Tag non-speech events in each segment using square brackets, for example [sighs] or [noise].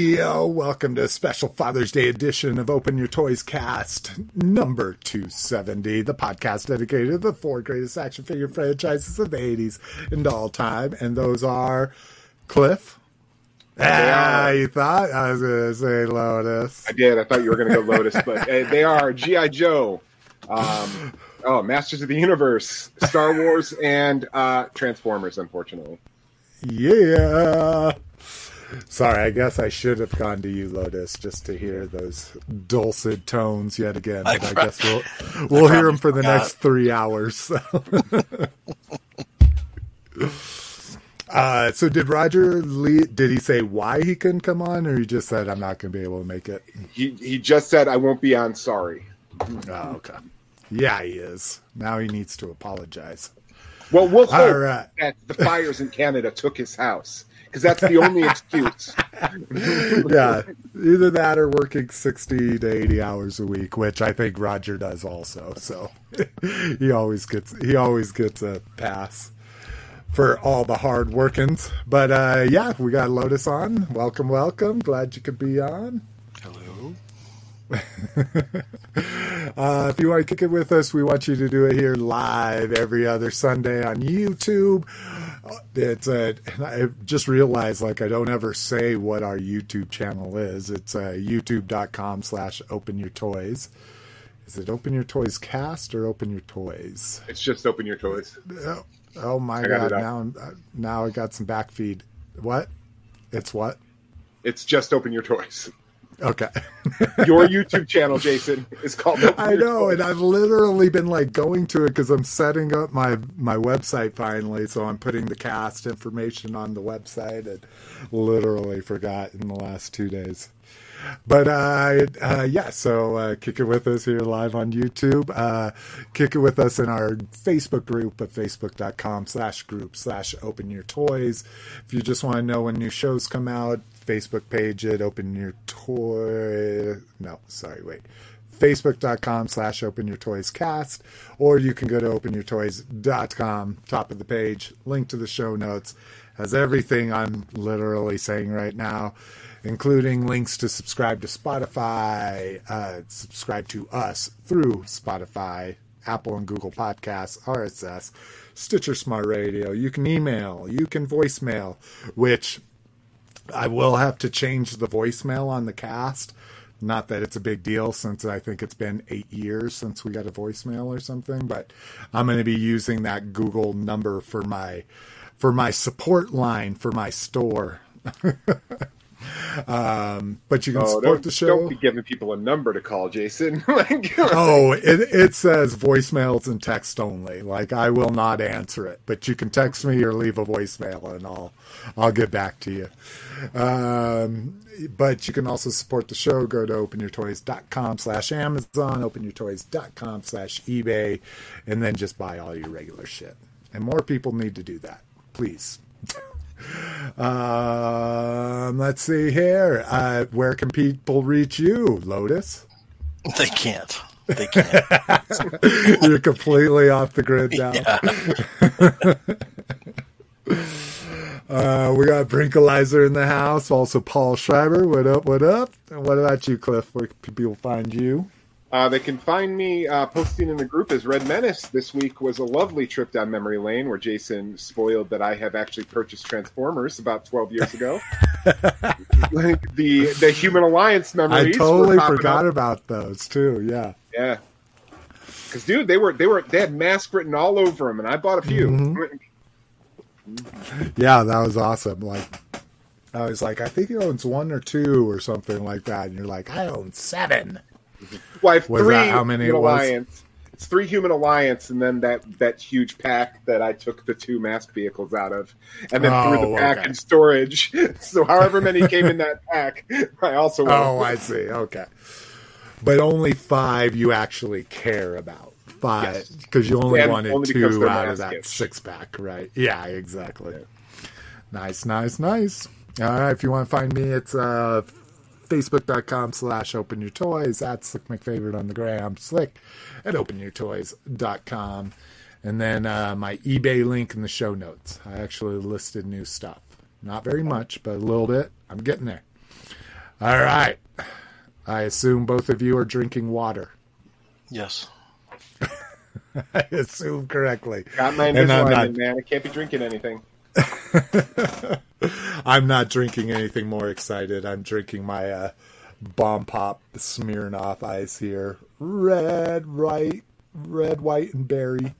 Yeah, welcome to a special Father's Day edition of Open Your Toys cast number 270, the podcast dedicated to the four greatest action figure franchises of the 80s and all time. And those are Cliff. Ah, you thought I was going to say Lotus. I did. I thought you were going to go Lotus, but uh, they are G.I. Joe, um, oh, Masters of the Universe, Star Wars, and uh, Transformers, unfortunately. Yeah. Sorry, I guess I should have gone to you, Lotus, just to hear those dulcet tones yet again. But I, I guess we'll we'll hear them for the forgot. next three hours. So. [laughs] uh, so did Roger Lee? Did he say why he couldn't come on, or he just said I'm not going to be able to make it? He he just said I won't be on. Sorry. Oh, okay. Yeah, he is. Now he needs to apologize. Well, we'll hope right. that the fires in Canada took his house because that's the only excuse. [laughs] yeah, either that or working sixty to eighty hours a week, which I think Roger does also. So [laughs] he always gets he always gets a pass for all the hard workings. But uh, yeah, we got Lotus on. Welcome, welcome. Glad you could be on. Hello. [laughs] uh, if you want to kick it with us, we want you to do it here live every other Sunday on YouTube. It's uh, I just realized like I don't ever say what our YouTube channel is. It's uh, youtube.com slash open your toys. Is it Open Your Toys Cast or Open Your Toys? It's just Open Your Toys. Oh, oh my god! Now, uh, now I got some backfeed. What? It's what? It's just Open Your Toys. Okay. [laughs] Your YouTube channel, Jason, is called. I know, and I've literally been like going to it because I'm setting up my my website finally. So I'm putting the cast information on the website, and literally forgot in the last two days. But uh, uh, yeah, so uh, kick it with us here live on YouTube. Uh, kick it with us in our Facebook group at facebook.com slash group slash open your toys. If you just want to know when new shows come out, Facebook page at Open Your Toy. No, sorry, wait. Facebook.com slash Open Your Toys Cast, or you can go to OpenYourToys.com, top of the page, link to the show notes, has everything I'm literally saying right now, including links to subscribe to Spotify, uh, subscribe to us through Spotify, Apple and Google Podcasts, RSS, Stitcher Smart Radio. You can email, you can voicemail, which I will have to change the voicemail on the cast. Not that it's a big deal since I think it's been eight years since we got a voicemail or something, but I'm going to be using that Google number for my for my support line for my store. [laughs] Um, but you can oh, support the show. Don't be giving people a number to call, Jason. [laughs] [laughs] oh, it, it says voicemails and text only. Like I will not answer it, but you can text me or leave a voicemail, and I'll I'll get back to you. Um, but you can also support the show. Go to openyourtoys.com slash Amazon, openyourtoys.com slash eBay, and then just buy all your regular shit. And more people need to do that. Please. [laughs] Um, let's see here. Uh, where can people reach you, Lotus? They can't. They can't. [laughs] You're completely off the grid now. Yeah. [laughs] uh, we got Brinkalizer in the house. Also, Paul Schreiber. What up? What up? And what about you, Cliff? Where can people find you? Uh, they can find me uh, posting in the group as Red Menace. This week was a lovely trip down memory lane where Jason spoiled that I have actually purchased Transformers about 12 years ago. [laughs] like the the Human Alliance memories. I totally forgot up. about those too. Yeah, yeah. Because dude, they were they were they had mask written all over them, and I bought a few. Mm-hmm. yeah, that was awesome. Like I was like, I think he owns one or two or something like that, and you're like, I own seven. Well, I have was three how many it alliance. It's three human alliance, and then that that huge pack that I took the two mask vehicles out of, and then oh, threw the oh, pack okay. in storage. [laughs] So however many came in that pack, [laughs] I also. Oh, I see. Okay, but only five you actually care about. Five because yes. you only and wanted only two out of that six pack, right? Yeah, exactly. Yeah. Nice, nice, nice. All right, if you want to find me, it's uh, facebook.com slash open your toys at slick mcfavorite on the gram slick at openyourtoys.com and then uh, my ebay link in the show notes i actually listed new stuff Not very much, but a little bit. I'm getting there. All right. I assume both of you are drinking water. Yes. [laughs] I assume correctly. Got my And I'm not- man. I can't be drinking anything. [laughs] I'm not drinking anything more excited. I'm drinking my uh, Bomb Pop Smirnoff Ice here. Red, white, red, white, and berry.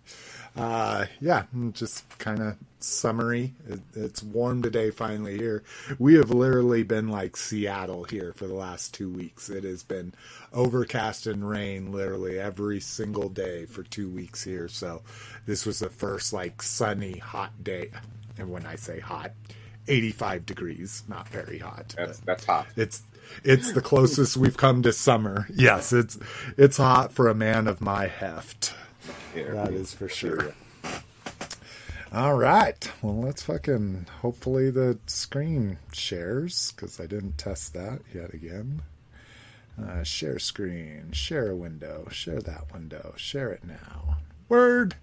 Uh, yeah, just kind of summery. It, it's warm today finally here. We have literally been like Seattle here for the last two weeks. It has been overcast and rain literally every single day for two weeks here. So this was the first like sunny, hot day. And when I say hot, 85 degrees, not very hot. That's that's hot. it's it's the closest we've come to summer. Yes, it's it's hot for a man of my heft. Yeah. That is for sure. All right. Well, let's fucking hopefully the screen shares because I didn't test that yet again. Uh, share screen, share a window, share that window, share it now. Word.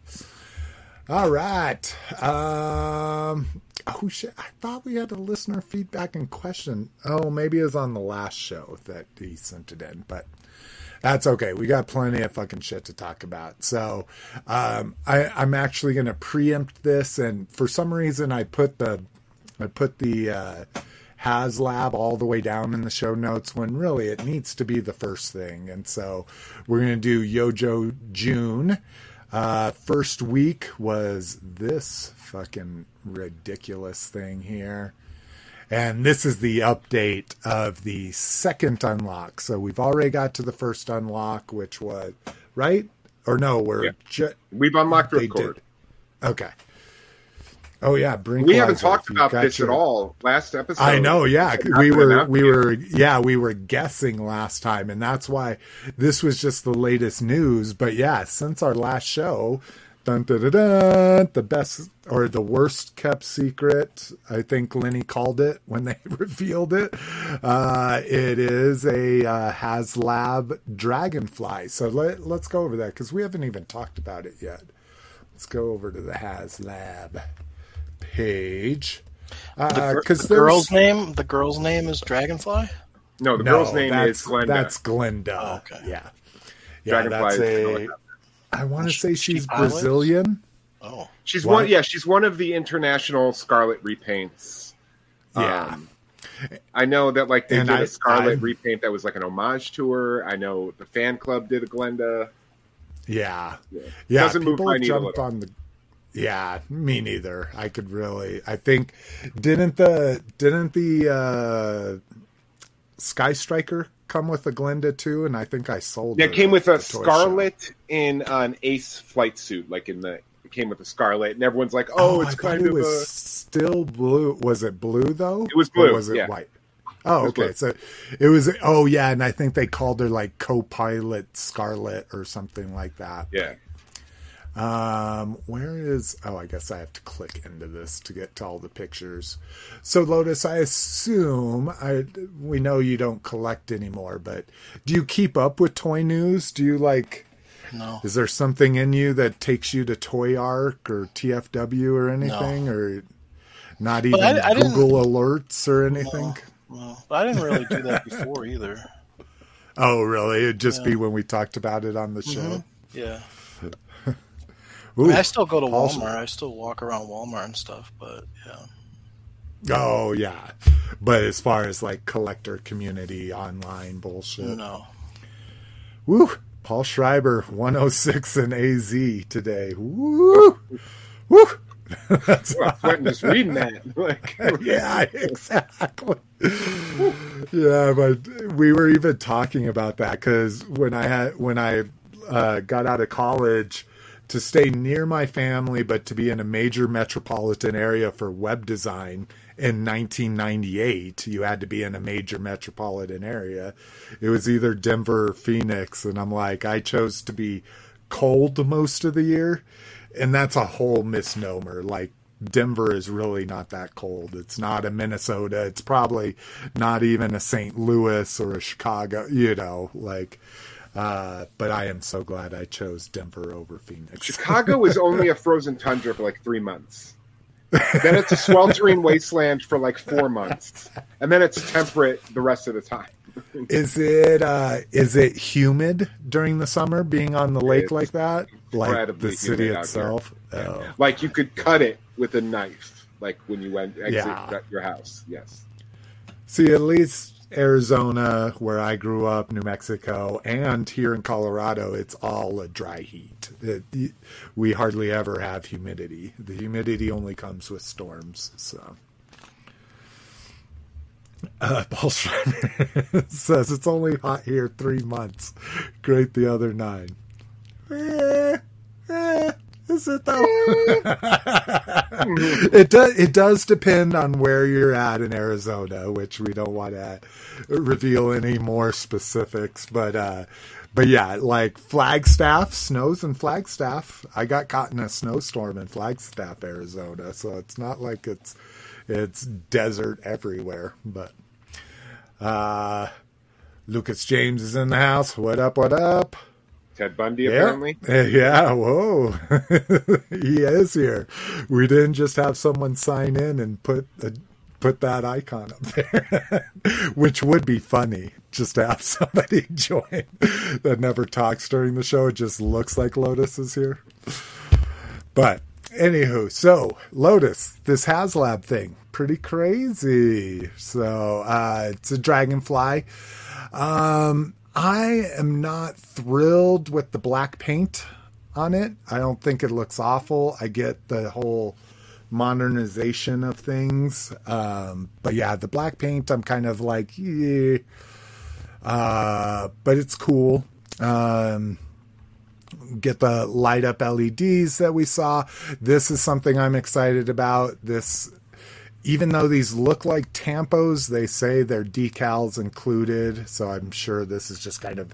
All right. Um, oh shit! I thought we had a listener feedback and question. Oh, maybe it was on the last show that he sent it in, but that's okay. We got plenty of fucking shit to talk about. So um, I, I'm actually going to preempt this, and for some reason, I put the I put the uh, HasLab all the way down in the show notes when really it needs to be the first thing. And so we're going to do Yojo June. Uh, first week was this fucking ridiculous thing here. And this is the update of the second unlock. So we've already got to the first unlock, which was, right? Or no, we're Yeah. ju- We've unlocked record. did. Okay. Oh yeah, Brink. We haven't talked about this at all last episode. I know, yeah. We were we yet. were yeah, we were guessing last time and that's why this was just the latest news, but yeah, since our last show, dun, dun, dun, the best or the worst kept secret, I think Lenny called it when they [laughs] revealed it. Uh it is a uh, HasLab Dragonfly. So let, let's go over that cuz we haven't even talked about it yet. Let's go over to the HasLab page. The, Uh, gir- 'cause the girl's name. The girl's name is Dragonfly. No, the no, girl's name is Glenda. That's Glenda. Oh, okay. Yeah. Yeah, Dragonfly that's is a. I want to say she's pilots? Brazilian. Oh, She's What? one. Yeah, she's one of the international Scarlet repaints. Yeah. Um, I know that like they And did I- a Scarlet I- repaint that was like an homage to her. I know the fan club did a Glenda. Yeah. Yeah. Yeah. Doesn't people my jumped on the. Yeah, me neither. I could really. I think didn't the didn't the uh, Sky Striker come with a Glenda too? And I think I sold. Yeah, it came with a the toy show. Scarlet in an Ace flight suit, like in the. It came with a Scarlet, and everyone's like, "Oh, it's I kind it of was a." still blue. Was it blue though? It was Or blue, was it yeah. white? Oh, okay. blue. So it was. Oh, yeah, and I think they called her like co-pilot Scarlet or something like that. Yeah, Um, where is? Oh, I guess I have to click into this to get to all the pictures. So Lotus, I assume I we know you don't collect anymore, but do you keep up with toy news? Do you like? no. Is there something in you that takes you to Toyark or TFW or anything, or not even I- I Google alerts or anything? No, I didn't really do that before either. [laughs] Oh, really? It'd just be when we talked about it on the show. Yeah, I, Ooh, mean, I still go to Also- Walmart. I still walk around Walmart and stuff. But yeah, oh, yeah. But as far as like collector community online bullshit, no. woo. Paul Schreiber, 106 and AZ today. Woo, woo. [laughs] That's well, Quentin just reading that. [laughs] Like, [laughs] yeah, exactly. yeah, but we were even talking about that because when I had when I uh, got out of college, to stay near my family, but to be in a major metropolitan area for web design in 1998, you had to be in a major metropolitan area. It was either Denver or Phoenix, and I'm like, I chose to be cold most of the year, and that's a whole misnomer. Like Denver is really not that cold. It's not a Minnesota. It's probably not even a St. Louis or a Chicago, you know, like uh, but I am so glad I chose Denver over Phoenix. [laughs] Chicago is only a frozen tundra for like three months. then it's a sweltering wasteland for like four months, and then it's temperate the rest of the time. [laughs] Is it uh is it humid during the summer being on the lake It's like that? Like the city itself? Oh. Like you could cut it with a knife, like when you went exit Yeah. your house. Yes. See, at least Arizona, where I grew up, New Mexico, and here in Colorado, it's all a dry heat. It, we hardly ever have humidity. The humidity only comes with storms. So, uh, [laughs] Paul Schreiber says it's only hot here three months. Great the other nine. It though? [laughs] it does. It does depend on where you're at in Arizona, which we don't want to reveal any more specifics. But uh, but yeah, like Flagstaff snows in Flagstaff. I got caught in a snowstorm in Flagstaff, Arizona, so it's not like it's it's desert everywhere. But uh, Lucas James is in the house. What up? What up? Ted Bundy, apparently. Yeah, [laughs] yeah whoa. [laughs] he is here. We didn't just have someone sign in and put a, put that icon up there, [laughs] which would be funny just to have somebody join that never talks during the show. It just looks like Lotus is here. But anywho, so Lotus, this HasLab thing, pretty crazy. So uh, it's a dragonfly. Um, I am not thrilled with the black paint on it. I don't think it looks awful. I get the whole modernization of things. Um, but yeah, the black paint, I'm kind of like, yeah. Uh, but it's cool. Um, get the light up LEDs that we saw. This is something I'm excited about. This even though these look like tampos, they say they're decals included. So I'm sure this is just kind of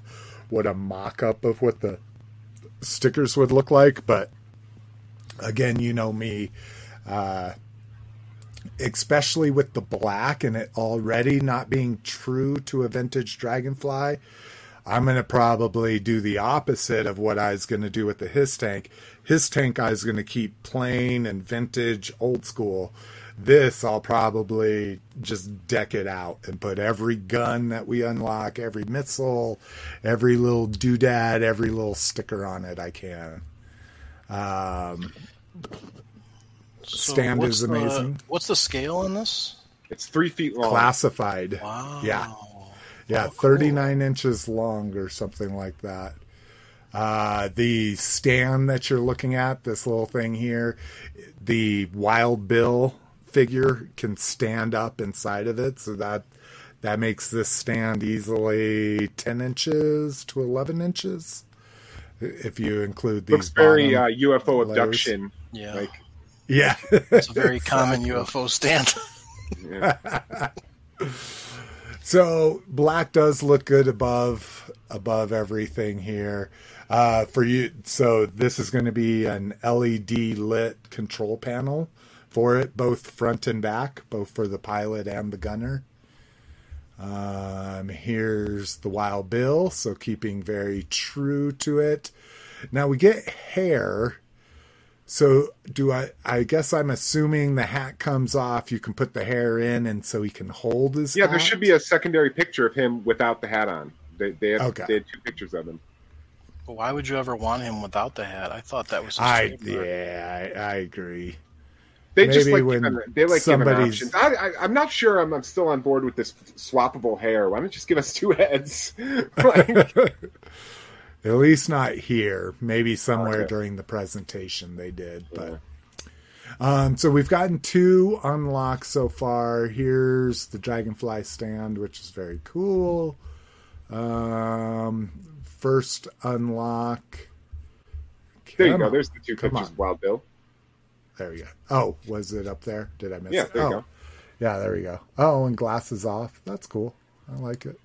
what a mock up of what the stickers would look like. But again, you know me, uh, especially with the black and it already not being true to a vintage dragonfly. I'm going to probably do the opposite of what I was going to do with the HISS tank. HISS tank I was going to keep plain and vintage, old school this I'll probably just deck it out and put every gun that we unlock, every missile, every little doodad, every little sticker on it I can. Um, So stand what's is the- amazing. what's the scale on this? It's three feet long. Classified. Wow. Yeah. Yeah, Oh, cool. 39 inches long or something like that. Uh, the stand that you're looking at, this little thing here, the Wild Bill figure can stand up inside of it, so that that makes this stand easily 10 inches to 11 inches if you include these. Looks very uh, UFO layers. abduction. Yeah. Like Yeah, It's a very common [laughs] UFO stand. yeah. [laughs] [laughs] So black does look good above above everything here. Uh, for you, so this is going to be an LED lit control panel for it, both front and back, both for the pilot and the gunner. Um, here's the Wild Bill, so keeping very true to it. Now we get hair. So do I? I guess I'm assuming the hat comes off. You can put the hair in, and so he can hold his. yeah, there should be a secondary picture of him without the hat on. They they had, Okay. they had two pictures of him. But why would you ever want him without the hat? I thought that was his I trademark. yeah, I, I agree. They just like when they like giving somebody's- options. I, I, I'm not sure. I'm, I'm still on board with this swappable hair. Why don't you just give us two heads? [laughs] like, [laughs] At least not here. Maybe somewhere Okay. during the presentation they did, but. Um, so we've gotten two unlocks so far. Here's the dragonfly stand, which is very cool. Um, first unlock. there you go. on. There's the two pictures Wild Bill. There we go. Oh, was it up there? Did I miss Yeah, it? there you oh, go. yeah, there we go. Oh, and glasses off. That's cool. I like it.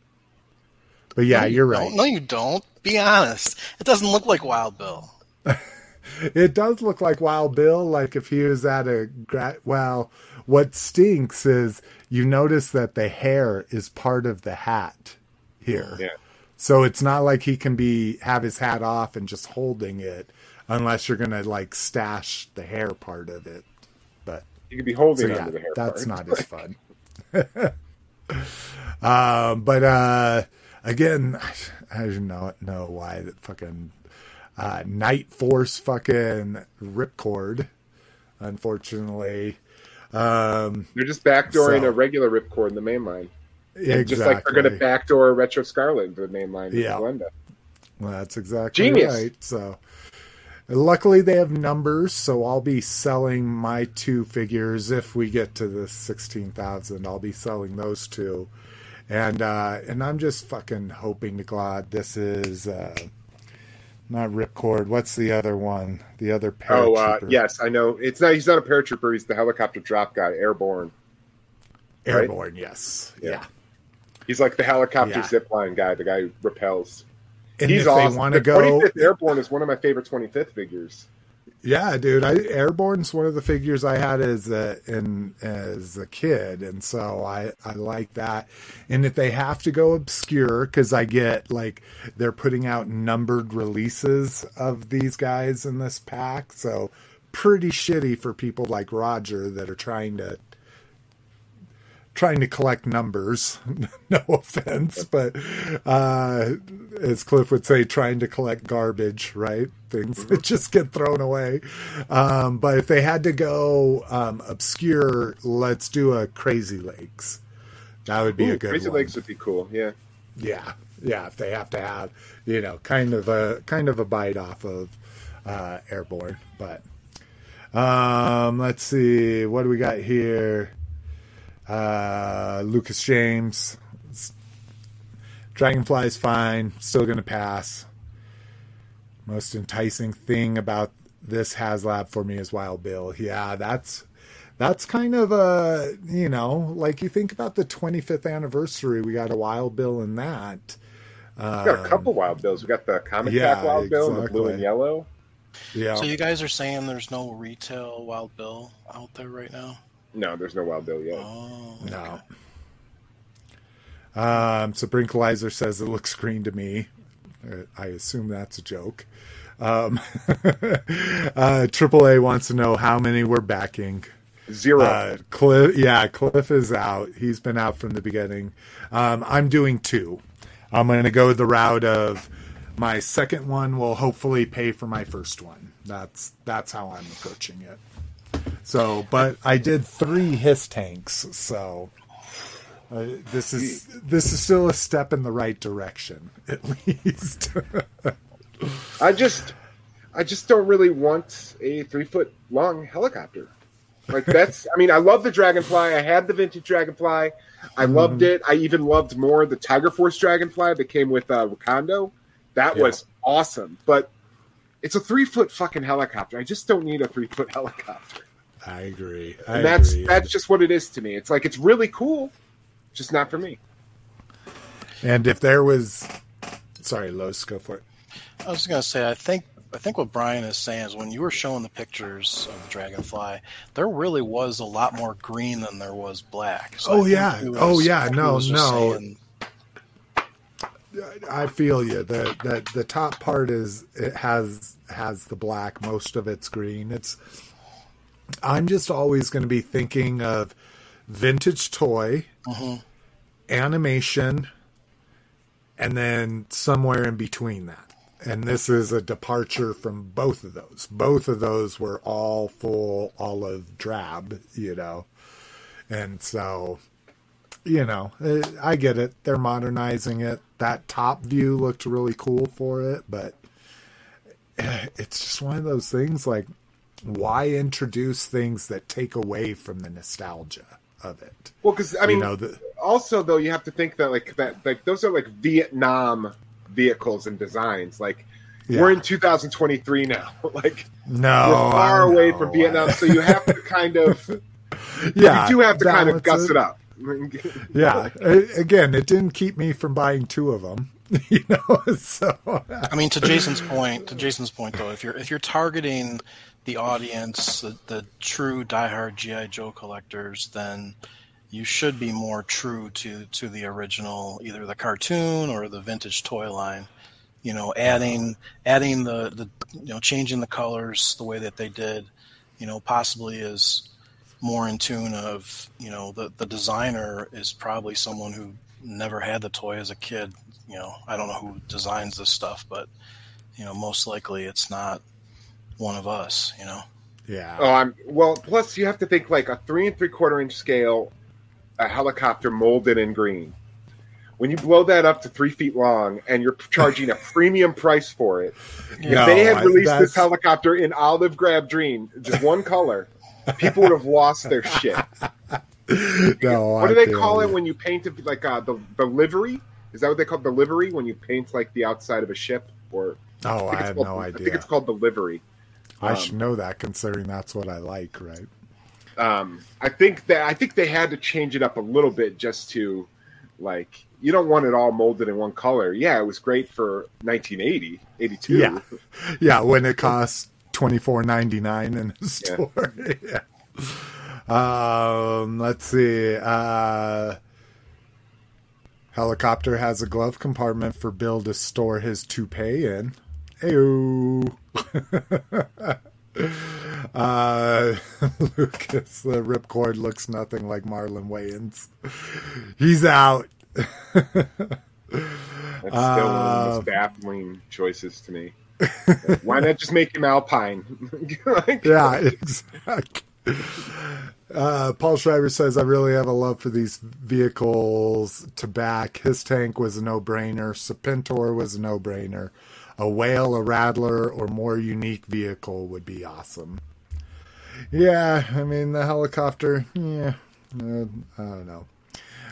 But yeah, No, you you're don't. right. No, you don't. Be honest. It doesn't look like Wild Bill. [laughs] It does look like Wild Bill, like if he was at a gra- well. What stinks is you notice that the hair is part of the hat here, Yeah. so it's not like he can be have his hat off and just holding it, unless you're gonna like stash the hair part of it. But You could be holding So yeah, the hair that's part. not [laughs] as fun. um, [laughs] but uh, again, [sighs] I do not know why that fucking uh, Night Force fucking ripcord. Unfortunately, um, They're just backdooring So- a regular ripcord in the main line. exactly. Just like they're going to backdoor Retro Scarlet into the main line. Yeah. Glenda. Well, that's exactly Genius. right. So, luckily they have numbers, so I'll be selling my two figures if we get to the sixteen thousand. I'll be selling those two, and uh, and I'm just fucking hoping to God this is uh, not Ripcord. What's the other one? The other paratrooper? Oh, uh, yes, I know. It's not. He's not a paratrooper. He's the helicopter drop guy, airborne. airborne. Yes, Yeah. yeah. He's like the helicopter Yeah. zip line guy, the guy who repels. And He's if awesome. they want to The go, 25th Airborne is one of my favorite 25th figures. Yeah, dude. I Airborne's one of the figures I had as a in as a kid, and so I I like that. And if they have to go obscure, because I get like they're putting out numbered releases of these guys in this pack, so pretty shitty for people like Roger that are trying to trying to collect numbers. [laughs] no offense, but uh, as Cliff would say, trying to collect garbage, right? Things that [laughs] just get thrown away. Um, but if they had to go um, obscure, let's do a Crazy Legs. That would be Ooh, a good Crazy one. Legs would be cool. Yeah. Yeah, yeah. If they have to have, you know, kind of a kind of a bite off of uh, Airborne, but um, let's see, what do we got here? Uh, Lucas James, Dragonfly's fine, still gonna pass. Most enticing thing about this HasLab for me is Wild Bill. Yeah, that's that's kind of a you know like you think about the 25th anniversary we got a wild bill in that We got a couple Wild Bills. We got the Comic Um, yeah, Pack Wild Bill, and the blue and yellow. yeah So you guys are saying there's no retail Wild Bill out there right now? No, there's no Wild Bill yet. Oh, no um so brinkalizer says it looks green to me Uh, i assume that's a joke um [laughs] uh aaa wants to know how many we're backing Zero. Uh, Cliff, yeah, Cliff is out. He's been out from the beginning. Um, I'm doing two. I'm going to go the route of my second one will hopefully pay for my first one. That's that's how I'm approaching it. So, but I did three HISS tanks, so uh, this is this is still a step in the right direction, [laughs] at least. I just, I just don't really want a three foot long helicopter. Like that's, I mean, I love the Dragonfly. I had the vintage Dragonfly. I loved it. I even loved more the Tiger Force Dragonfly that came with uh, Recondo. That Yeah. was awesome. But it's a three foot fucking helicopter. I just don't need a three foot [laughs] helicopter. I agree. I And that's agree. that's just what it is to me. It's like it's really cool, just not for me. and if there was, sorry, Los, go for it. I was gonna say I think I think what Brian is saying is when you were showing the pictures of the Dragonfly, there really was a lot more green than there was black. So Oh, yeah. was- Oh, yeah. he No, no. saying- I feel you. The, the the top part is it has has the black. Most of it's green. It's. I'm just always going to be thinking of vintage toy, animation, and then somewhere in between that. And this is a departure from both of those. Both of those were all full olive drab, you know, and so you know, eh, I get it. They're modernizing it. That top view looked really cool for it, but eh, it's just one of those things like, why introduce things that take away from the nostalgia of it? Well, because I mean, you know, the, also though you have to think that like that like those are like Vietnam vehicles and designs. Like Yeah. we're in 2023 now. [laughs] like no, we're far away from Vietnam, so you have to [laughs] kind of Yeah, you do have to kind of guss it up. [laughs] Yeah, again, it didn't keep me from buying two of them. You know, so I mean, to Jason's point, to Jason's point though, if you're if you're targeting the audience, the, the true diehard GI Joe collectors, then you should be more true to to the original, either the cartoon or the vintage toy line. You know, adding adding the the you know changing the colors the way that they did, you know, possibly is more in tune of you know the the designer is probably someone who never had the toy as a kid. You know, I don't know who designs this stuff, but you know, most likely it's not one of us. You know. Yeah. Oh, I'm well. Plus, you have to think like a three and three quarter inch scale, a helicopter molded in green. When you blow that up to three feet long and you're charging a [laughs] premium price for it, No, if they had released that's- this helicopter in olive drab dream, just one color, people would have lost their shit. [laughs] no, What I do they feel call it when you paint it like uh, the the livery? Is that what they call the livery when you paint like the outside of a ship? Or Oh, I, think it's have called- no I think idea. it's called the livery. I um, should know that considering that's what I like, right? um, I think that I think they had to change it up a little bit just to like you don't want it all molded in one color. Yeah, it was great for 1980, 82. Yeah. [laughs] Yeah, when it costs twenty four ninety nine in a Yeah. store. [laughs] yeah. Um, let's see. Uh, helicopter has a glove compartment for Bill to store his toupee in. Ayo. [laughs] uh, [laughs] Lucas, the ripcord looks nothing like Marlon Wayans. He's out. That's still one of the Uh, most baffling choices to me. Why not just make him Alpine? Like, [laughs] yeah, exactly. Uh, Paul Schreiber says, I really have a love for these vehicles to back. HISS tank was a no brainer. Serpentor was a no brainer. A whale, a rattler, or more unique vehicle would be awesome. Yeah, I mean, the helicopter, yeah, uh, I don't know.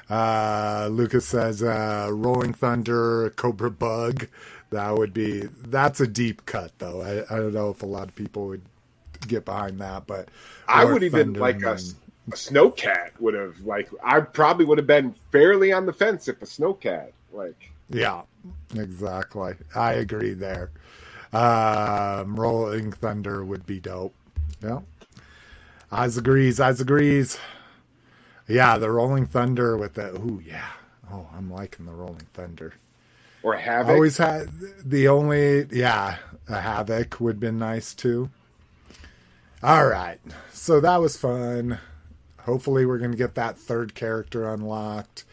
Uh, Lucas says, uh, Rolling Thunder, Cobra Bug. That would be, that's a deep cut, though. I, I don't know if a lot of people would get behind that, but I would even like a, a snowcat would have like I probably would have been fairly on the fence if a snowcat like Yeah, exactly. I agree there. Um, Rolling Thunder would be dope. Yeah. Eyes agrees. Eyes agrees. Yeah, the Rolling Thunder with the. Ooh, yeah. Oh, I'm liking the Rolling Thunder. or I havoc. always had the only. Yeah, a Havoc would have been nice too. All right. So that was fun. Hopefully, we're going to get that third character unlocked.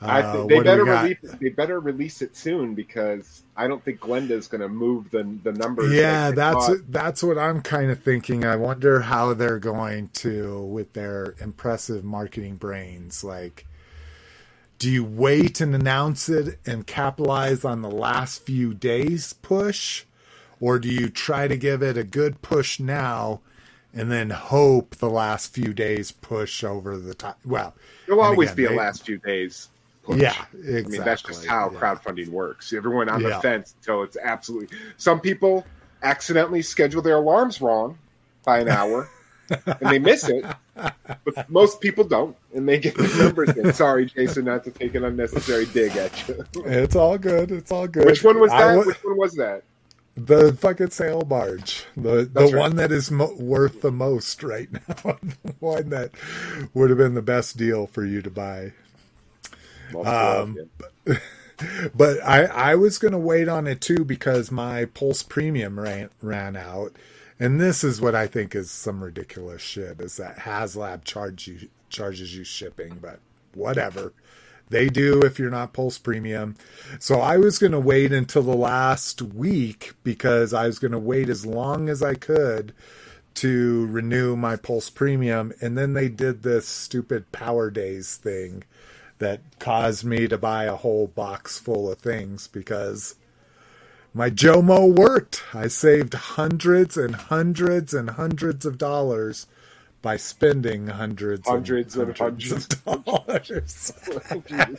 I Uh, think they what better release they better release it soon because I don't think Glenda's going to move the the numbers. Yeah, that's thought. that's what I'm kind of thinking. I wonder how they're going to with their impressive marketing brains. Like, do you wait and announce it and capitalize on the last few days push, or do you try to give it a good push now and then hope the last few days push over the top? Well, There'll always again, be a they- last few days. Push. Yeah, I mean that's just how yeah. crowdfunding works. Everyone on Yeah. the fence until it's absolutely. Some people accidentally schedule their alarms wrong by an hour, and they miss it. But most people don't, and they get the numbers in. Sorry, Jason, not to take an unnecessary dig at you. It's all good. It's all good. Which one was that? wa- Which one was that? The fucking sail barge, the That's the right. one that is mo- worth the most right now, [laughs] the one that would have been the best deal for you to buy. Um. [laughs] But I I was gonna wait on it too because my Pulse Premium ran ran out, and this is what I think is some ridiculous shit is that HasLab charge you charges you shipping, but whatever. They do if you're not Pulse Premium. So I was going to wait until the last week because I was going to wait as long as I could to renew my Pulse Premium. And then they did this stupid Power Days thing that caused me to buy a whole box full of things because my Jomo worked. I saved hundreds and hundreds and hundreds of dollars by spending hundreds, Hundreds and and hundreds of [laughs] dollars. Jesus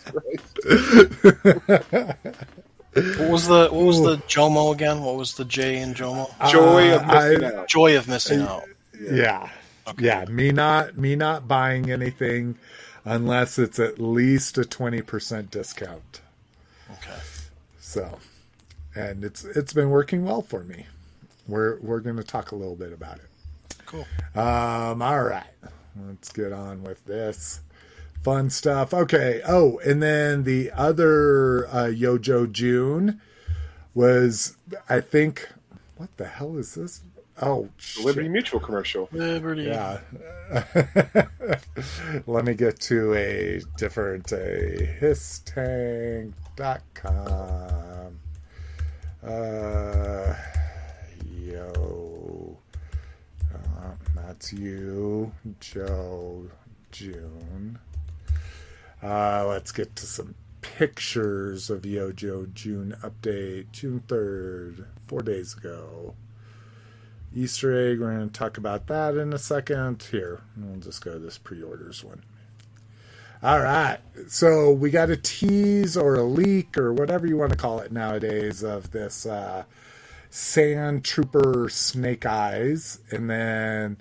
What was the what was the Jomo again? What was the J in Jomo? Joy of Uh, I- missing out. Joy of missing out. yeah yeah me not me not buying anything unless it's at least a 20% discount. Okay. so and it's it's been working well for me. We're we're going to talk a little bit about it. Cool. um all right. Let's get on with this fun stuff. Okay. Oh and then the other uh yojo june was i think what the hell is this Oh, The Liberty Mutual commercial. Liberty. Yeah. [laughs] Let me get to a different a hisstank.com. Uh, yo. Uh, that's you, Joe, June. Uh, let's get to some pictures of Yojo June update, June 3rd, four days ago. Easter egg. We're going to talk about that in a second. Here, we'll just go to this pre orders one. All right. So we got a tease or a leak or whatever you want to call it nowadays of this uh, Sand Trooper Snake Eyes and then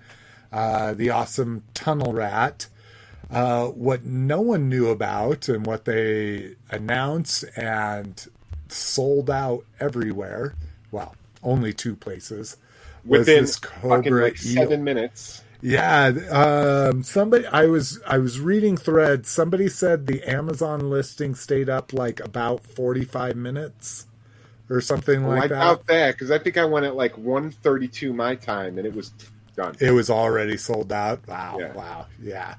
uh, the awesome Tunnel Rat. Uh, what no one knew about and what they announced and sold out everywhere. Well, only two places Within fucking like seven minutes. Yeah, um, somebody I was I was reading threads. Somebody said the Amazon listing stayed up like about forty five minutes or something Well, like I that. doubt that because I think I went at like 132 my time and it was done. It was already sold out. Wow, Yeah. wow, yeah.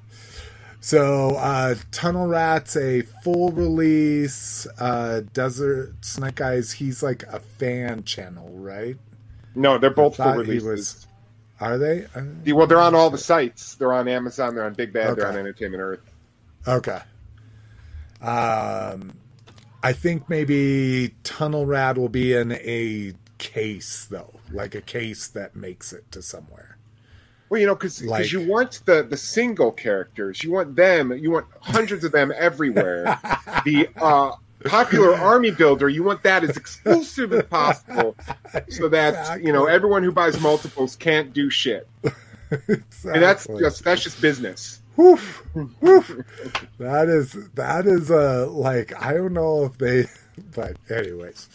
So, uh, Tunnel Rats, a full release. Uh, Desert Snake Eyes, he's like a fan channel, right? No, they're both full releases. was- Are they? Well, they're on all the sites. They're on Amazon. They're on Big Bad. They're on Entertainment Earth. Okay. Um, I think maybe Tunnel Rat will be in a case though, like a case that makes it to somewhere. Well, you know, because Like- you want the the single characters, you want them, you want hundreds of them everywhere. [laughs] the uh, popular [laughs] army builder, you want that as exclusive as possible, so that you know everyone who buys multiples can't do shit. [laughs] And that's just that's just business. Woof, woof. That is that is uh like I don't know if they [laughs] but anyways.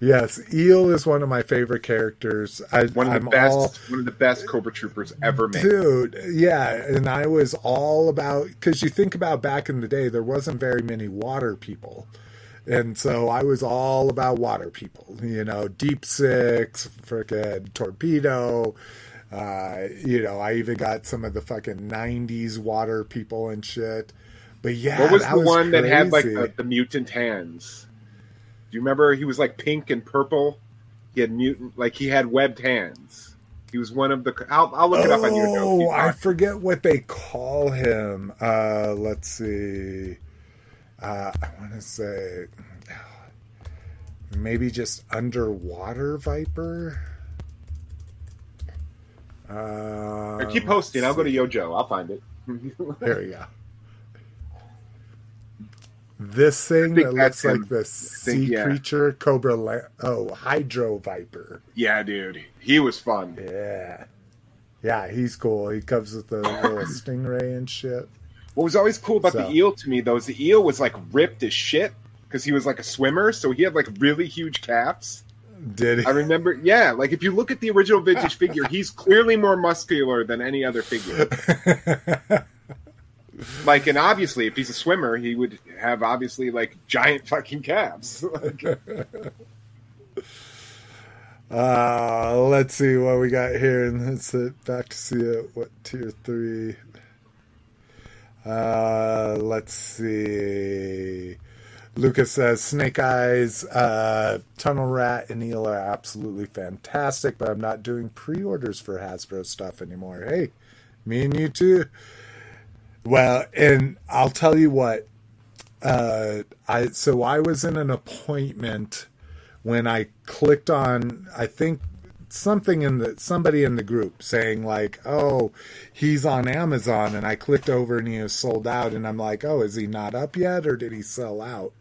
Yes, Eel is one of my favorite characters. I One of the I'm best, all one of the best Cobra Troopers ever made. Dude, yeah, and I was all about because you think about back in the day, there wasn't very many water people, and so I was all about water people. You know, Deep Six, frickin' Torpedo. Uh, you know, I even got some of the fucking '90s water people and shit. But yeah, What was the one that had like the, the mutant hands? Do you remember? He was like pink and purple. He had mutant, like he had webbed hands. He was one of the. I'll, I'll look it up on your notes. Oh, I forget what they call him. Uh, let's see. Uh, I want to say maybe just underwater viper. Uh, keep posting. I'll go to Yojo. I'll find it. [laughs] there we go. This thing that looks him. like the think, sea yeah. creature, cobra. La- oh, hydro viper. yeah, dude, he was fun. Yeah, yeah, he's cool. He comes with the little [coughs] stingray and shit. What was always cool about So- the eel to me though is the eel was like ripped as shit because he was like a swimmer, so he had like really huge calves. Did he? I remember, yeah, like if you look at the original vintage [laughs] figure, he's clearly more muscular than any other figure. [laughs] Like, and obviously, if he's a swimmer, he would have obviously like giant fucking calves. [laughs] Like, Uh, let's see what we got here, and let's back to see. What tier three? Uh, let's see. Lucas says Snake Eyes, uh, Tunnel Rat, and Eel are absolutely fantastic, but I'm not doing pre-orders for Hasbro stuff anymore. Hey, me and you too. Well, and I'll tell you what. Uh, I so I was in an appointment when I clicked on I think something in the somebody in the group saying like, "Oh, he's on Amazon," and I clicked over and he was sold out, and I'm like, "Oh, is he not up yet, or did he sell out?"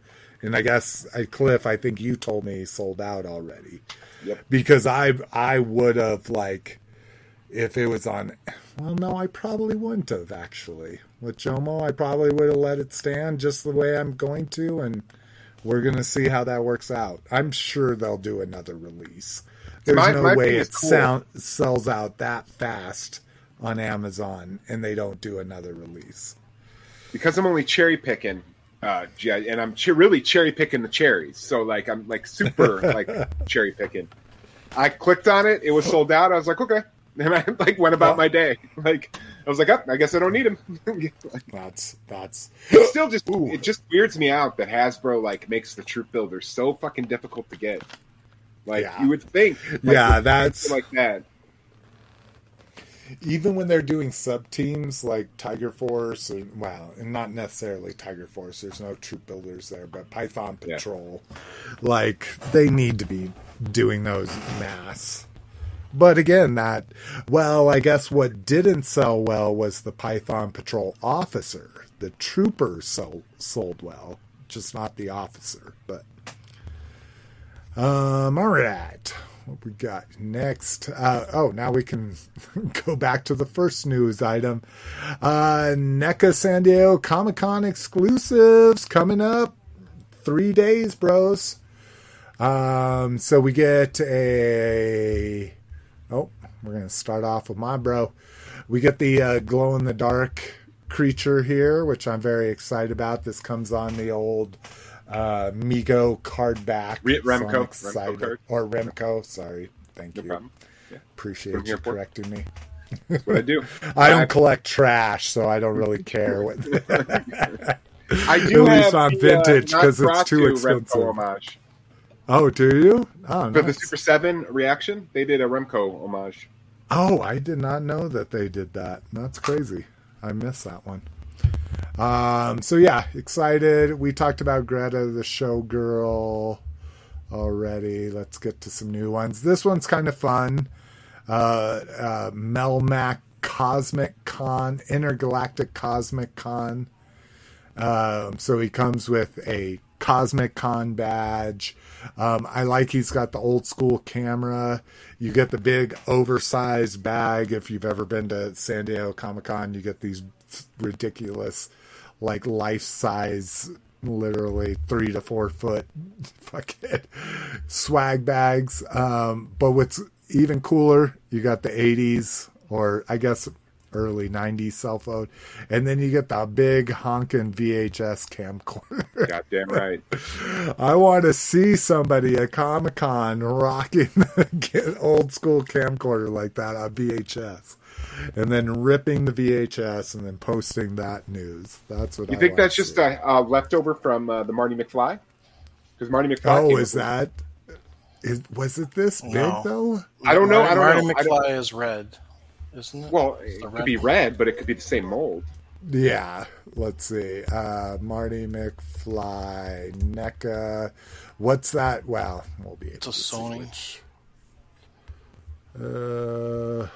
And I guess I Cliff, I think you told me he sold out already, Yep. because I I would have like if it was on. Well, no, I probably wouldn't have actually. With Jomo, I probably would have let it stand just the way I'm going to, and we're gonna see how that works out. I'm sure they'll do another release. There's My- no my way it cool. sound, sells out that fast on Amazon and they don't do another release. because I'm only cherry picking, uh, and I'm che- really cherry picking the cherries. So like I'm like super [laughs] like cherry picking. I clicked on it. It was sold out. I was like, okay. [laughs] And I like went about my day. [laughs] Like I was like, oh, I guess I don't need him. That's that's It still just [gasps] Ooh. it just weirds me out that Hasbro like makes the troop builder so fucking difficult to get. Like Yeah. you would think, like, yeah, that's like that. even when they're doing sub teams like Tiger Force, or well, and not necessarily Tiger Force. There's no troop builders there, but Python Yeah. Patrol, like they need to be doing those mass. But again, that well, I guess what didn't sell well was the Python Patrol officer. The trooper sold sold well, just not the officer. But um, all right. What we got next? Uh, oh, now we can [laughs] go back to the first news item. Uh, NECA San Diego Comic Con exclusives coming up. Three days, bros. Um, so we get a. Oh, we're going to start off with my bro. We get the uh, glow in the dark creature here, which I'm very excited about. This comes on the old uh, Mego card back. Re- so Remco. Remco excited. card. Or Remco, sorry. Thank No you. problem. Appreciate From you Airport. correcting me. That's what I do. [laughs] I Uh, don't collect trash, so I don't really care what. [laughs] [laughs] I do At least on the, vintage, uh, 'cause it's too expensive. Remco homage. oh, do you? Oh, For the. Super Seven reaction, they did a Remco homage. Oh, I did not know that they did that. That's crazy. I missed that one. Um, so yeah, excited. We talked about Greta the showgirl already. Let's get to some new ones. This one's kind of fun. Uh, uh, Melmac Cosmic Con, Intergalactic Cosmic Con. Um, so he comes with a Cosmic Con badge. Um, I like he's got the old school camera. You get the big oversized bag. If you've ever been to San Diego Comic Con, you get these ridiculous, like life size, literally three to four foot [laughs] fucking swag bags. Um, but what's even cooler, you got the 80s, or I guess early 90s cell phone. And then you get the big honking VHS camcorder. Goddamn right. [laughs] I want to see somebody at Comic Con rocking [laughs] an old school camcorder like that on VHS, and then ripping the VHS and then posting that news. That's what You I think that's just see. a uh, leftover from uh, the Marty McFly? Because Marty McFly. Oh, came is that? Is was it this big though? I don't know. I don't Marty know. I McFly don't- is red, isn't it? Well, It's it the could be red, but it could be the same mold. Yeah, let's see. Uh, Marty McFly, NECA. What's that? Well, we'll be able It's a to see Sony. which- Uh,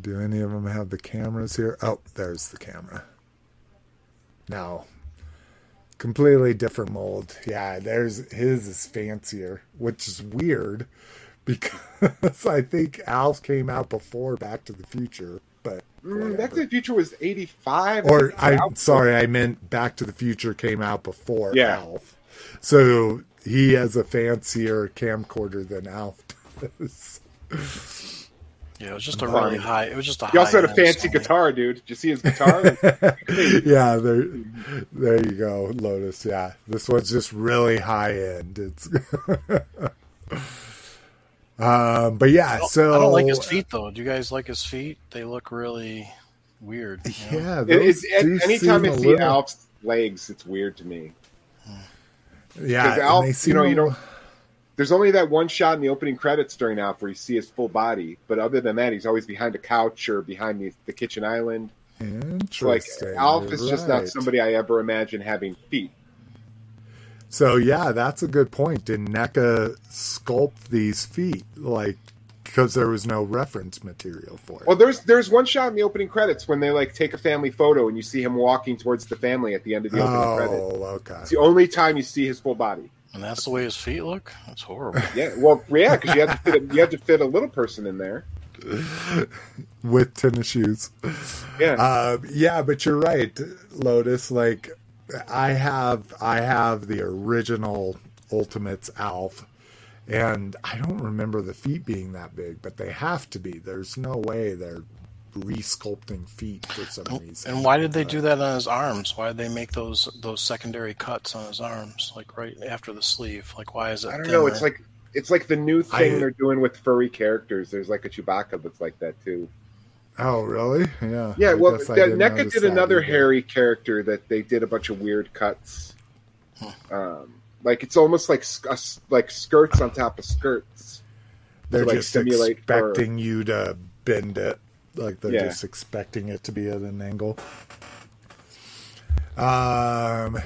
do any of them have the cameras here? Oh, there's the camera. No. Completely different mold. Yeah, there's his is fancier, which is weird [laughs] because I think Alf came out before Back to the Future, but Mm, Back to the Future was eighty five. Or I'm sorry, I meant Back to the Future came out before Yeah. Alf. So he has a fancier camcorder than Alf does. [laughs] Yeah, it was just a Fine. really high. It was just a. He also had a fancy Sony. guitar, dude. Did you see his guitar? [laughs] [laughs] yeah, there, there you go, Lotus. Yeah, this one's just really high end. It's, [laughs] um, but yeah, I don't, so I don't like his feet though. Do you guys like his feet? They look really weird. you know? Yeah, It- those it's, anytime seem I a see little- Alf's legs, it's weird to me. yeah, Because Alf, they you know, you don't. There's only that one shot in the opening credits during Alf where you see his full body, but other than that, he's always behind a couch or behind the, the kitchen island. It's like Alf is just right. not somebody I ever imagine having feet. So yeah, that's a good point. Did NECA sculpt these feet like because there was no reference material for it? Well, there's there's one shot in the opening credits when they like take a family photo and you see him walking towards the family at the end of the opening oh, credits. oh, okay. It's the only time you see his full body. And that's the way his feet look. That's horrible. Yeah, well, yeah, because you have to fit a, you have to fit a little person in there. [laughs] With tennis shoes. Yeah, Uh, yeah, but you're right, Lotus. Like, I have, I have the original Ultimates Alf, and I don't remember the feet being that big, but they have to be. There's no way they're resculpting feet for some reason. And why did they do that on his arms? Why did they make those those secondary cuts on his arms, like right after the sleeve? Like, why is it? I don't know. It's thinner? like It's like the new thing I- they're doing with furry characters. There's like a Chewbacca that's like that too. Oh, really? Yeah. Yeah, I well, guess the- didn't NECA did another either. hairy character that they did a bunch of weird cuts. Um, like it's almost like sk- uh, s- like skirts on top of skirts. They're like, just simulate fur. expecting you to bend it. Like they're Yeah. just expecting it to be at an angle. Um,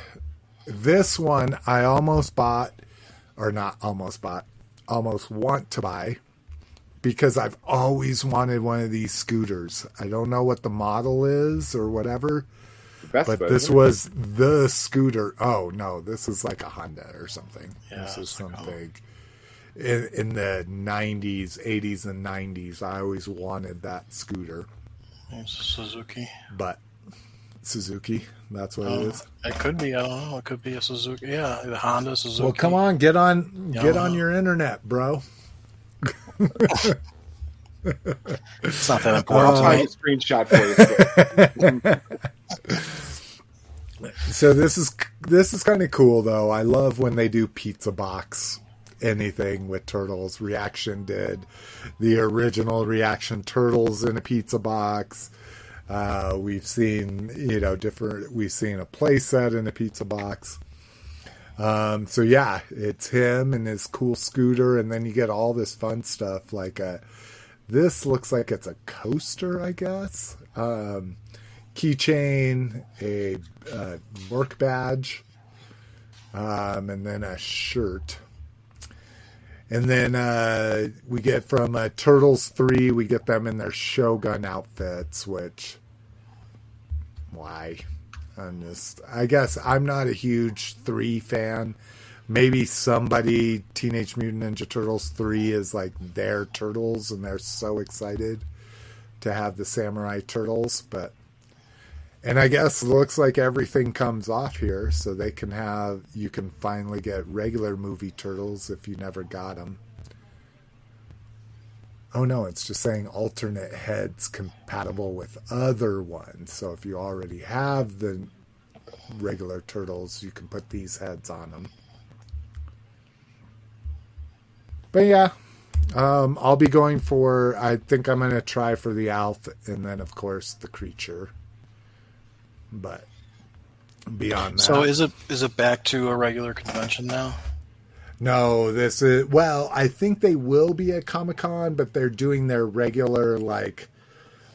this one I almost bought, or not almost bought, almost want to buy because I've always wanted one of these scooters. I don't know what the model is or whatever, Vespa, but this was the scooter. Oh no, this is like a Honda or something. Yeah, this is it's like something in, in the 90s, 80s, and 90s. I always wanted that scooter, It's a Suzuki. but Suzuki, that's what it Oh, is. it could be. I don't know. It could be a Suzuki. Yeah, the Honda Suzuki. Well, come on, get on, get on your internet, bro. It's not that important. I'll important. find a screenshot for you. [laughs] So this is this is kind of cool though. I love when they do pizza box anything with turtles. Reaction did the original reaction turtles in a pizza box. Uh, we've seen you know different. We've seen a play set in a pizza box. Um, so yeah, it's him and his cool scooter, and then you get all this fun stuff like a. This looks like it's a coaster, I guess. Um, keychain, a uh, work badge, um, and then a shirt. And then uh, we get from uh, Turtles 3, we get them in their Shogun outfits, which. Why? I'm just. I guess I'm not a huge 3 fan. Maybe somebody, Teenage Mutant Ninja Turtles 3 is like their turtles, and they're so excited to have the Samurai Turtles, but and I guess it looks like everything comes off here, so they can have you can finally get regular movie turtles if you never got them. Oh no, it's just saying alternate heads compatible with other ones. So if you already have the regular turtles, you can put these heads on them. But yeah, um, I'll be going for. I think I'm going to try for the Alf, and then of course the creature. But beyond that, So is it is it back to a regular convention now? no, this is well. I think they will be at Comic Con, but they're doing their regular like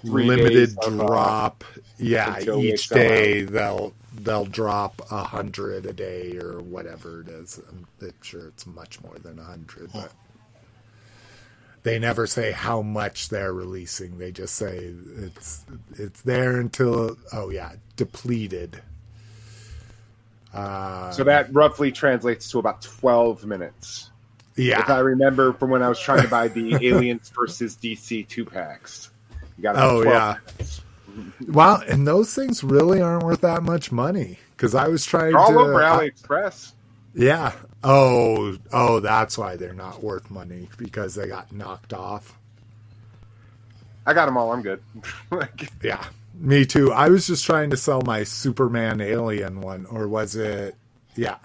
Three limited days of, uh, drop. Yeah, each sell day they'll they'll drop a hundred a day or whatever it is. I'm I'm sure it's much more than a hundred, but they never say how much they're releasing. They just say it's it's there until oh yeah depleted. Uh, So that roughly translates to about 12 minutes. yeah, If I remember from when I was trying to buy the [laughs] Aliens versus DC two packs. You got about Oh yeah. minutes. Wow, and those things really aren't worth that much money because I was trying They're all to. over I- AliExpress. yeah. Oh, oh, that's why they're not worth money because they got knocked off. I got them all. I'm good. [laughs] like, Yeah, me too. I was just trying to sell my Superman Alien one, or was it? Yeah,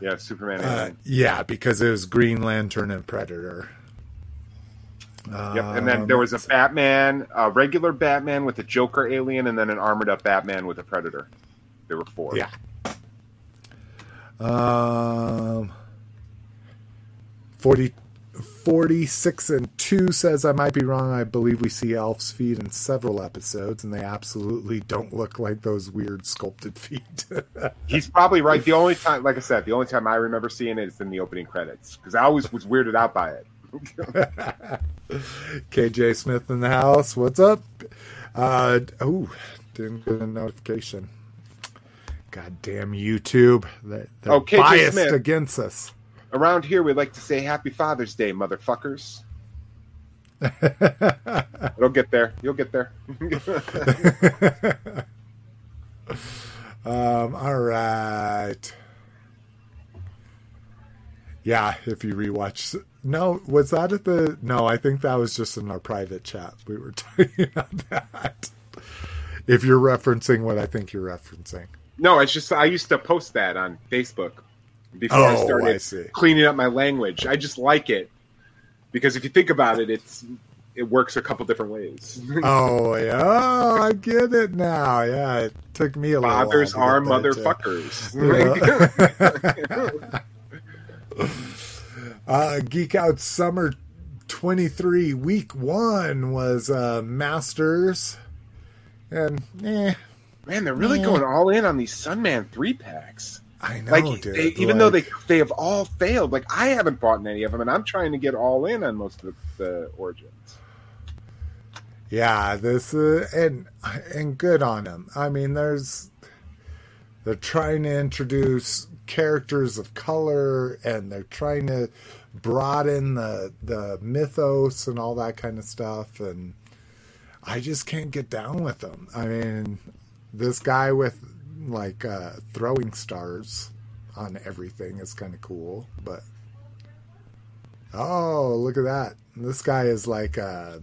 yeah, Superman. uh, Alien. yeah, because it was Green Lantern and Predator. Yep. And then there was a Batman, a regular Batman with a Joker alien, and then an armored up Batman with a Predator. There were four. Yeah. Um, 40, 46 and 2 says, I might be wrong. I believe we see Elf's feet in several episodes, and they absolutely don't look like those weird sculpted [laughs] feet. He's probably right. The only time, like I said, the only time I remember seeing it is in the opening credits because I always was weirded out by it. [laughs] KJ Smith in the house. What's up? Uh, oh, didn't get a notification. God damn YouTube. They're, they're Oh, KJ biased Smith. against us. Around here, we like to say Happy Father's Day, motherfuckers. [laughs] It'll get there. You'll get there. [laughs] Um, all right. Yeah, if you rewatch. No, was that at the. No, I think that was just in our private chat. We were [laughs] talking about that. If you're referencing what I think you're referencing. No, it's just I used to post that on Facebook. before I Oh, started I cleaning up my language. I just like it because if you think about it, it's it works a couple different ways. [laughs] Oh yeah, oh, I get it now. Yeah, it took me a little. Fathers are motherfuckers. [laughs] uh, Geek Out Summer 23 Week 1 was uh, Masters. And, eh, Man, they're really Yeah. going all in on these Sunman three packs. I know, Like, dude. they, even though they they have all failed, like I haven't bought any of them, and I'm trying to get all in on most of the, the origins. Yeah, this uh, and and good on them. I mean, there's they're trying to introduce characters of color, and they're trying to broaden the the mythos and all that kind of stuff. And I just can't get down with them. I mean, this guy with like uh, throwing stars on everything is kind of cool, but oh, look at that! This guy is like. Uh,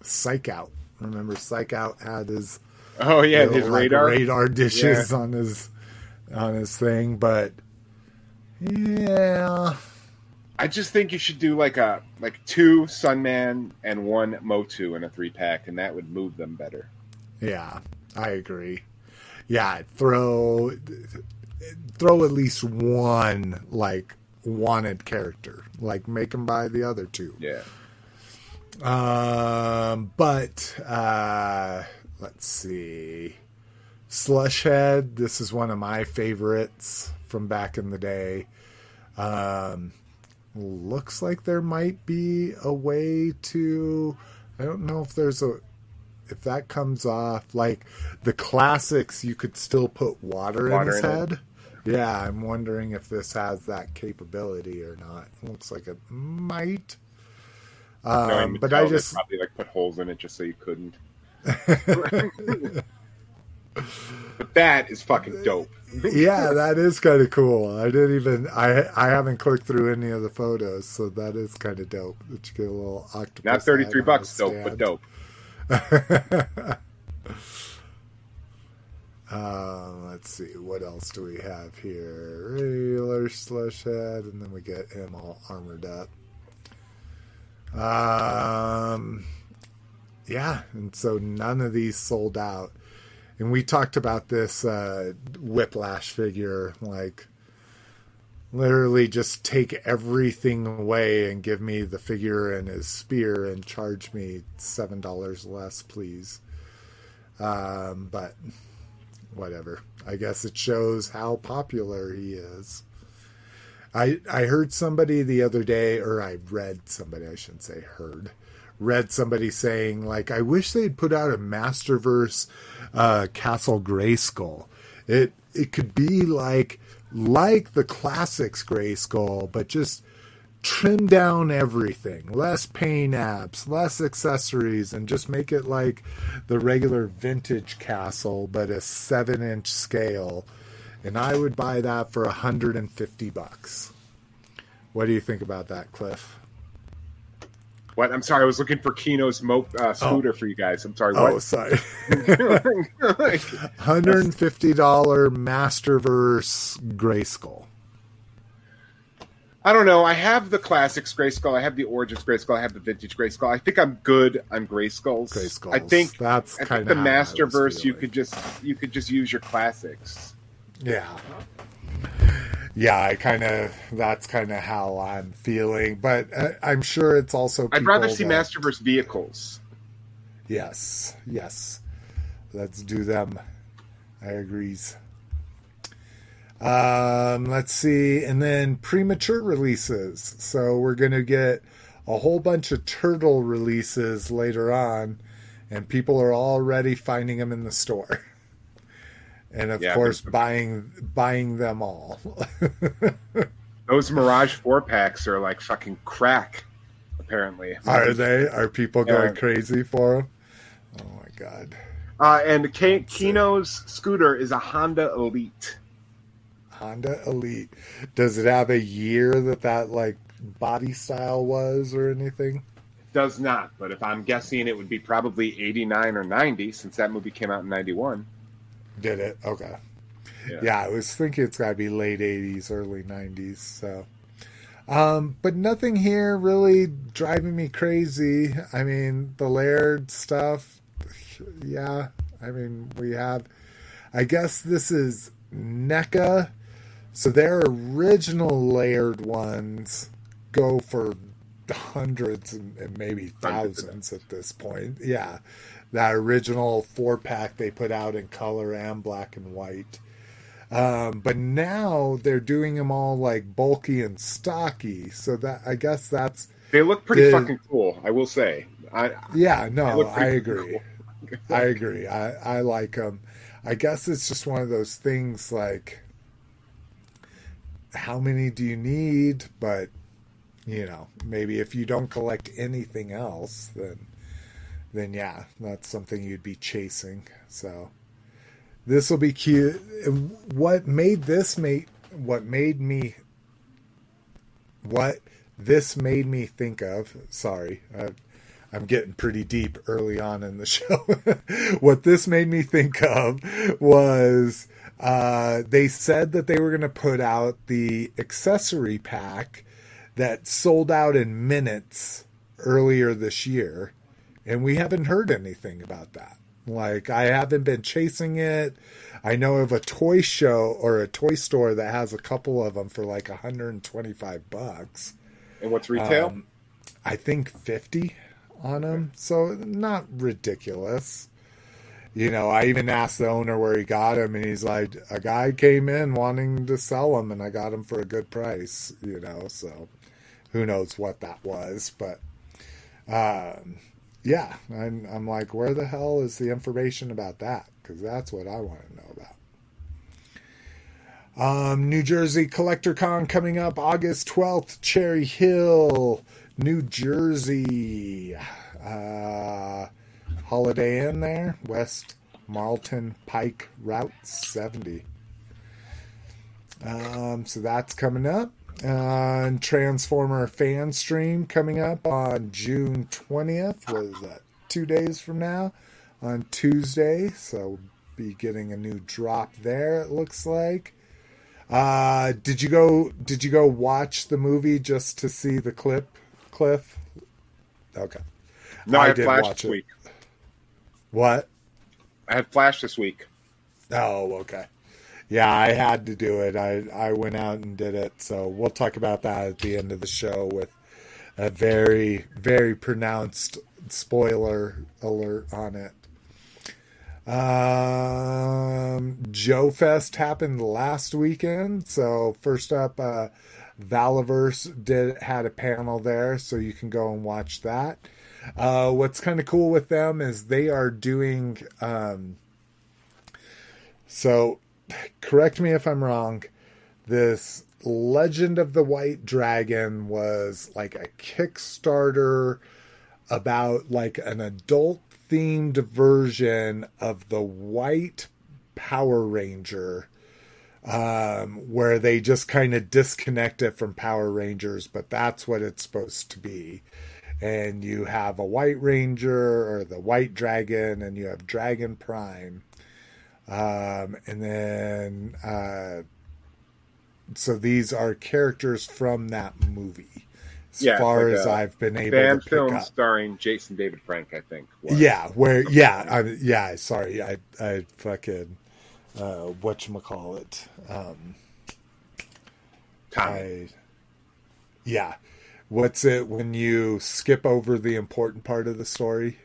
Psych Out. Remember, Psych Out had his Oh yeah, little, his like, radar. radar dishes on his on his thing, but yeah, I just think you should do like a like two Sunman and one Motu in a three pack, and that would move them better. yeah, I agree. Yeah, throw throw at least one like wanted character, like make him buy the other two. Yeah. Um, but uh, let's see. Slushhead. This is one of my favorites from back in the day. Um, looks like there might be a way to. I don't know if there's a. If that comes off, like the classics, you could still put water, Water in his in it. head. Yeah, I'm wondering if this has that capability or not. Looks like it might. Um, but I just probably like put holes in it just so you couldn't. [laughs] but that is fucking dope. yeah, that is kind of cool. I didn't even I I haven't clicked through any of the photos, so that is kind of dope. That you get a little octopus. Not thirty three bucks, dope, but dope. Uh, [laughs] let's see, what else do we have here? Regular slush head, and then we get him all armored up. Um, yeah, and so none of these sold out. And we talked about this uh, Whiplash figure, like literally just take everything away and give me the figure and his spear and charge me seven dollars less, please. Um, but whatever. I guess it shows how popular he is. I I heard somebody the other day, or I read somebody, I shouldn't say heard, read somebody saying like, I wish they'd put out a Masterverse uh, Castle Grayskull. It it could be like like the classics Grayskull, but just trim down everything. Less paint apps less accessories and just make it like the regular vintage castle but a seven inch scale. And i would buy that for 150 bucks. What do you think about that cliff What? I'm sorry, I was looking for Keno's mo- uh, scooter for you guys. I'm sorry. oh sorry [laughs] $150 masterverse grayskull I don't know. I have the classics Grayskull. I have the Origins Grayskull. I have the vintage Grayskull. I think I'm good on Grayskulls. Grayskulls. I think that's I think kind the Masterverse. You could just you could just use your classics. Yeah. Yeah, I kind of that's kind of how I'm feeling, but uh, I'm sure it's also. I'd rather see that- Masterverse vehicles. Yes, yes. Let's do them. I agrees. Um, let's see, and then premature releases. So we're gonna get a whole bunch of turtle releases later on, and people are already finding them in the store. [laughs] And of Yeah, course, buying buying them all. [laughs] Those Mirage four packs are like fucking crack. Apparently, Are they? Are people going crazy for them? Oh my god! Uh, and K- Keno's scooter is a Honda Elite. Honda Elite. Does it have a year that that like body style was or anything? Does not, but if I'm guessing, it would be probably 89 or 90 since that movie came out in 91. Did it? Okay. Yeah. yeah, I was thinking it's got to be late '80s, early '90s. So, um, but nothing here really driving me crazy. I mean, the layered stuff. Yeah, I mean, we have. I guess this is NECA. So their original layered ones go for hundreds and, maybe thousands at this point. Yeah, that original four pack they put out in color and black and white. Um, but now they're doing them all like bulky and stocky. So that I guess that's they look pretty the, fucking cool. I will say. I yeah no I agree. Cool. [laughs] I agree. I I like them. I guess it's just one of those things like how many do you need? But you know, maybe if you don't collect anything else, then then yeah, that's something you'd be chasing. So this will be cute. What made this made what made me what this made me think of? Sorry, I, I'm getting pretty deep early on in the [laughs] show. what this made me think of was uh, they said that they were going to put out the accessory pack that sold out in minutes earlier this year, and we haven't heard anything about that. Like, I haven't been chasing it. I know of a toy show or a toy store that has a couple of them for like 125 bucks. And what's retail? Um, I think 50 on them. So not ridiculous. You know, I even asked the owner where he got him, and he's like, a guy came in wanting to sell them, and I got him for a good price. You know, so who knows what that was, but um, yeah, I'm, I'm like, where the hell is the information about that? Because that's what I want to know about. Um, New Jersey Collector Con coming up August 12th, Cherry Hill, New Jersey. Uh, Holiday Inn there, West Marlton Pike Route 70. Um, so that's coming up. Uh, Transformer fan stream coming up on June 20th. Was that two days from now? On Tuesday. So we'll be getting a new drop there, it looks like. Uh, did you go did you go watch the movie just to see the clip, Cliff? Okay. No, I, I did watch it. Week. What? I had Flash this week. Oh, okay. Yeah, I had to do it. I I went out and did it. So we'll talk about that at the end of the show with a very very pronounced spoiler alert on it. Um, Joe Fest happened last weekend. So first up, uh, Valaverse did had a panel there, so you can go and watch that. Uh, what's kind of cool with them is they are doing. Um, so, correct me if I'm wrong. This Legend of the White Dragon was like a Kickstarter about like an adult themed version of the White Power Ranger um, where they just kind of disconnect it from Power Rangers, but that's what it's supposed to be and you have a White Ranger or the White Dragon, and you have Dragon Prime. Um, and then, uh, so these are characters from that movie. As yeah, far like as I've been able to pick film up. starring Jason David Frank, I think. Was. Yeah, where yeah, I, yeah. Sorry, I I fucking uh, what you call it. Um, I, yeah, What's it when you skip over the important part of the story?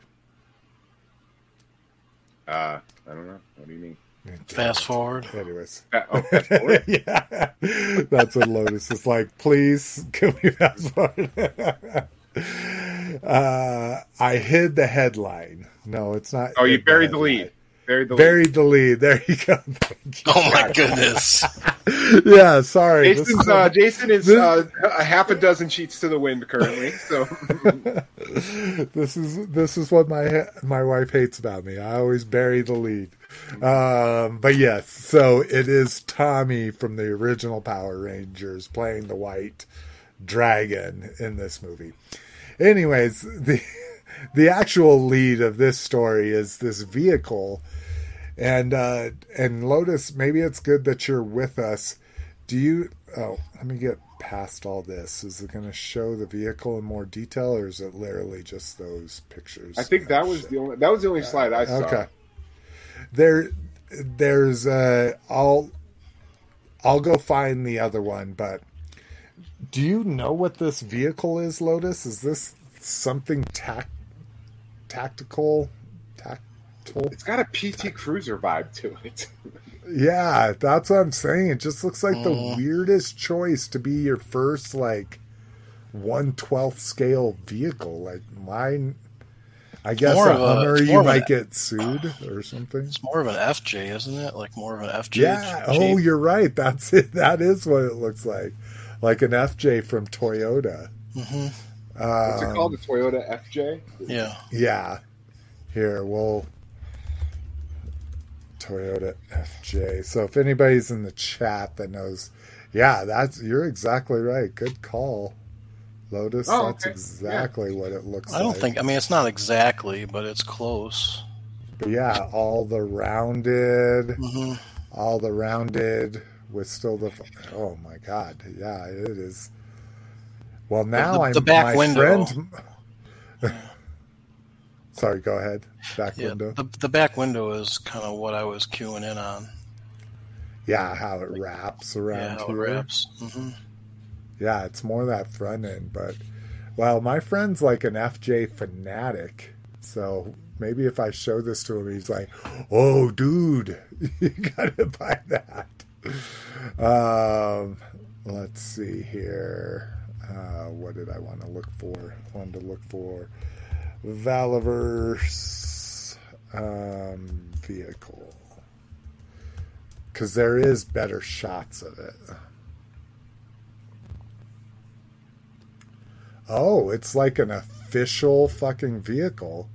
Uh, I don't know. What do you mean? Fast forward. Anyways. Uh, oh, fast forward? [laughs] yeah. That's what Lotus is like. Please, can we fast forward? [laughs] uh, I hid the headline. No, it's not. Oh, you buried the, the lead. Buried the Buried lead. the lead. There you go. [laughs] Oh my goodness. [laughs] yeah, sorry. Jason's, uh, [laughs] Jason is uh, a half a dozen sheets to the wind currently. So this is this is what my my wife hates about me. I always bury the lead. Um, but yes, so it is Tommy from the original Power Rangers playing the White Dragon in this movie. Anyways, the the actual lead of this story is this vehicle And uh, and Lotus, maybe it's good that you're with us. Do you? Oh, let me get past all this. Is it going to show the vehicle in more detail, or is it literally just those pictures? I think that was the only that was the only slide I saw. Okay. There, there's uh, I'll I'll go find the other one, but do you know what this vehicle is, Lotus? Is this something tac- tactical? Tactile? It's got a PT Cruiser vibe to it. Yeah, that's what I'm saying. It just looks like the Mm. weirdest choice to be your first like one twelfth scale vehicle. Like mine, I guess more a of a- Hummer you more of an- might get sued or something. It's more of an FJ, isn't it? Like more of an FJ. Yeah. shape. Oh, you're right. That's it. [laughs] That is what it looks like, like an FJ from Toyota. Mhm. What's it Um, called? The Toyota FJ. Yeah. Yeah. Here, we'll Toyota FJ. So if anybody's in the chat that knows, yeah, that's you're exactly right. Good call, Lotus. Oh, that's okay. exactly what it looks like. I don't like. think. I mean, it's not exactly, but it's close. But yeah, all the rounded, hmm all the rounded with still the. Oh my God! Yeah, it is. Well, now the- I'm the back my window. friend. [laughs] Sorry, go ahead. Back Yeah. window. The, the back window is kind of what I was queuing in on. Yeah, how it wraps around Yeah, how it here. wraps. hmm Yeah, it's more that front end, but well, my friend's like an FJ fanatic, so maybe if I show this to him, he's like, "Oh, dude, [laughs] you gotta buy that." Um, let's see here. Uh, what did I want to look for? I wanted to look for Valaverse um, vehicle because there is better shots of it. Oh, it's like an official fucking vehicle.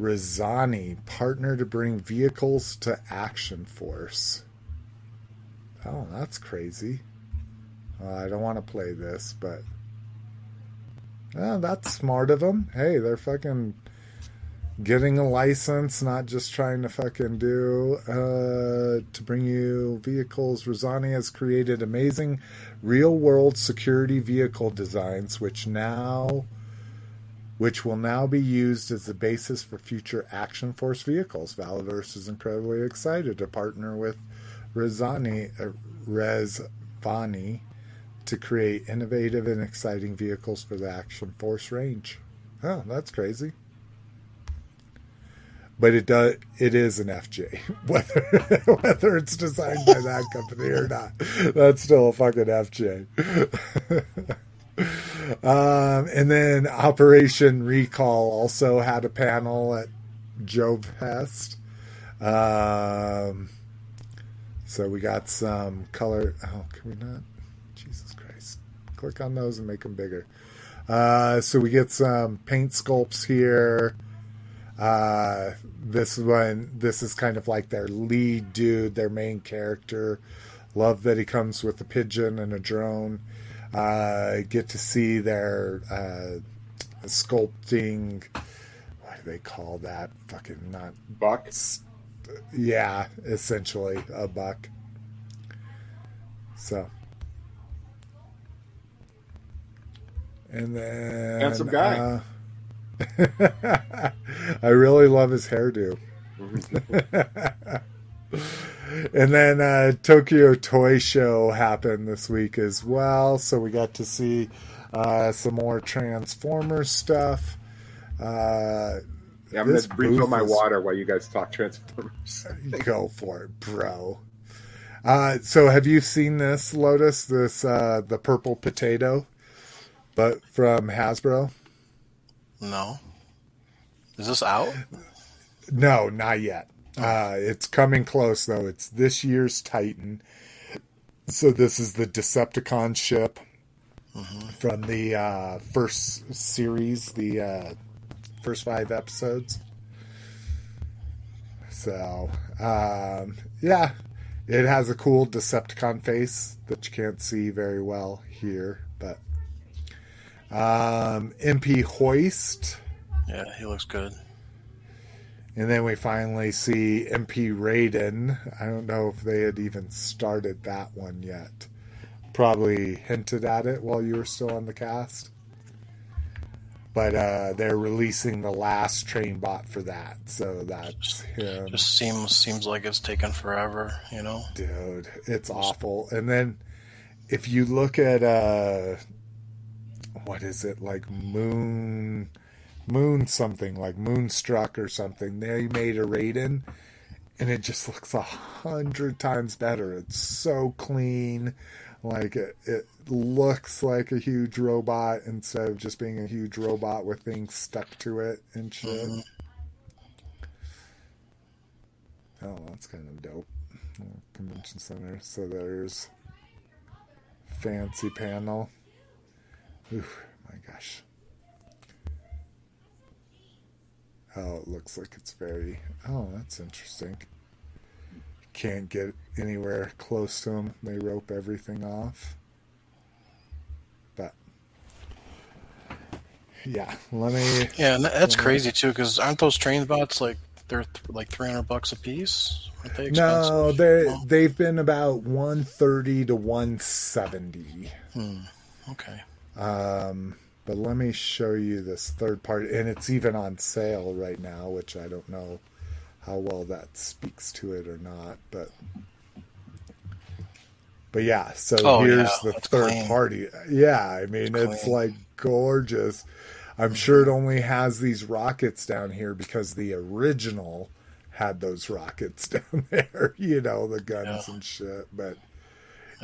Rezvani, partner to bring vehicles to Action Force. Oh, that's crazy. I don't want to play this, but. Oh, that's smart of them. Hey, they're fucking getting a license, not just trying to fucking do uh, to bring you vehicles. Rezvani has created amazing real-world security vehicle designs, which now, which will now be used as the basis for future Action Force vehicles. Valaverse is incredibly excited to partner with Rezani, uh, Rezvani to create innovative and exciting vehicles for the Action Force range. Oh, that's crazy. But it does it is an FJ [laughs] whether [laughs] whether it's designed by that company or not. That's still a fucking FJ [laughs] um, and then Operation Recall also had a panel at Joe Fest. Um, so we got some color oh can we not click on those and make them bigger uh, so we get some paint sculpts here uh, this one, this is kind of like their lead dude, their main character. Love that he comes with a pigeon and a drone. Uh, get to see their uh, sculpting. What do they call that? Fucking not. Buck. Yeah, essentially a buck. So. And then. Handsome guy. uh, [laughs] I really love his hairdo. [laughs] and then uh, Tokyo Toy Show happened this week as well, so we got to see uh, some more Transformers stuff. Uh, Yeah, I'm gonna refill my is- water while you guys talk Transformers. [laughs] go for it, bro. Uh, so, have you seen this Lotus? This uh, the purple potato, but from Hasbro. No. Is this out? No, not yet. Uh, it's coming close though. It's this year's Titan. So this is the Decepticon ship from the uh, first series, the uh, first five episodes. So um, yeah, it has a cool Decepticon face that you can't see very well here, um, MP Hoist. Yeah, he looks good. And then we finally see MP Raiden. I don't know if they had even started that one yet. Probably hinted at it while you were still on the cast. But uh, they're releasing the last train bot for that, so that's him. Just seems seems like it's taken forever, you know. Dude, it's awful. And then if you look at uh what is it, like Moon Moon something, like Moonstruck or something, they made a Raiden and it just looks a hundred times better. It's so clean. Like it, it looks like a huge robot instead of just being a huge robot with things stuck to it and shit. Mhm. Oh, that's kind of dope. Convention center. So there's fancy panel. Oof, my gosh. Oh, it looks like it's very. Oh, that's interesting. Can't get anywhere close to them. They rope everything off. But yeah, let me. Yeah, and that's crazy too. Because aren't those train bots like they're th- like three hundred bucks a piece? They? No, they No? they've been about one thirty to one seventy. Hmm. Okay. Um, but let me show you this third part, and it's even on sale right now, which I don't know how well that speaks to it or not. But but yeah, so Oh, here's yeah, the it's third clean. party. Yeah, I mean it's, clean. like gorgeous. I'm sure it only has these rockets down here because the original had those rockets [laughs] down there, you know, the guns Yeah. and shit. But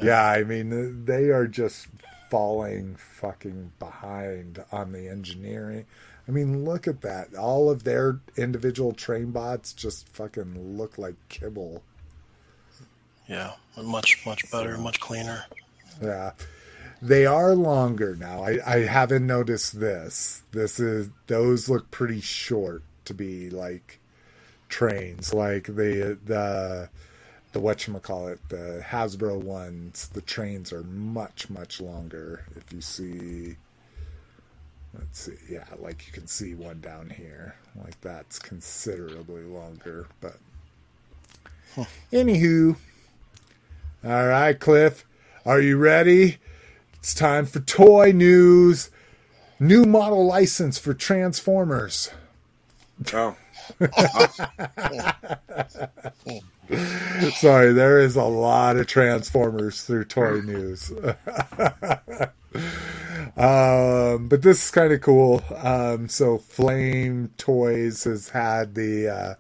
yeah, I mean, they are just falling fucking behind on the engineering. I mean, look at that. All of their individual train bots just fucking look like kibble. Yeah, much much better, much cleaner. Yeah. They are longer now. I, I haven't noticed this. This is those look pretty short to be like trains. Like the the the whatchamacallit, the Hasbro ones, the trains are much, much longer. If you see let's see, yeah, like you can see one down here. Like that's considerably longer. But anywho. All right, Cliff. Are you ready? It's time for toy news. New model license for Transformers. Oh, [laughs] oh. [laughs] Sorry, there is a lot of Transformers through toy [laughs] news. [laughs] um, but this is kind of cool. Um, so Flame Toys has had the uh,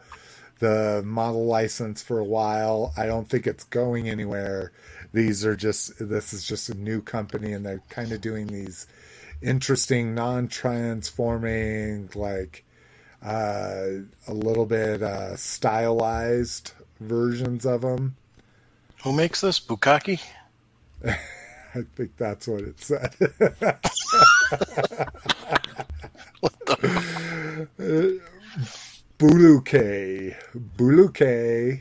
the model license for a while. I don't think it's going anywhere. These are just this is just a new company, and they're kind of doing these interesting non-transforming like uh, a little bit uh, stylized versions of them. Who makes this? Bukaki? [laughs] I think that's what it said. [laughs] [laughs] Buluke. Buluke.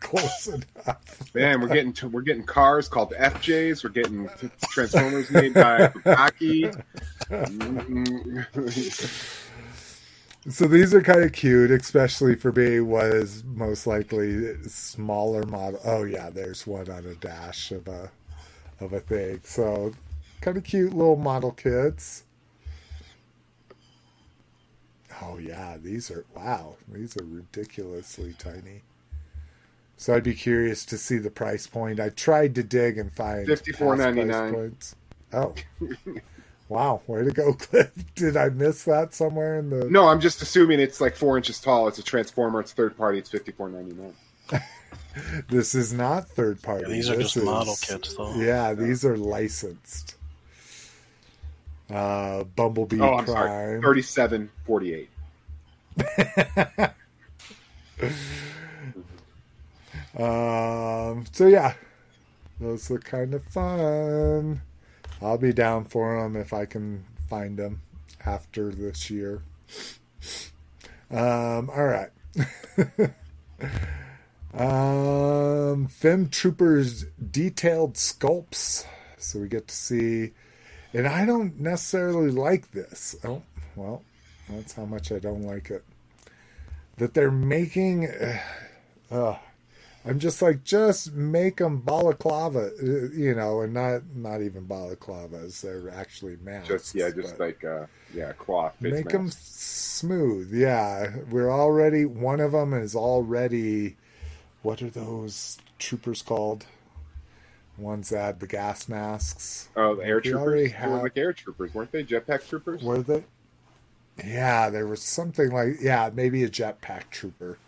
Close enough. man, we're getting to, we're getting cars called FJs. We're getting Transformers made by Bukaki. So these are kind of cute, especially for being what is most likely smaller model. Oh yeah, there's one on a dash of a of a thing. So kind of cute little model kits. Oh yeah, these are wow. These are ridiculously tiny. So I'd be curious to see the price point. I tried to dig and find past price $54.99. points. Oh. [laughs] wow, way to go, [laughs] Cliff. Did I miss that somewhere in the No, I'm just assuming it's like four inches tall. It's a Transformer. It's third party. It's fifty four ninety nine. [laughs] This is not third party. Yeah, these are This just model kits, though. Yeah, these are licensed. Uh, Bumblebee Oh, I'm Prime. sorry. Thirty seven forty eight. [laughs] Um, so yeah, those look kind of fun. I'll be down for them if I can find them after this year. Um, all right. [laughs] um, Fem Troopers detailed sculpts, so we get to see. And I don't necessarily like this. Oh, well, that's how much I don't like it. that they're making. [sighs] Uh, I'm just like, just make them balaclava, uh, you know, and not not even balaclavas. They're actually masks. Just yeah, just like uh, yeah, cloth. make them smooth. Yeah, we're already. One of them is already. What are those troopers called? Ones that had the gas masks. Oh, the air We troopers. They were like air troopers, weren't they? Jetpack troopers. Were they? Yeah, there was something like yeah, maybe a jetpack trooper.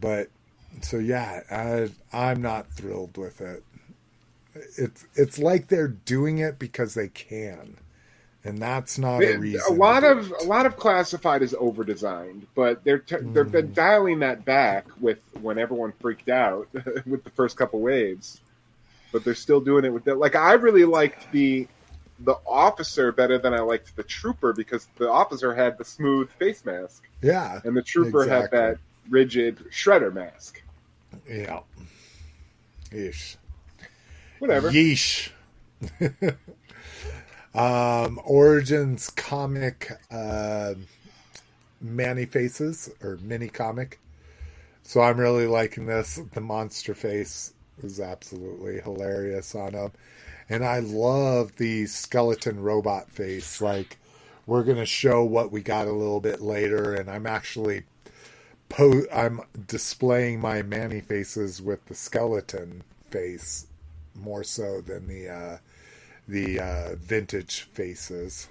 But so yeah, I I'm not thrilled with it. It's it's like they're doing it because they can, and that's not They- a reason. a lot of it. a lot of classified is over designed, but they're t- they've Mm. been dialing that back with when everyone freaked out [laughs] with the first couple waves. But they're still doing it with that. Like I really liked the the officer better than I liked the trooper because the officer had the smooth face mask yeah and the trooper had that rigid shredder mask. Yeah. Yeesh. Whatever. Yeesh. [laughs] um, Origins comic uh, Man-E-Faces or mini comic. So I'm really liking this. The monster face is absolutely hilarious on him. And I love the skeleton robot face. Like, we're going to show what we got a little bit later. And I'm actually. Po- I'm displaying my Man-E-Faces with the skeleton face more so than the uh, the uh, vintage faces.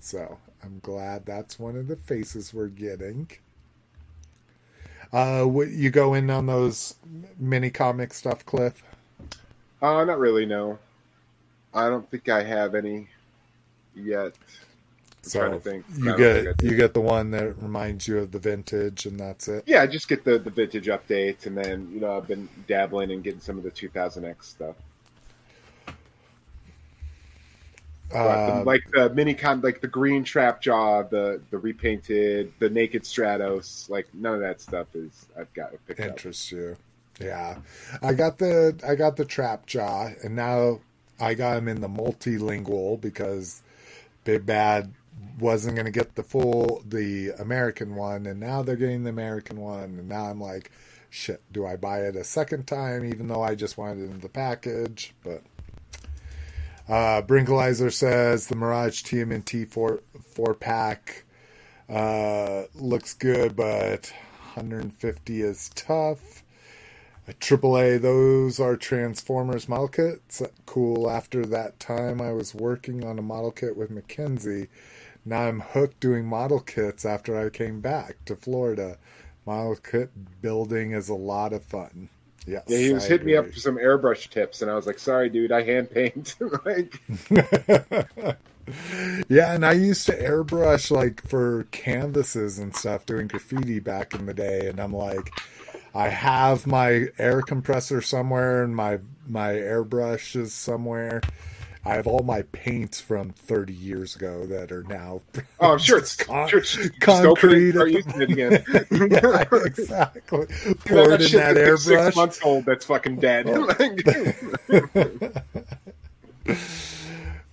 So I'm glad that's one of the faces we're getting. Uh, what, you go in on those mini comic stuff, Cliff? Uh, not really. No, I don't think I have any yet. I'm So trying to think. You get think I do. you get the one that reminds you of the vintage, and that's it. Yeah, I just get the, the vintage updates, and then you know I've been dabbling and getting some of the 2000X stuff, Uh, the- like the mini con, like the green trap jaw, the the repainted, the naked Stratos. Like none of that stuff is I've got picked up. interests you. Yeah, I got the I got the trap jaw, and now I got him in the multilingual because Big Bad wasn't going to get the full the American one, and now they're getting the American one, and now I'm like, shit, do I buy it a second time, even though I just wanted it in the package? But uh, Brinkalizer says the Mirage TMNT four four pack uh, looks good, but 150 is tough. A AAA, those are Transformers model kits. Cool. After that time, I was working on a model kit with Mackenzie. Now I'm hooked doing model kits after I came back to Florida. Model kit building is a lot of fun. Yes, Yeah, he was I hitting me up for some airbrush tips, and I was like, "Sorry, dude, I hand paint." [laughs] like, [laughs] yeah, and I used to airbrush like for canvases and stuff doing graffiti back in the day, and I'm like, I have my air compressor somewhere and my my airbrush is somewhere. I have all my paints from 30 years ago that are now oh, I'm sure [laughs] it's con- sure it's concrete. At using it again. [laughs] yeah, exactly. [laughs] Poured in that airbrush. Six months old. That's fucking dead.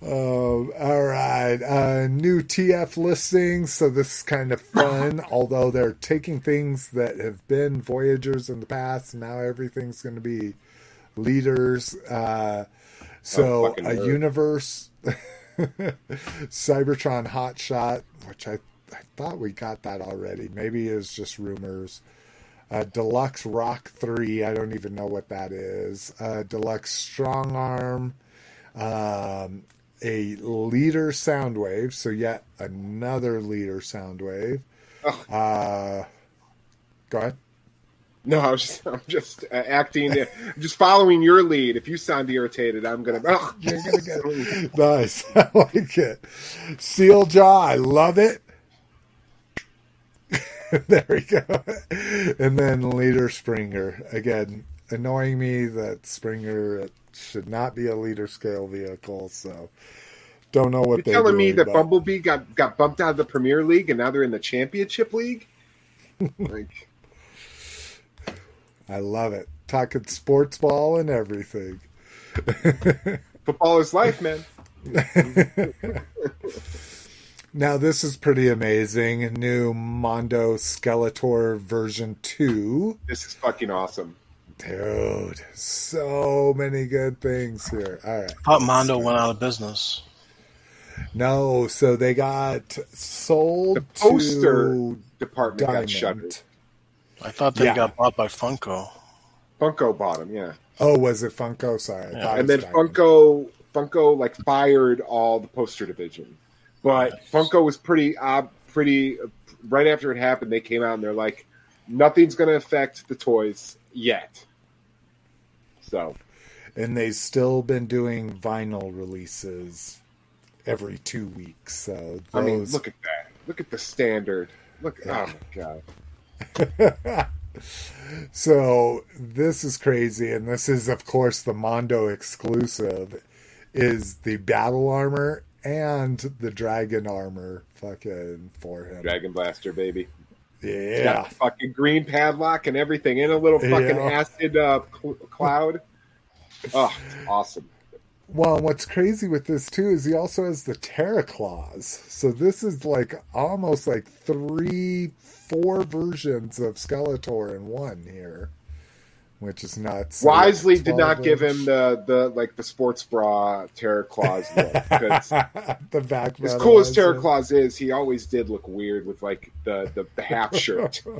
Oh, all right. Uh, new TF listings. So this is kind of fun, although they're taking things that have been Voyagers in the past. Now everything's going to be leaders. Uh, so Oh, a universe, [laughs] Cybertron Hotshot, which I, I thought we got that already. Maybe it was just rumors. Uh, Deluxe Rock 3, I don't even know what that is. Uh, Deluxe Strong Arm, um, a leader Soundwave, so yet another leader Soundwave. Oh. Uh, go ahead. No, I was just, I'm just uh, acting, I'm just following your lead. If you sound irritated, I'm gonna. Oh, You're [laughs] gonna get nice. [laughs] I like it. Steeljaw, I love it. [laughs] there we go. And then Leader Springer. Again, annoying me that Springer should not be a leader scale vehicle, so don't know what You're they're telling me that but Bumblebee got got bumped out of the Premier League and now they're in the Championship League? like, I love it. Talking sports ball and everything. [laughs] football is life, man. [laughs] Now this is pretty amazing. New Mondo Skeletor version two. This is fucking awesome. Dude, so many good things here. All right. I thought Mondo went out of business. No, so they got sold The poster to department got shuttered. Diamond. I thought they Yeah. got bought by Funko. Funko bought them, yeah. Oh, was it Funko? Sorry. Yeah. and then Diamond. Funko Funko like fired all the poster division, but Funko was pretty uh, pretty right after it happened. They came out and they're like, nothing's going to affect the toys yet. So and they've still been doing vinyl releases every two weeks. So those... I mean, look at that. Look at the standard. Look. Yeah. Oh my god. [laughs] so this is crazy, and this is of course the Mondo exclusive. Is the battle armor and the dragon armor fucking for him? Dragon Blaster, baby. Yeah, fucking green padlock and everything in a little fucking Yeah. acid uh, cl- cloud. [laughs] Oh, it's awesome. Well, what's crazy with this too is he also has the Terror Claws. So this is like almost like three, four versions of Skeletor in one here, which is nuts. So Wisely did not 12 give him the, the like the sports bra Terror Claws look. [laughs] the back. as cool as it. Claus is, he always did look weird with like the the, the half shirt. [laughs]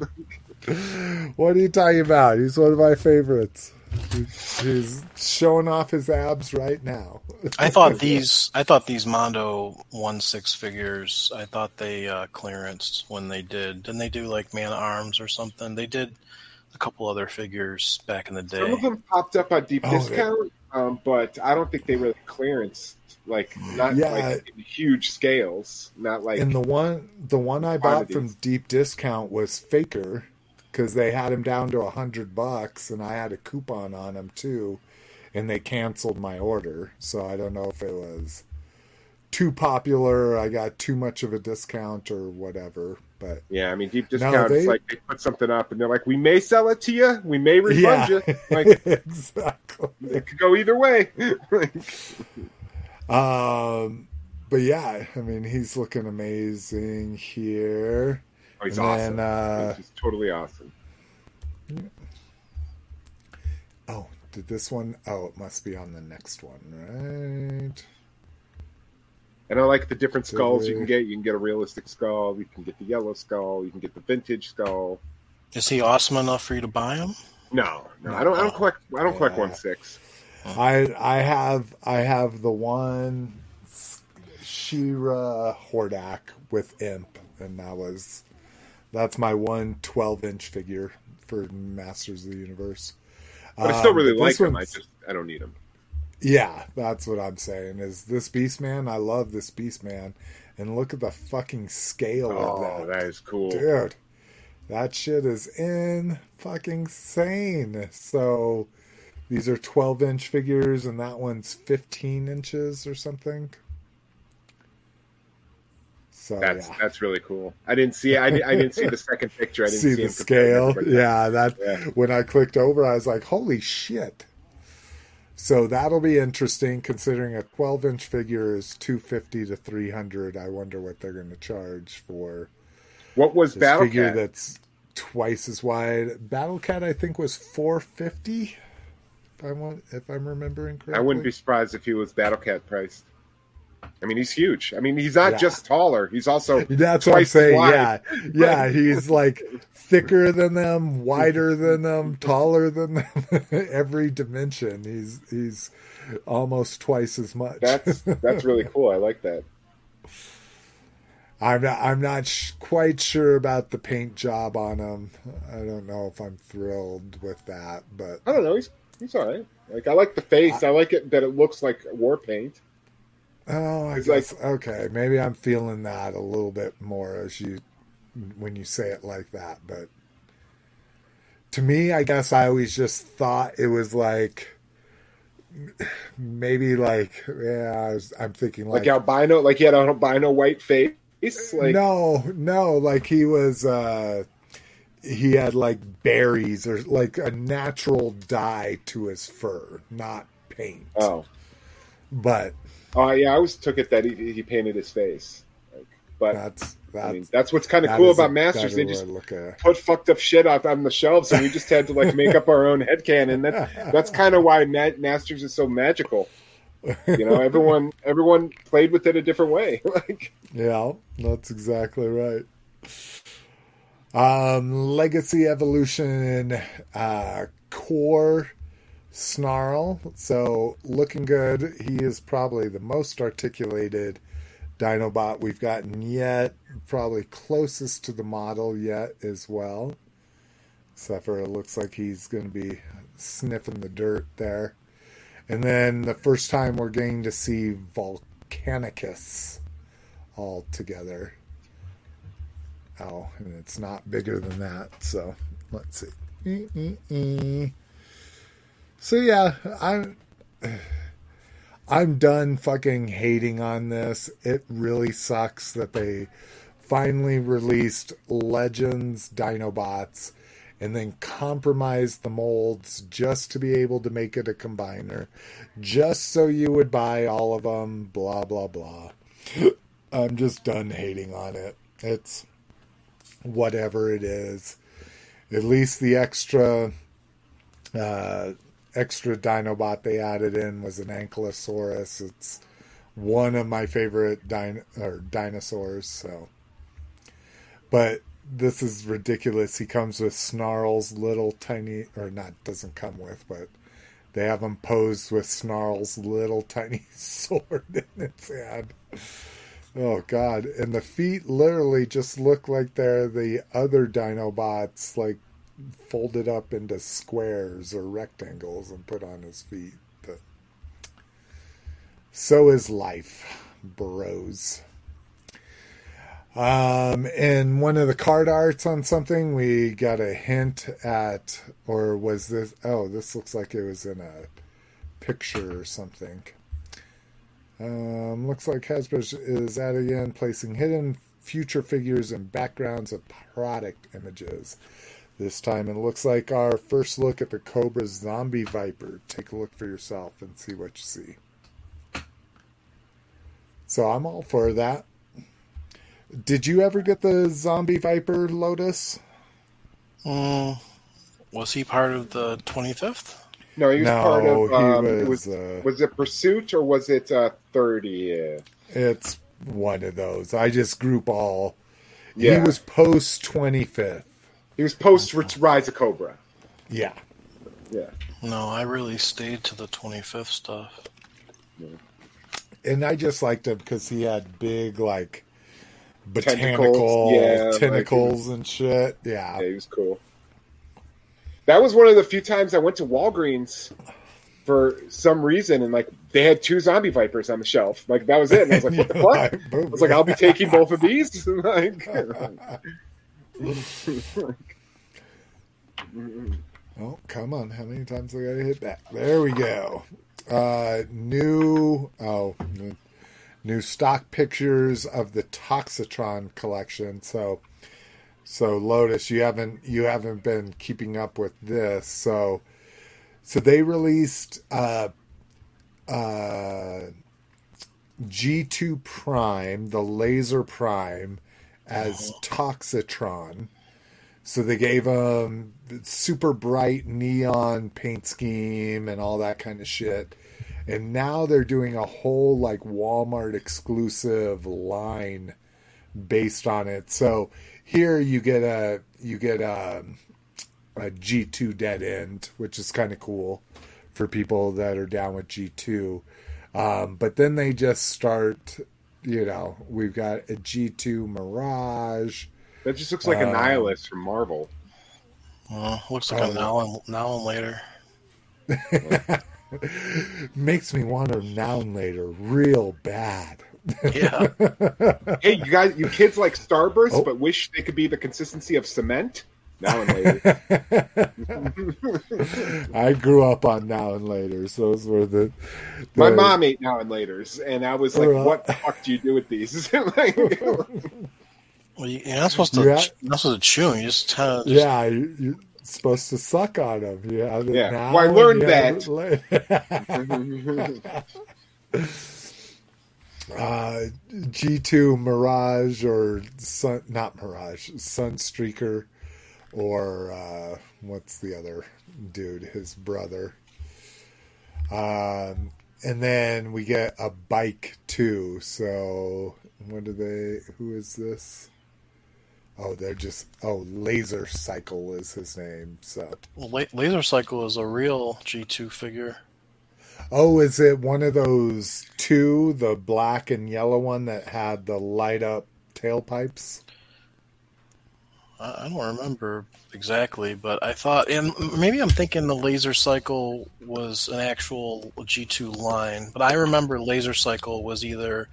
What are you talking about? He's one of my favorites. He's, he's showing off his abs right now. [laughs] I thought [laughs] these I thought these Mondo one six figures. I thought they uh, clearanced when they did. Didn't they do like Man Arms or something? They did a couple other figures back in the day. Some of them popped up on deep Oh, they- discount, um, but I don't think they really clearance like not Yeah. like in huge scales. Not like And the one, the one I bought from deep discount was Faker because they had him down to a hundred bucks, and I had a coupon on him too, and they canceled my order. So I don't know if it was too popular, I got too much of a discount, or whatever. But yeah, I mean deep No, discount. they- like they put something up and they're like, we may sell it to you, we may refund yeah, you. [laughs] Like exactly. it could go either way. [laughs] Um, but yeah, I mean, he's looking amazing here. Oh, he's And awesome. then, uh, he's totally awesome. Oh, did this one? Oh, it must be on the next one, right? And I like the different skulls you can get. You can get a realistic skull. You can get the yellow skull. You can get the vintage skull. Is he awesome enough for you to buy him? No, no, I don't. I don't collect. I don't collect one six. I I have I have the one She-Ra Hordak with Imp, and that was that's my one 12 inch figure for Masters of the Universe. But I still Um, really like them. I just I don't need them. Yeah, that's what I'm saying. Is this Beast Man? I love this Beast Man, and look at the fucking scale Oh, of that, that is cool. dude. That shit is in fucking insane. So these are 12 inch figures, and that one's 15 inches or something. So That's yeah. that's really cool. I didn't see. I, I didn't see the second [laughs] picture. I didn't see see, the scale. Yeah, that Yeah. when I clicked over, I was like, "Holy shit!" So that'll be interesting, considering a 12 inch figure is 250 to 300. I wonder what they're going to charge for What was Battle figure Cat? that's twice as wide. Battle Cat, I think, was 450. If I want, if I'm remembering correctly, I wouldn't be surprised if he was Battle Cat priced. I mean, he's huge. I mean, he's not Yeah. just taller; he's also [laughs] That's what I'm saying. Yeah, yeah. [laughs] He's like thicker than them, wider than them, taller than them. [laughs] Every dimension, he's he's almost twice as much. That's that's really cool. I like that. I'm not. I'm not sh- quite sure about the paint job on him. I don't know if I'm thrilled with that, but I don't know. He's he's all right. Like I like the face. I like it that it looks like war paint. Oh, I It's guess okay. Maybe I'm feeling that a little bit more as you when you say it like that. But to me, I guess I always just thought it was like maybe like yeah. I was, I'm thinking Like, like, albino, like he had an albino white face. Like no, no, like he was. uh he had like berries or like a natural dye to his fur, not paint. oh, But oh yeah. I always took it that he, he painted his face. Like, But That's that's I mean, that's what's kind of cool about Masters. They just put fucked up shit out on the shelves, and we just had to like make up our own headcanon. That's that's kind of why Ma- Masters is so magical. You know, everyone everyone played with it a different way. [laughs] like, Yeah, that's exactly right. Um, Legacy Evolution uh, Core Snarl. So looking good. He is probably the most articulated Dinobot we've gotten yet. Probably closest to the model yet as well. Except for it looks like he's going to be sniffing the dirt there. And then the first time we're getting to see Volcanicus all together. Oh, and it's not bigger than that. So let's see. So yeah, I'm I'm done fucking hating on this. It really sucks that they finally released Legends Dinobots and then compromised the molds just to be able to make it a combiner, just so you would buy all of them. Blah blah blah. [laughs] I'm just done hating on it. It's whatever it is. At least the extra uh, extra Dinobot they added in was an Ankylosaurus. It's one of my favorite din- or dinosaurs. So, but this is ridiculous. He comes with Snarl's little tiny, or not doesn't come with, but they have him posed with Snarl's little [laughs] tiny sword in its hand. Oh god! And the feet literally just look like they're the other Dinobots, like folded up into squares or rectangles and put on his feet. But so is life, bros. Um, in one of the card arts on something, we got a hint at, or was this? Oh, this looks like it was in a picture or something. Um, looks like Hasbro is at again placing hidden future figures and backgrounds of product images. This time it looks like our first look at the Cobra Zombie Viper. Take a look for yourself and see what you see. So I'm all for that. Did you ever get the Zombie Viper Lotus? Mm, was he part of the 25th? no, he was no, part of. Um, he it was. was uh, was it Pursuit or was it uh, Thirty? it's one of those. I just group all. Yeah, He was post 25th. He was post Rise of Cobra. Yeah. Yeah, No, I really stayed to the 25th stuff. and I just liked him because he had big like Tentacles, botanical yeah, like- tentacles and shit. Yeah, yeah, he was cool. That was one of the few times I went to Walgreens for some reason, and like they had two zombie vipers on the shelf. Like that was it. And I was like, "What the [laughs] fuck?" like. I was like, "I'll be taking both of these." [laughs] like, [laughs] Oh, come on! How many times I gotta hit that? There we go. Uh, new oh, new, new stock pictures of the Toxitron collection. So, so Lotus, you haven't you haven't been keeping up with this. So, so they released uh, uh, G2 Prime, the Laser Prime, as Toxitron. So they gave him super bright neon paint scheme and all that kind of shit. And now they're doing a whole like Walmart exclusive line based on it. So here you get a you get a, a G2 dead end, which is kind of cool for people that are down with G2. Um, but then they just start, you know, we've got a G2 Mirage. That just looks like a Um, nihilist from Marvel. Uh, looks like Oh. a now and, now and later. Makes me want to noun later real bad. Yeah. [laughs] Hey, you guys, you kids like Starburst, Oh. but wish they could be the consistency of cement. Now and later, [laughs] I grew up on now and later, so those were the. my mom ate now and later's, and I was like, Uh. "What the fuck do you do with these?" [laughs] Like, Well, you- you're not supposed to. Yeah. You're not supposed to chew 'em, You just kind of. Yeah, you- you're supposed to suck on them. You have it Yeah. Well, I learned that. [laughs] uh, G2 Mirage or Sun, not Mirage, Sunstreaker, or uh, what's the other dude? His brother. Um, and then we get a bike too. So what do they? Who is this? Oh, they're just oh, Laser Cycle is his name. So La- Laser Cycle is a real G2 figure. oh, is it one of those two, the black and yellow one that had the light up tailpipes? I I don't remember exactly, but I thought, and maybe I'm thinking the Laser Cycle was an actual G2 line, but I remember Laser Cycle was either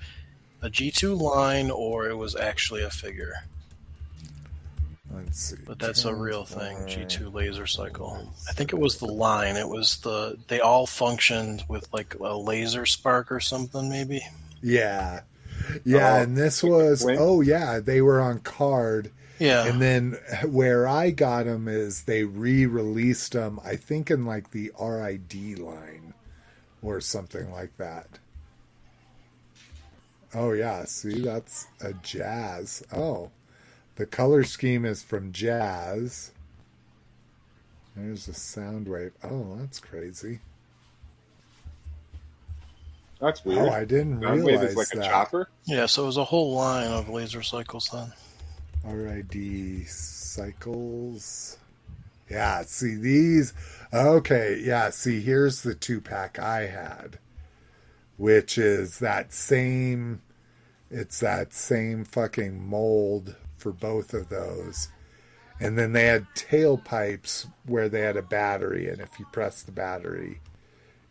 a G2 line or it was actually a figure. Let's see. But that's a real thing, G2 Laser Cycle. I think it was the line. It was the they all functioned with like a laser spark or something, maybe. Yeah, yeah, Oh, and this was Wait. oh yeah, they were on card. Yeah. And then where I got them is they re-released them. I think in like the RID line or something like that. Oh yeah, see that's a jazz. Oh, the color scheme is from jazz. There's a Soundwave. Oh, that's crazy. That's weird. Oh, I didn't Soundwave realize is like that. a chopper. yeah, so it was a whole line of laser cycles then. RID cycles. Yeah, see these. Okay, yeah, see here's the two pack I had, which is that same. It's that same fucking mold for both of those. And then they had tailpipes where they had a battery, and if you press the battery,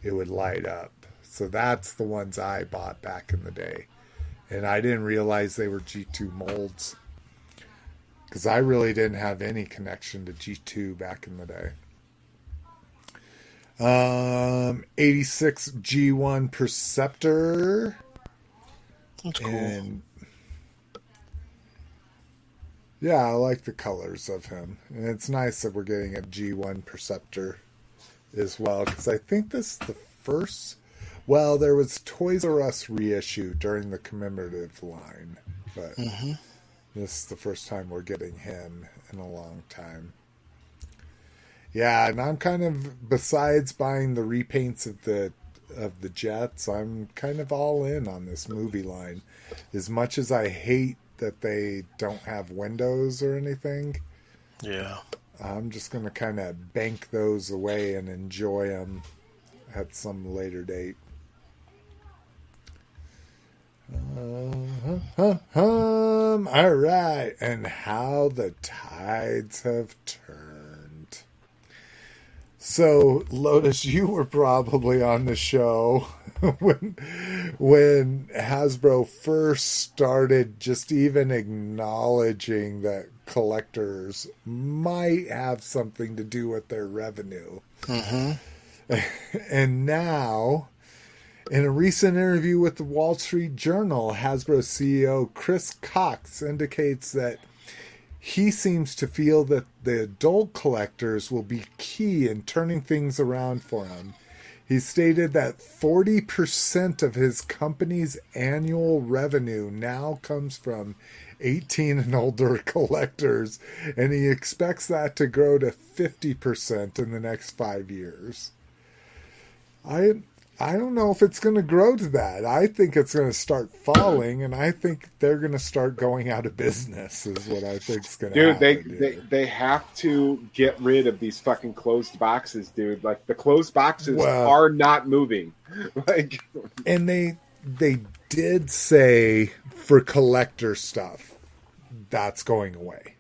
it would light up. So that's the ones I bought back in the day. And I didn't realize they were G2 molds because I really didn't have any connection to G2 back in the day. Um, 86 G1 Perceptor That's cool. and yeah, I like the colors of him, and it's nice that we're getting a G1 Perceptor as well because I think this is the first. Well, there was Toys R Us reissue during the commemorative line, but hmm this is the first time we're getting him in a long time. Yeah, and I'm kind of besides buying the repaints of the of the jets, I'm kind of all in on this movie line. As much as I hate that they don't have windows or anything, Yeah. I'm just going to kind of bank those away and enjoy them at some later date. Uh, hum, all right, and how the tides have turned. So, Lotus, you were probably on the show [laughs] when when Hasbro first started just even acknowledging that collectors might have something to do with their revenue. hmm [laughs] And now, in a recent interview with the Wall Street Journal, Hasbro CEO Chris Cocks indicates that he seems to feel that the adult collectors will be key in turning things around for him. He stated that 40% of his company's annual revenue now comes from 18 and older [laughs] collectors, and he expects that to grow to 50% in the next five years. I I don't know if it's going to grow to that. I think it's going to start falling, and I think they're going to start going out of business. Is what I think's going to Dude, happen. they, they they have to get rid of these fucking closed boxes, dude. Like the closed boxes Well- are not moving. [laughs] Like and they they did say for collector stuff that's going away.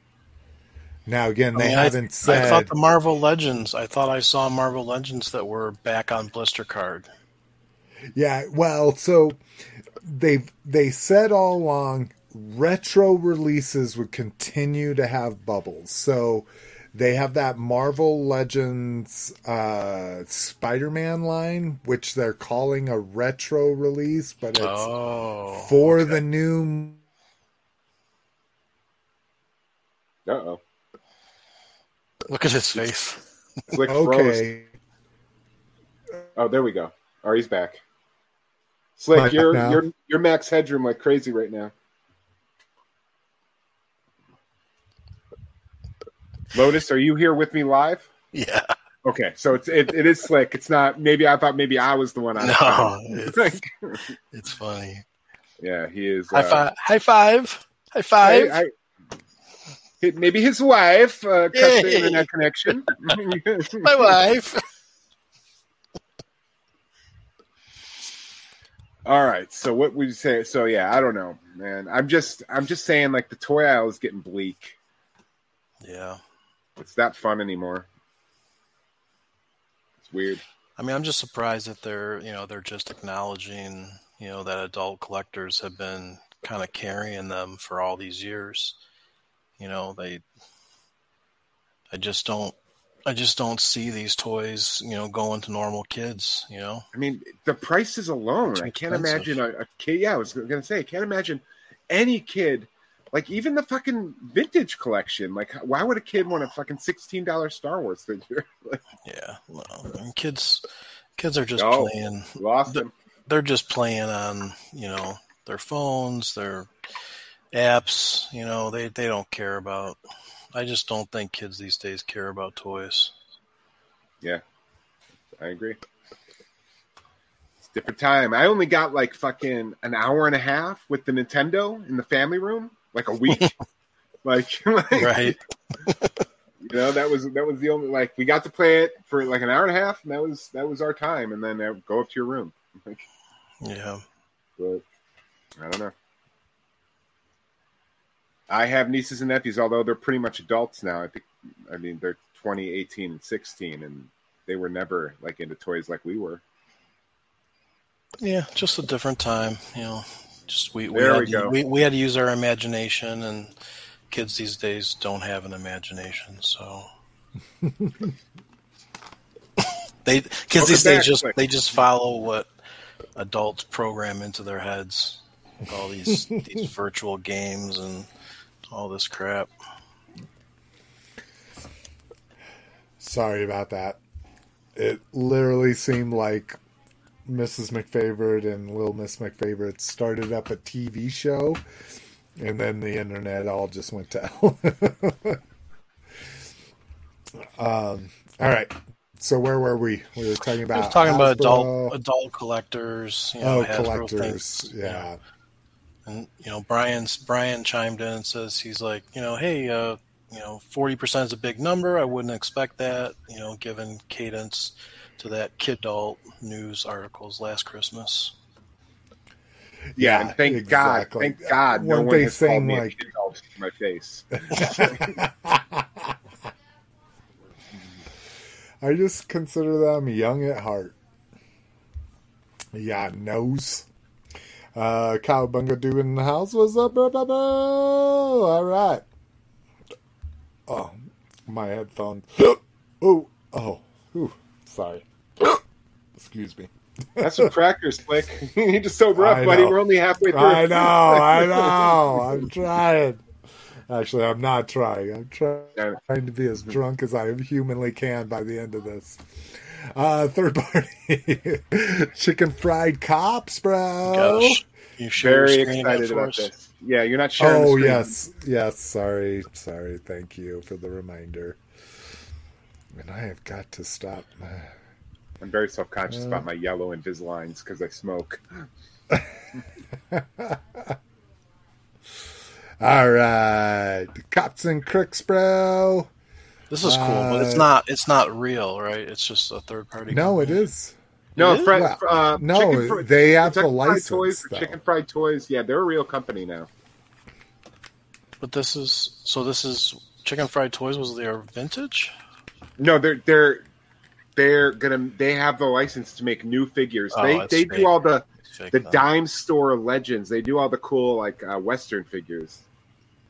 Now again, they I mean, haven't I said. I thought the Marvel Legends. I thought I saw Marvel Legends that were back on blister card. Yeah, well, so they've they said all along retro releases would continue to have bubbles. So they have that Marvel Legends uh Spider-Man line which they're calling a retro release, but it's Oh, for okay. the new uh oh. Look at his face. Click froze. Okay. Oh, there we go. Oh, he's back. Slick, Like you're now? you're you're max headroom like crazy right now. Lotus, are you here with me live? Yeah. Okay, so it's it, it is slick. It's not. Maybe I thought maybe I was the one. on No, it's, [laughs] it's funny. yeah, he is. High uh, five! High five! High five! I, I, maybe his wife uh, cut the internet connection. [laughs] My wife. [laughs] All right. So what would you say? So yeah, I don't know, man. I'm just I'm just saying like the toy aisle is getting bleak. Yeah. It's not fun anymore. It's weird. I mean, I'm just surprised that they're, you know, they're just acknowledging, you know, that adult collectors have been kind of carrying them for all these years. You know, they, I just don't, I just don't see these toys, you know, going to normal kids. You know, I mean, the prices alone. I can't imagine a, a kid. Yeah, I was gonna say, I can't imagine any kid. Like even the fucking vintage collection. Like, why would a kid want a fucking sixteen dollar Star Wars figure? [laughs] Yeah, well, I mean, kids, kids are just No. playing. lost him. They're just playing on, you know, their phones, their apps. You know, they they don't care about. I just don't think kids these days care about toys. Yeah, I agree. It's a different time. I only got like fucking an hour and a half with the Nintendo in the family room, like a week. [laughs] like, [laughs] like, right? you know, that was that was the only like we got to play it for like an hour and a half, and that was that was our time. And then uh, go up to your room. Like, [laughs] Yeah. but I don't know. I have nieces and nephews, although they're pretty much adults now. I think, I mean, they're 20, 18, and 16, and they were never like into toys like we were. Yeah, just a different time, you know. Just we we had, we to, go. we we had to use our imagination, and kids these days don't have an imagination, so [laughs] they kids these days just they just follow what adults program into their heads, all these these virtual games and all this crap. Sorry about that. It literally seemed like Mrs. McFavorite and Little Miss McFavorite started up a TV show, and then the internet all just went to [laughs] hell. um, all right. So where were we? We were talking about was talking about adult adult collectors, you know, Oh, Hasbro collectors. thinks- Yeah. And you know, Brian's Brian chimed in and says he's like, you know, hey, uh, you know, forty percent is a big number. I wouldn't expect that, you know, given cadence to that kidult news articles last Christmas. Yeah, and thank God, thank God, no Weren't one has called saying, me a like- kid dog to my face. [laughs] I just consider them young at heart. Yeah, nose. Uh, Cowabunga Doo in the house. What's up, bro? bro, bro? All right. Oh, my headphones. [gasps] oh, oh, Ooh, sorry. [gasps] Excuse me. That's some crackers, Slick. you need to sober up, buddy. We're only halfway through. I know, I [laughs] know. I'm trying. Actually, I'm not trying. I'm trying to be as drunk as I humanly can by the end of this. Uh, third party [laughs] chicken fried cops, bro. Gosh, you share Very excited about us? this. Yeah, you're not sharing. Oh screen. yes, yes. Sorry, sorry. Thank you for the reminder. And I have got to stop. I'm very self conscious Uh. about my yellow Invisaligns because I smoke. [laughs] All right, cops and crooks, bro. This is cool, but it's Uh, not it's not real, right? It's just a third party. No, it is. No, It is? Fred, Well, uh, no, chicken fri- they have the Kentucky Fried Toys, though. Chicken Fried Toys. Yeah, they're a real company now. But this is so. This is Chicken Fried Toys. Was their vintage? No, they're they're they're gonna they have the license to make new figures. Oh, they they fake. do all the the then. dime store legends. They do all the cool like uh, Western figures,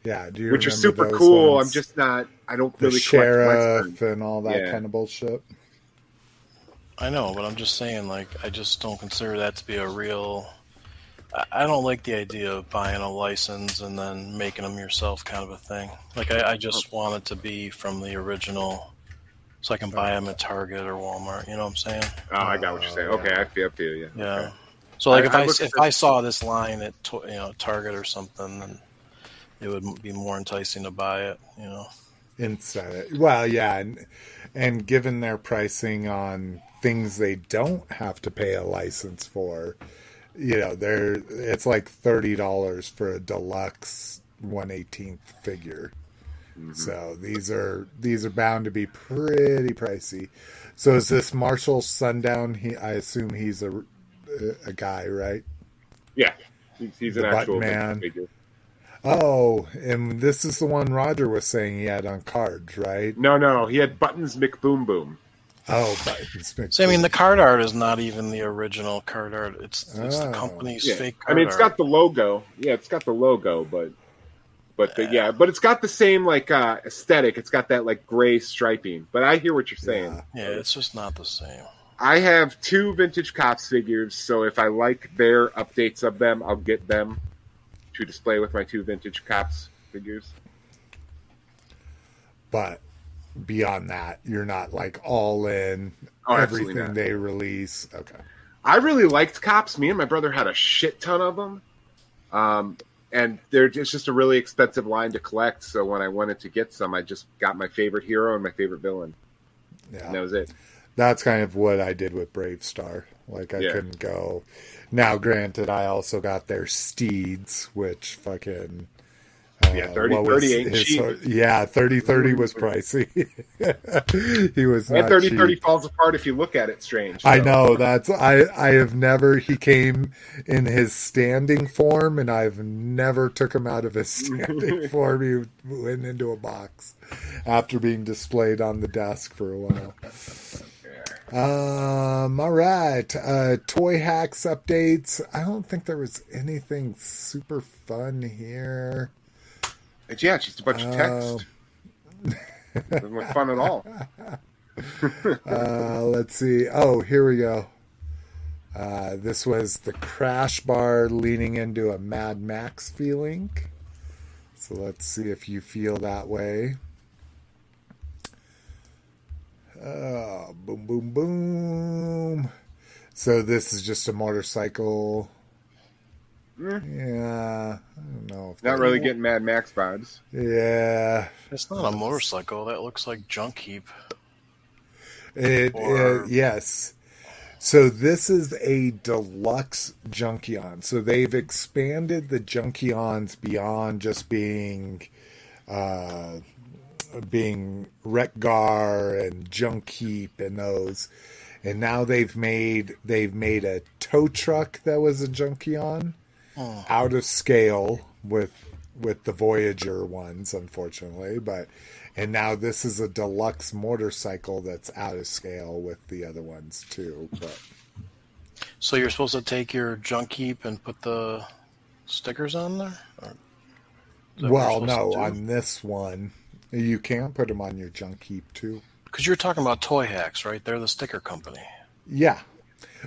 Yeah, do you which are super those cool. ones? I'm just not. I don't the really collect sheriff Western. and all that Yeah. kind of bullshit. I know, but I'm just saying, like, I just don't consider that to be a real. I- I don't like the idea of buying a license and then making them yourself, kind of a thing. Like, I, I just oh. want it to be from the original, so I can buy them at Target or Walmart. You know what I'm saying? Oh, I got what you're saying. Oh, Okay, yeah. I feel, I feel you. Yeah. Okay. So like I- if I I, if at- I saw this line at you know Target or something, then it would be more enticing to buy it. You know. instead. Well, yeah, and and given their pricing on things they don't have to pay a license for, you know, they're it's like thirty dollars for a deluxe one eighteenth figure. Mm-hmm. So these are these are bound to be pretty pricey. So is this Marshall Sundown? He, I assume he's a a guy, right? Yeah, he's, he's an The actual Man. figure. Oh, and this is the one Roger was saying he had on cards, right? No, no, he had Buttons McBoom Boom. Oh, buttons. McBoom. So I mean, the card art is not even the original card art. It's it's Oh. the company's Yeah, fake. I mean it's art. got the logo. Yeah, it's got the logo, but but the, yeah, but it's got the same like uh, aesthetic. It's got that like gray striping. But I hear what you're saying. Yeah. Yeah, it's just not the same. I have two vintage cops figures, so if I like their updates of them, I'll get them to display with my two vintage cops figures. but beyond that, you're not like all in Oh, everything they release. Okay. I really liked cops. Me and my brother had a shit ton of them. Um, and they're it's just a really expensive line to collect. So when I wanted to get some, I just got my favorite hero and my favorite villain, and that was it. That's kind of what I did with BraveStarr. Like I Yeah. couldn't go. Now, granted, I also got their steeds, which fucking. uh, Yeah, 30, 30 ain't his- cheap. Yeah, thirty thirty was pricey. [laughs] he was And not thirty cheap. thirty falls apart if you look at it strange. I know that's I I have never he came in his standing form and I've never took him out of his [laughs] standing form. He went into a box after being displayed on the desk for a while. Um all right. Uh toy hacks updates. I don't think there was anything super fun here. It's, Yeah, it's just a bunch of Oh. text. [laughs] Doesn't fun at all. [laughs] Uh, let's see. Oh, here we go. Uh, this was the crash bar leaning into a Mad Max feeling. So let's see if you feel that way. Oh, boom, boom, boom. So this is just a motorcycle. Yeah, I don't know. If Mm. Not that- really getting Mad Max vibes. Yeah, It's not a motorcycle. That looks like junk heap. It, Or- uh, yes. So this is a deluxe Junkion. So they've expanded the Junkions beyond just being uh, being Wreck-Gar and Junk Heap and those. And now they've made they've made a tow truck that was a Junkion Oh. out of scale with with the Voyager ones, unfortunately, but and now this is a deluxe motorcycle that's out of scale with the other ones too. But So you're supposed to take your junk heap and put the stickers on there? Or is that what well, no, on this one you can put them on your junk heap too. Because you're talking about Toy Hacks, right? They're the sticker company. Yeah.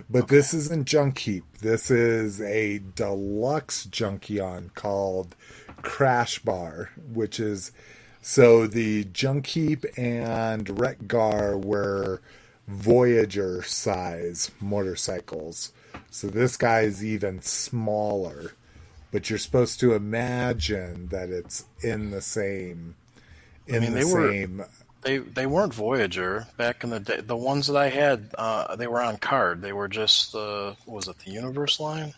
But this isn't Junk Heap. This is a deluxe Junkion called Crash Bar, which is so the Junk Heap and Wreck-Gar were Voyager size motorcycles. So this guy is even smaller. But you're supposed to imagine that it's in the same in mean, the they Were, they they weren't Voyager back in the day. The ones that I had, uh, they were on card. They were just the was it the Universe line?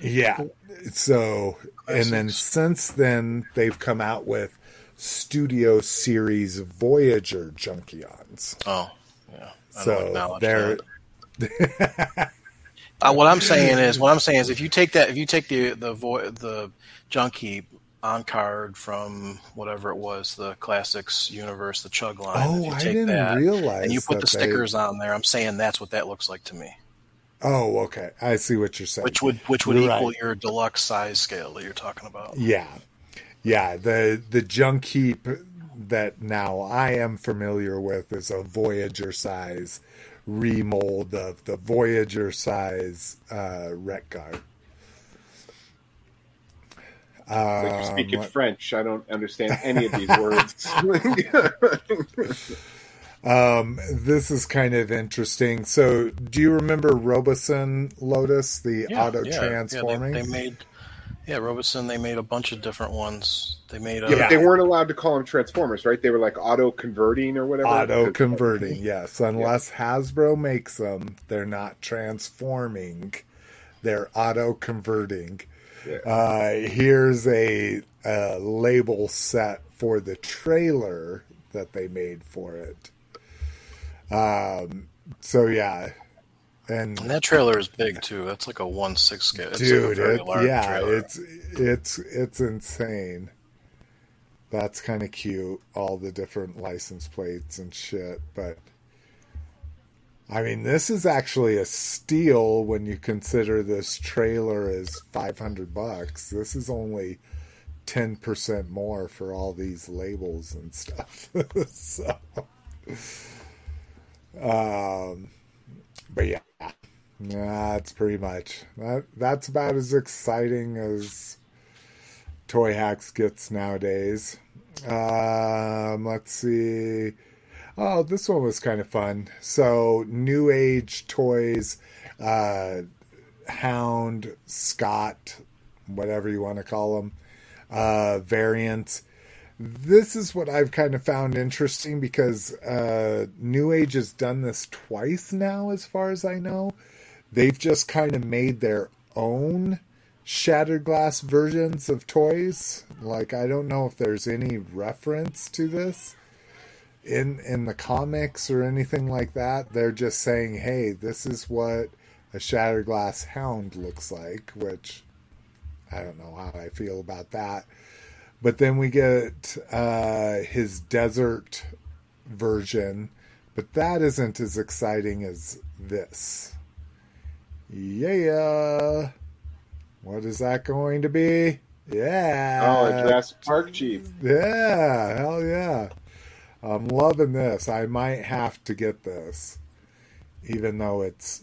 Yeah. So, and then since then, they've come out with Studio Series Voyager Junkions. Oh, yeah. I So they're. [laughs] Uh, what I'm saying is, what I'm saying is, if you take that, if you take the the vo- the junk heap on card from whatever it was, the classics universe, the chug line. Oh, I didn't that realize and you put the they- stickers on there. I'm saying that's what that looks like to me, oh, okay. I see what you're saying. which would which would You're equal right. your deluxe size scale that you're talking about. Yeah, yeah. The the junk heap that now I am familiar with is a Voyager size remold of the Voyager size uh, Wreck-Gar. Like you're Um, speaking French. I don't understand any of these [laughs] words. [laughs] Um, this is kind of interesting. So, do you remember Robosen Lotus, the auto transforming? Yeah, they, they, made, yeah, Robosen. They made a bunch of different ones. They made, yeah, but they weren't allowed to call them transformers, right? They were like auto converting or whatever. Auto converting, yes. Unless yeah. Hasbro makes them, they're not transforming; they're auto converting. Yeah. Uh, here's a, a label set for the trailer that they made for it. Um, so yeah, and, and, that trailer is big too. That's like a one six scale. It's dude, like it, yeah, trailer. it's it's it's insane. That's kind of cute. All the different license plates and shit, but. I mean, this is actually a steal when you consider this trailer is 500 bucks. This is only 10% more for all these labels and stuff. [laughs] so, um, but yeah, that's pretty much that. That's about as exciting as Toy Hacks gets nowadays. Um, let's see. Oh, this one was kind of fun. So, New Age Toys, uh, Hound, Scott, whatever you want to call them, uh, variants this is what I've kind of found interesting because uh, New Age has done this twice now, as far as I know. They've just kind of made their own shattered glass versions of toys. Like I don't know if there's any reference to this in in the comics or anything like that. They're just saying, "Hey, this is what a shattered glass hound looks like," which I don't know how I feel about that. But then we get uh, his desert version, but that isn't as exciting as this. Yeah. What is that going to be? Yeah. Oh, Jurassic Park Chief. Yeah, hell yeah. I'm loving this. I might have to get this, even though it's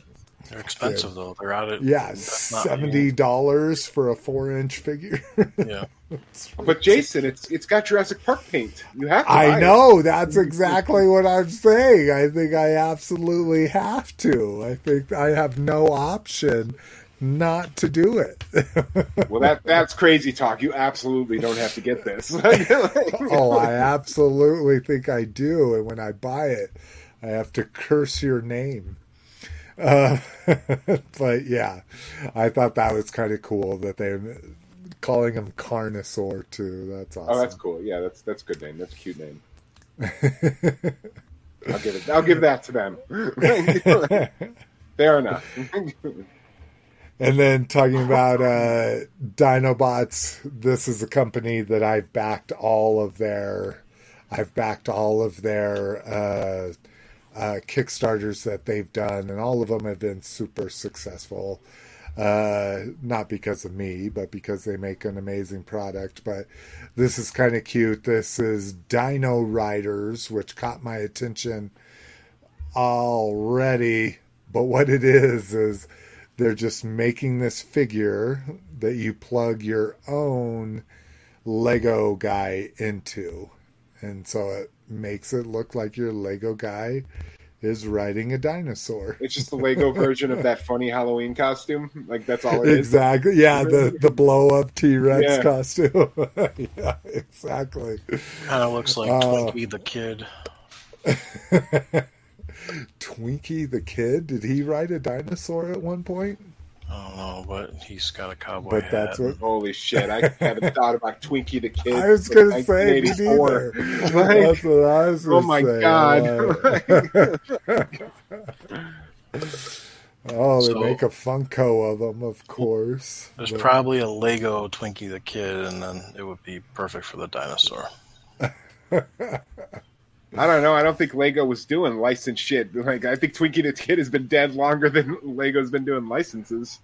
they're expensive though. They're out at yeah, seventy dollars for a four inch figure. yeah, [laughs] but Jason, it's it's got Jurassic Park paint. You have. to I know. It. That's exactly what I'm saying. I think I absolutely have to. I think I have no option not to do it. [laughs] well, that that's crazy talk. You absolutely don't have to get this. [laughs] oh, I absolutely think I do. And when I buy it, I have to curse your name. Uh, [laughs] but yeah, I thought that was kind of cool that they're calling him Carnosaur too. That's awesome. Oh, that's cool. Yeah, that's that's a good name. That's a cute name. I'll give it. I'll give that to them. Fair enough. And then talking about uh, Dinobots, this is a company that I've backed all of their. I've backed all of their uh, uh, Kickstarters that they've done, and all of them have been super successful. Uh, not because of me, but because they make an amazing product. But this is kind of cute. This is Dino Riders, which caught my attention already. But what it is, is they're just making this figure that you plug your own Lego guy into. And so it makes it look like your Lego guy is riding a dinosaur. It's just the Lego [laughs] version of that funny Halloween costume. Like that's all it exactly. Is. Yeah, the the blow up T Rex yeah. costume. [laughs] yeah, exactly. Kind of looks like uh, Twinkie the Kid. [laughs] Twinkie the Kid. Did he ride a dinosaur at one point? I don't know, but he's got a cowboy but hat. That's what... Holy shit! I haven't [laughs] thought about Twinkie the Kid. I was going to say me neither. [laughs] Like, that's what I was. Oh my say. god! Uh, [laughs] oh, they so, make a Funko of them, of course. There's but... probably a Lego Twinkie the Kid, and then it would be perfect for the dinosaur. I don't know. I don't think Lego was doing licensed shit. Like I think Twinkie the Kid has been dead longer than Lego's been doing licenses.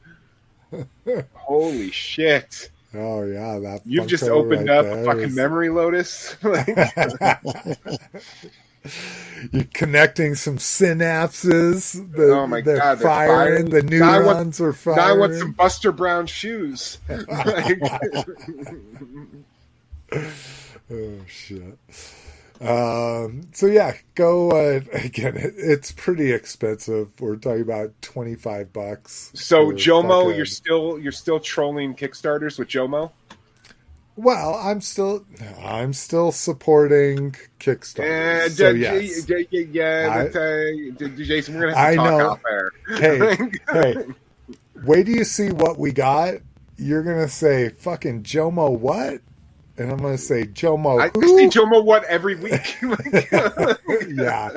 [laughs] Holy shit! Oh yeah, that you've just opened right up a fucking is... memory lotus. [laughs] [laughs] You're connecting some synapses. The, oh my they're god, firing. They're firing. The neurons want, are firing. Now I want some Buster Brown shoes. oh shit. Um, so yeah, go uh, [laughs] again. It, it's pretty expensive. We're talking about twenty five bucks. So Jomo, fucking- you're still you're still trolling Kickstarters with Jomo. well. I'm still I'm still supporting Kickstarter. Uh, so yes. d- d- yeah, uh, Jason, we're gonna have to I talk know. out there. hey, [laughs] hey, wait do you see what we got. You're gonna say fucking Jomo what? And I'm gonna say Jomo I, I who? see Jomo what every week. [laughs] [laughs] yeah,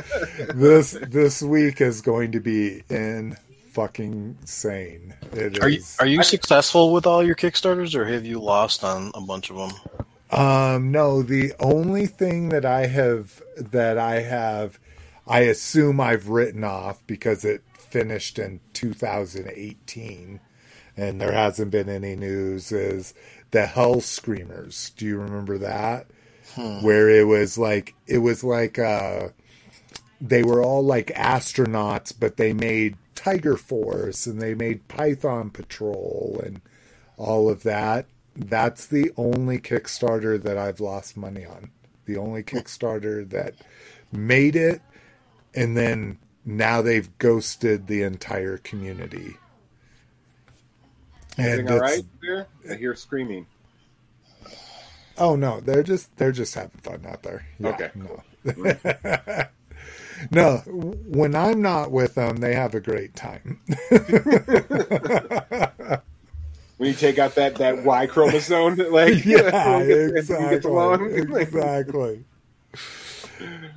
this this week is going to be in fucking sane. It Are you are you successful with all your Kickstarters, or have you lost on a bunch of them? Um, no, the only thing that I have that I have, I assume I've written off because it finished in 2018, and there hasn't been any news. Is the Hell Screamers? Do you remember that? Where it was like it was like uh, they were all like astronauts, but they made Tiger Force and they made Python Patrol and all of that. That's the only Kickstarter that I've lost money on. The only Kickstarter that made it, and then now they've ghosted the entire community. Everything all there? I hear screaming. Oh no, they're just they're just having fun out there. Yeah, Okay, No. Mm-hmm. [laughs] no, when I'm not with them, they have a great time. [laughs] When you take out that that Y chromosome, like [laughs] yeah, exactly, exactly.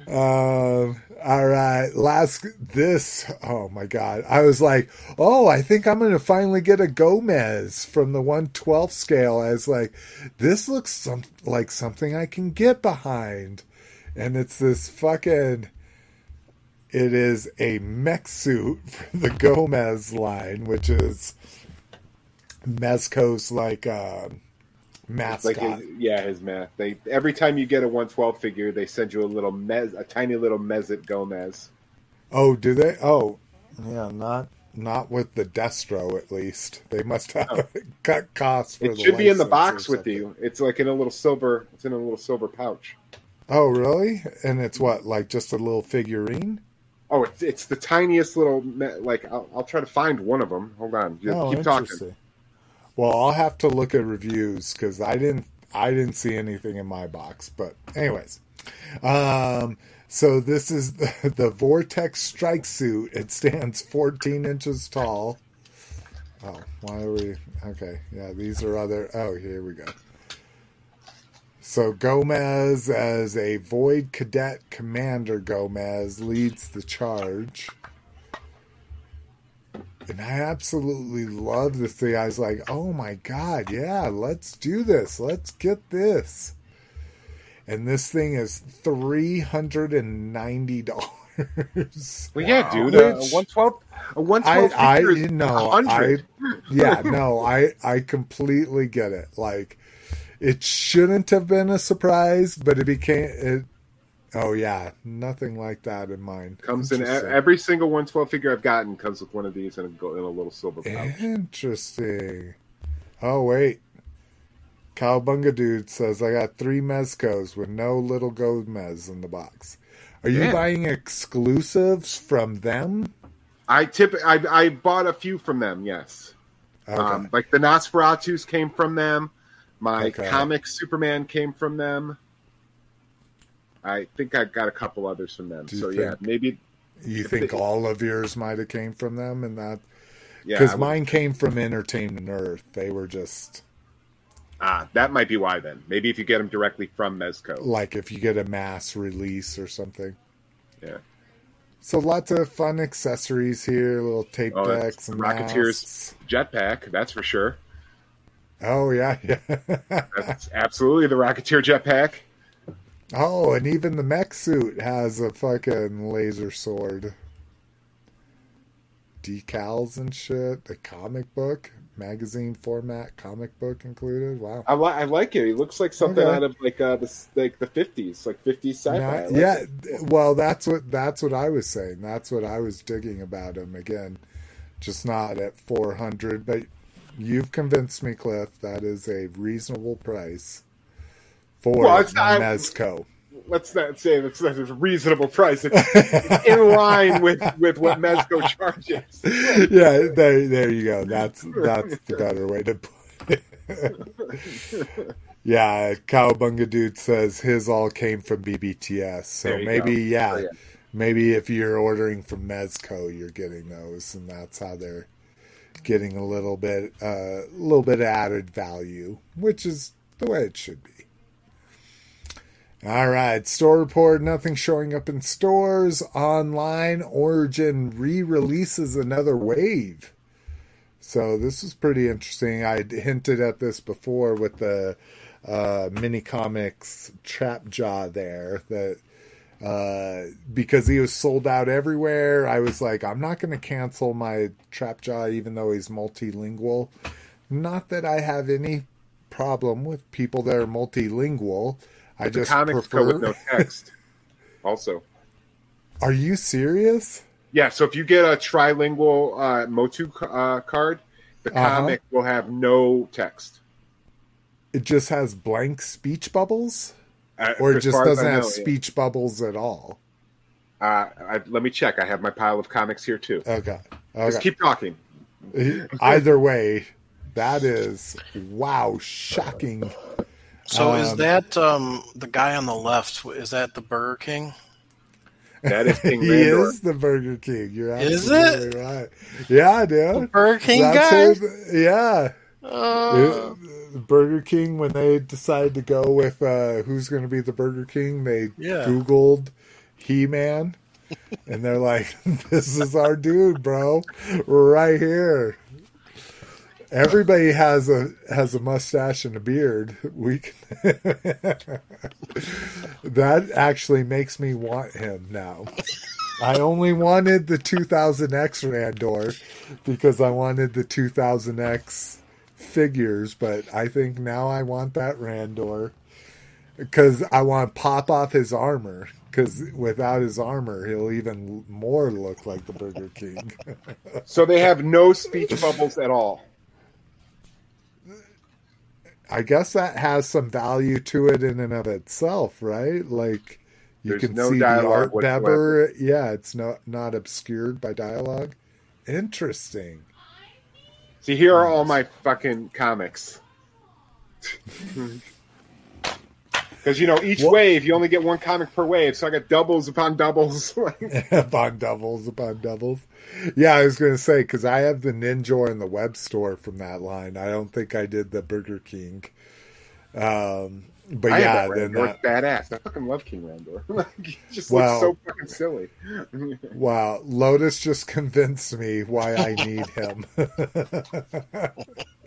Um, all right, last this. Oh my god, I was like, oh, I think I'm gonna finally get a Gomez from the 112 scale. I was like, this looks some like something I can get behind, and it's this fucking. It is a mech suit [laughs] for the Gomez line, which is Mezco's like uh, mascot. like his, yeah, his math. They every time you get a 112 figure, they send you a little mez, a tiny little Mezit Gomez. Oh, do they? Oh, yeah, not not with the Destro at least. They must have oh. [laughs] cut costs for It the should be in the box with you. It's like in a little silver. It's in a little silver pouch. Oh, really? And it's what, like just a little figurine? Oh, it's it's the tiniest little. me- Like I'll, I'll try to find one of them. Hold on, just oh, keep talking. Well, I'll have to look at reviews because I didn't I didn't see anything in my box. But anyways, um, so this is the, [laughs] the Vortex Strike Suit. It stands 14 inches tall. Oh, why are we? Okay, yeah, these are other. Oh, here we go. So Gomez, as a Void Cadet Commander, Gomez leads the charge. And I absolutely love this thing. I was like, oh my God, yeah, let's do this. Let's get this. And this thing is $390. Well, yeah, dude. A Which- 112. A I, 112 I, is you know, I, yeah, no, I, I completely get it. Like, it shouldn't have been a surprise, but it became, it, oh yeah, nothing like that in mind. Comes in every single 112 figure I've gotten comes with one of these and a, in a little silver pouch. Interesting. Oh wait. Cowabunga dude says I got three mezcos with no little gold Gomez in the box. Are you Yeah. buying exclusives from them? I tip. I, I bought a few from them. Yes, Okay. um, like the Nosferatus came from them. My Okay. comic Superman came from them. I think I got a couple others from them. So yeah, maybe you think it- all of yours might have came from them, and that yeah. Because would- mine came from Entertainment Earth. They were just ah, that might be why then. Maybe if you get them directly from Mezco. like if you get a mass release or something. Yeah. So lots of fun accessories here, little tape Oh, decks and Rocketeers. Jetpack, that's for sure. Oh yeah, [laughs] yeah. That's absolutely the Rocketeer jetpack. Oh, and even the mech suit has a fucking laser sword. Decals and shit. A comic book, magazine format comic book included. Wow. I, li- I like it. He looks like something Okay. out of like uh, the like the fifties, like fifties sci-fi. Like yeah. it. Well, that's what that's what I was saying. That's what I was digging about him again. Just not at four hundred, but you've convinced me, Cliff. That is a reasonable price for Well, it's not- Mezco. let's not say that's, that's a reasonable price. It's, in line with, with what Mezco charges. yeah, there, there you go. That's that's the [laughs] better way to put it. [laughs] yeah, Cowabunga Dude says his all came from BBTS. So maybe, yeah, Oh, yeah. maybe if you're ordering from Mezco, you're getting those, and that's how they're getting a little bit, a uh, little bit added value, which is the way it should be. All right, store report. Nothing showing up in stores. Online, Origin re releases another wave. So this is pretty interesting. I hinted at this before with the uh, mini comics Trap Jaw there that uh, because he was sold out everywhere, I was like, I'm not going to cancel my Trap Jaw even though he's multilingual. Not that I have any problem with people that are multilingual. I just comics prefer. with no text. Also, Are you serious? yeah. So if you get a trilingual uh, Motu uh, card, the Uh-huh. comic will have no text. It just has blank speech bubbles, Uh, or it just doesn't I have know, yeah. speech bubbles at all. Uh, I, let me check. I have my pile of comics here too. Okay. Just Okay. keep talking. Either way, that is wow, shocking. So is Um, that um, the guy on the left? Is that the Burger King? That is King [laughs] he Randor. is the Burger King. You're Is absolutely right. Yeah, dude. Burger King That's guy? who- yeah. Uh, It- Burger King when they decided to go with uh, who's going to be the Burger King, they Yeah. Googled He Man, and they're like, [laughs] "This is our dude, bro, right here." Everybody has a has a mustache and a beard. We can... [laughs] that actually makes me want him now. I only wanted the 2000X Randor because I wanted the 2000X figures, but I think now I want that Randor because I want to pop off his armor. Because without his armor, he'll even more look like the Burger King. So they have no speech bubbles at all. I guess that has some value to it in and of itself, right? Like you There's can no see the art whatsoever. Yeah, it's not not obscured by dialogue. Interesting. See, here are all my fucking comics. [laughs] Because you know, each What- wave you only get one comic per wave, so I got doubles upon doubles. [laughs] [laughs] upon doubles upon doubles. Yeah, I was going to say because I have the Ninja in the web store from that line. I don't think I did the Burger King. Um, but I yeah, then that, badass. I fucking love King Randor. [laughs] Like, he just Wow. looks so fucking silly. wow, Lotus just convinced me why I need him.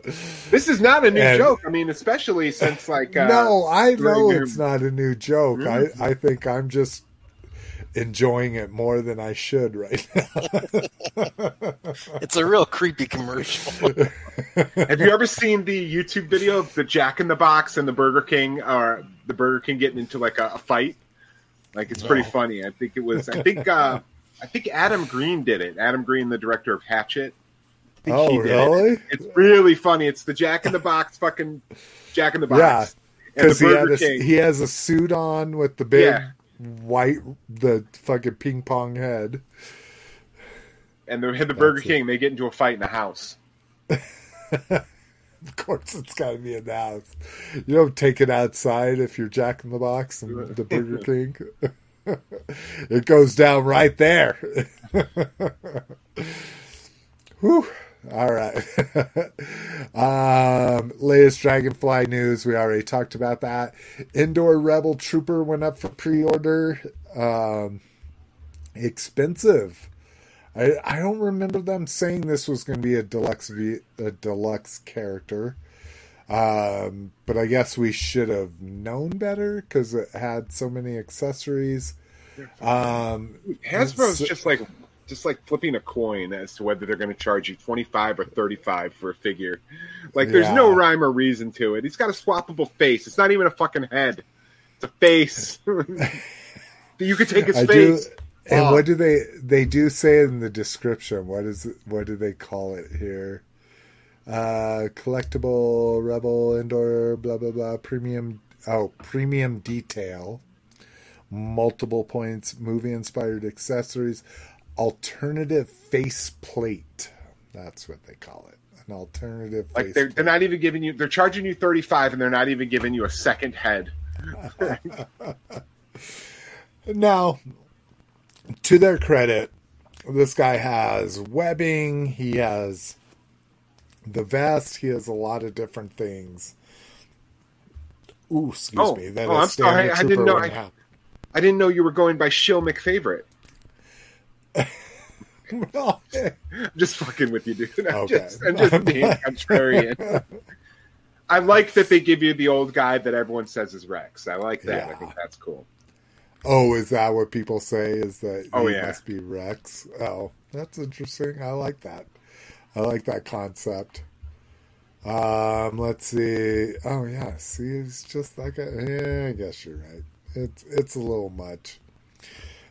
This is not a new And- joke. I mean, especially since like uh, [laughs] no, I during know your- it's not a new joke. I, I think I'm just enjoying it more than I should right now. it's a real creepy commercial. [laughs] Have you ever seen the YouTube video of the Jack in the Box and the Burger King, or the Burger King getting into like a, a fight? Like it's pretty funny. I think it was. I think. uh I think Adam Green did it. Adam Green, the director of Hatchet. Oh, really? It's really funny. It's the Jack in the Box, fucking Jack in the Box. Yeah, Because he, had a, he has a suit on with the big Yeah. white, the fucking ping pong head. and the, and the Burger That's it. King, they get into a fight in the house. [laughs] Of course, it's got to be in the house. You don't take it outside if you're Jack in the Box and [laughs] the Burger King. [laughs] it goes down right there. Whew. All right. [laughs] um, latest Dragonfly news. We already talked about that. Endor Rebel Trooper went up for pre order. Um, expensive. I, I don't remember them saying this was going to be a deluxe v, a deluxe character, um, but I guess we should have known better because it had so many accessories. Um, Hasbro's just like just like flipping a coin as to whether they're going to charge you 25 or 35 for a figure. Like there's no rhyme or reason to it. He's got a swappable face. It's not even a fucking head. It's a face. [laughs] you could take his I do, face. and off. what do they they do say in the description? What is it, what do they call it here? Uh, collectible rebel Endor blah blah blah premium oh premium detail. multiple points, movie inspired accessories, alternative face plate. That's what they call it. An alternative like they're, they're not even giving you they're charging you 35 and they're not even giving you a second head [laughs] now to their credit this guy has webbing he has the vest he has a lot of different things Ooh, excuse oh, me. That oh, I'm sorry. I didn't know. I, I, didn't know you were going by Shill McFavorite. I'm just fucking with you, dude. I'm okay. just, I'm just being [laughs] contrarian. I like that they give you the old guy that everyone says is Rex. I like that. Yeah. I think that's cool. Oh, is that what people say? Is that oh yeah, must be Rex? Oh, that's interesting. I like that. I like that concept. Um, let's see. Oh yeah, see, it's just like a. Yeah, I guess you're right. It's it's a little much.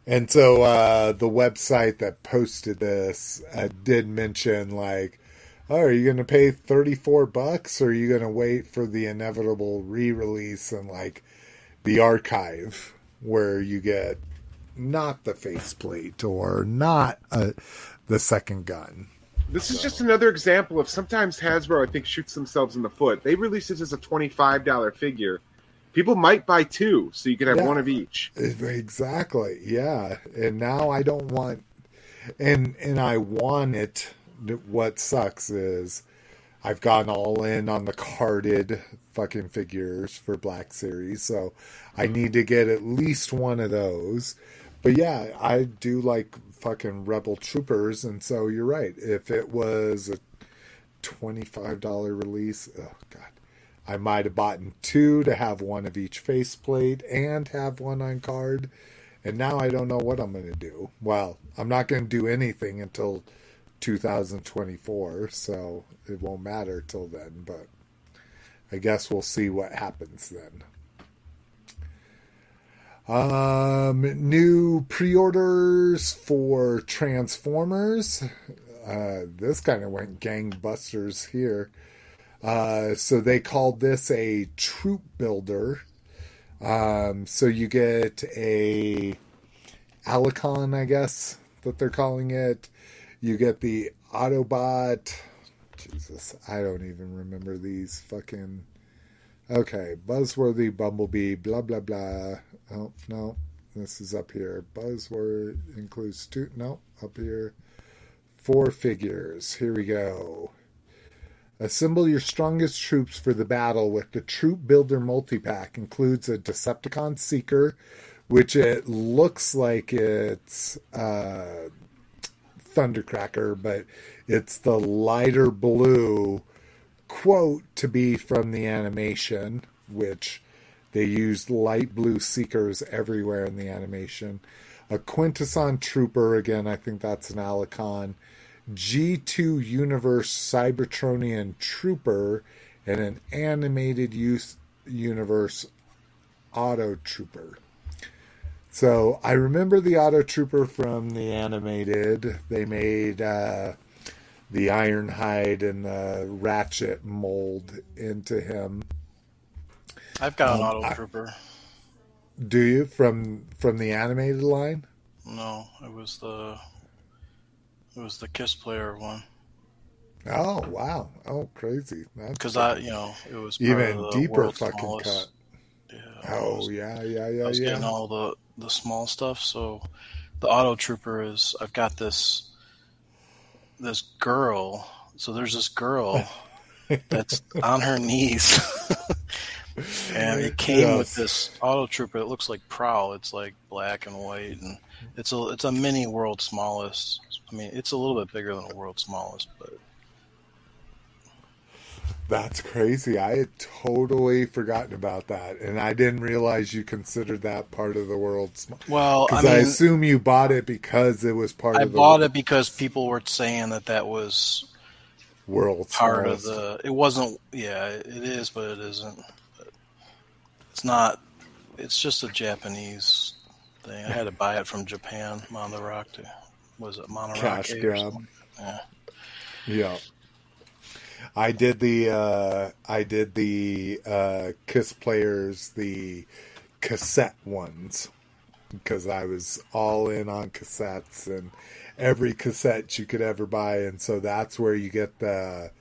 And so uh, the website that posted this uh, did mention like, oh, are you going to pay thirty four bucks, or are you going to wait for the inevitable re release and like the archive where you get not the faceplate or not uh, the second gun? This is just another example of sometimes Hasbro, I think, shoots themselves in the foot. They release this as a twenty-five dollar figure. People might buy two, so you could have yeah, one of each. Exactly. Yeah. And now I don't want, and and I want it. What sucks is, I've gone all in on the carded fucking figures for Black Series, so I need to get at least one of those. But yeah, I do like fucking Rebel Troopers, and so you're right. If it was a twenty-five dollar release, oh god, I might have bought two to have one of each faceplate and have one on card. And now I don't know what I'm going to do. Well, I'm not going to do anything until 2024, so it won't matter till then. But I guess we'll see what happens then. Um, new pre-orders for Transformers. Uh, this kind of went gangbusters here. Uh, so they called this a troop builder. Um, so you get a Allicon, I guess that they're calling it. You get the Autobot. Jesus, I don't even remember these fucking. Okay, Buzzworthy Bumblebee, blah blah blah. Oh, no. This is up here. Buzzword includes two. No, up here. Four figures. Here we go. Assemble your strongest troops for the battle with the Troop Builder multi-pack. Includes a Decepticon Seeker, which it looks like it's uh, Thundercracker, but it's the lighter blue quote to be from the animation, which they used light blue seekers everywhere in the animation. A Quintesson Trooper, again, I think that's an Allicon. G2 Universe Cybertronian Trooper, and an animated use universe Auto Trooper. So I remember the Auto Trooper from the animated. They made uh, the Ironhide and the Ratchet mold into him. I've got an um, Auto Trooper. Do you from from the animated line? No, it was the it was the Kiss Player one. Oh wow! Oh crazy! Because I, you know, it was even deeper fucking smallest. cut. Yeah, oh was, yeah, yeah, yeah. I was yeah. getting all the the small stuff. So the Auto Trooper is. I've got this this girl. So there's this girl [laughs] that's on her knees [laughs] and it came yes. with this auto trooper that looks like Prowl. It's like black and white, and it's a it's a mini world smallest. I mean, it's a little bit bigger than a world smallest, but that's crazy. I had totally forgotten about that, and I didn't realize you considered that part of the world. Sm- well, I, mean, I, assume you bought it because it was part. I of the bought it because people were saying that that was world part smallest. of the. It wasn't. Yeah, it is, but it isn't. It's not. It's just a Japanese thing. I had to buy it from Japan, Mandarake. Was it? Cash grab. Yeah. Yeah. I did the uh, I did the uh, Kiss players the cassette ones. because I was all in on cassettes and every cassette you could ever buy, and so that's where you get the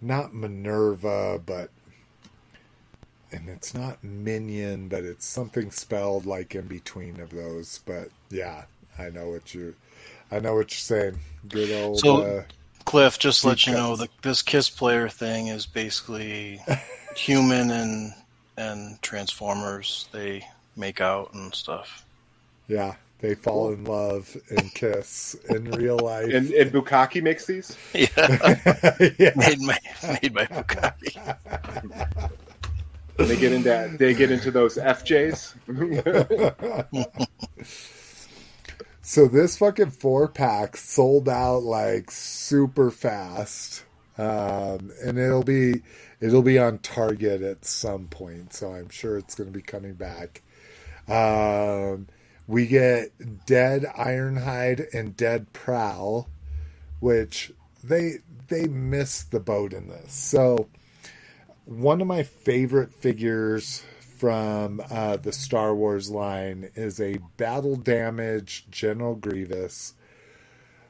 not Minerva, but and it's not Minion, but it's something spelled like in between of those. But yeah, I know what you, I know what you're saying. Good old. So- uh, Cliff, just to let Deep you know, cuts. the, this Kiss player thing is basically human and and Transformers. They make out and stuff. yeah, they fall in love and kiss in real life. And, and Bukaki makes these. [laughs] Yeah, [laughs] yeah. made my made by Bukaki. [laughs] They get into they get into those FJs. [laughs] So this fucking four pack sold out like super fast, um, and it'll be it'll be on Target at some point. So I'm sure it's going to be coming back. Um, we get Dead Ironhide and Dead Prowl, which they they missed the boat in this. So one of my favorite figures from uh, the Star Wars line is a battle damaged General Grievous,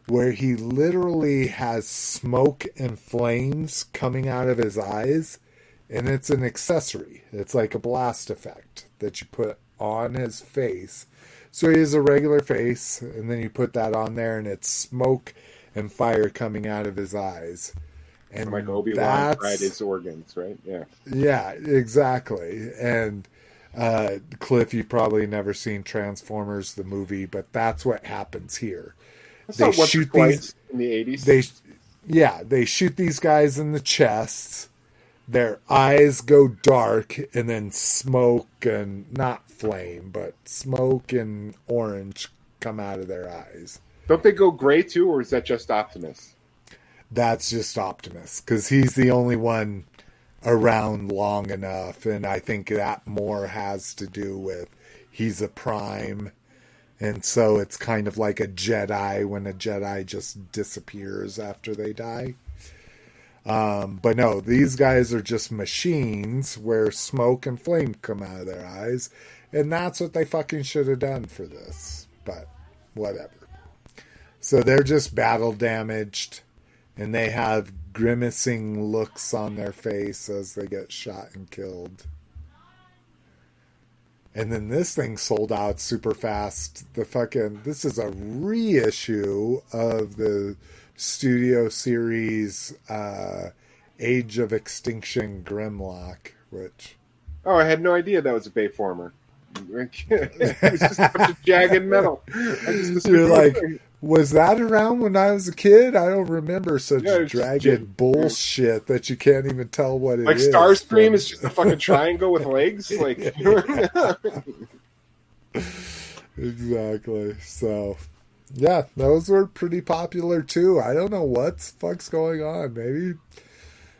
where he literally has smoke and flames coming out of his eyes, and it's an accessory. It's like a blast effect that you put on his face. So he has a regular face, and then you put that on there, and it's smoke and fire coming out of his eyes. And like Obi Wan fried his organs, right? Yeah. yeah, exactly. And uh, Cliff, you've probably never seen Transformers the movie, but that's what happens here. That's They not once or shoot these- in the eighties. They, yeah, they shoot these guys in the chests. Their eyes go dark, and then smoke and not flame, but smoke and orange come out of their eyes. Don't they go gray too, or is that just Optimus? That's just Optimus because he's the only one around long enough, and I think that more has to do with he's a prime, and so it's kind of like a Jedi when a Jedi just disappears after they die. Um, but no, these guys are just machines where smoke and flame come out of their eyes, and that's what they fucking should have done for this. But whatever. So they're just battle damaged and they have grimacing looks on their face as they get shot and killed. And then this thing sold out super fast. The fucking this is a reissue of the studio series uh Age of Extinction Grimlock, which Oh, I had no idea that was a Bayformer. [laughs] it was just a bunch of jagged metal. You're like, was that around when I was a kid? I don't remember such Yeah, just- bullshit that you can't even tell what it like is. Starscream from- is just a fucking triangle with legs. [laughs] Like, [laughs] exactly. So, yeah, those were pretty popular too. I don't know what fuck's going on. Maybe,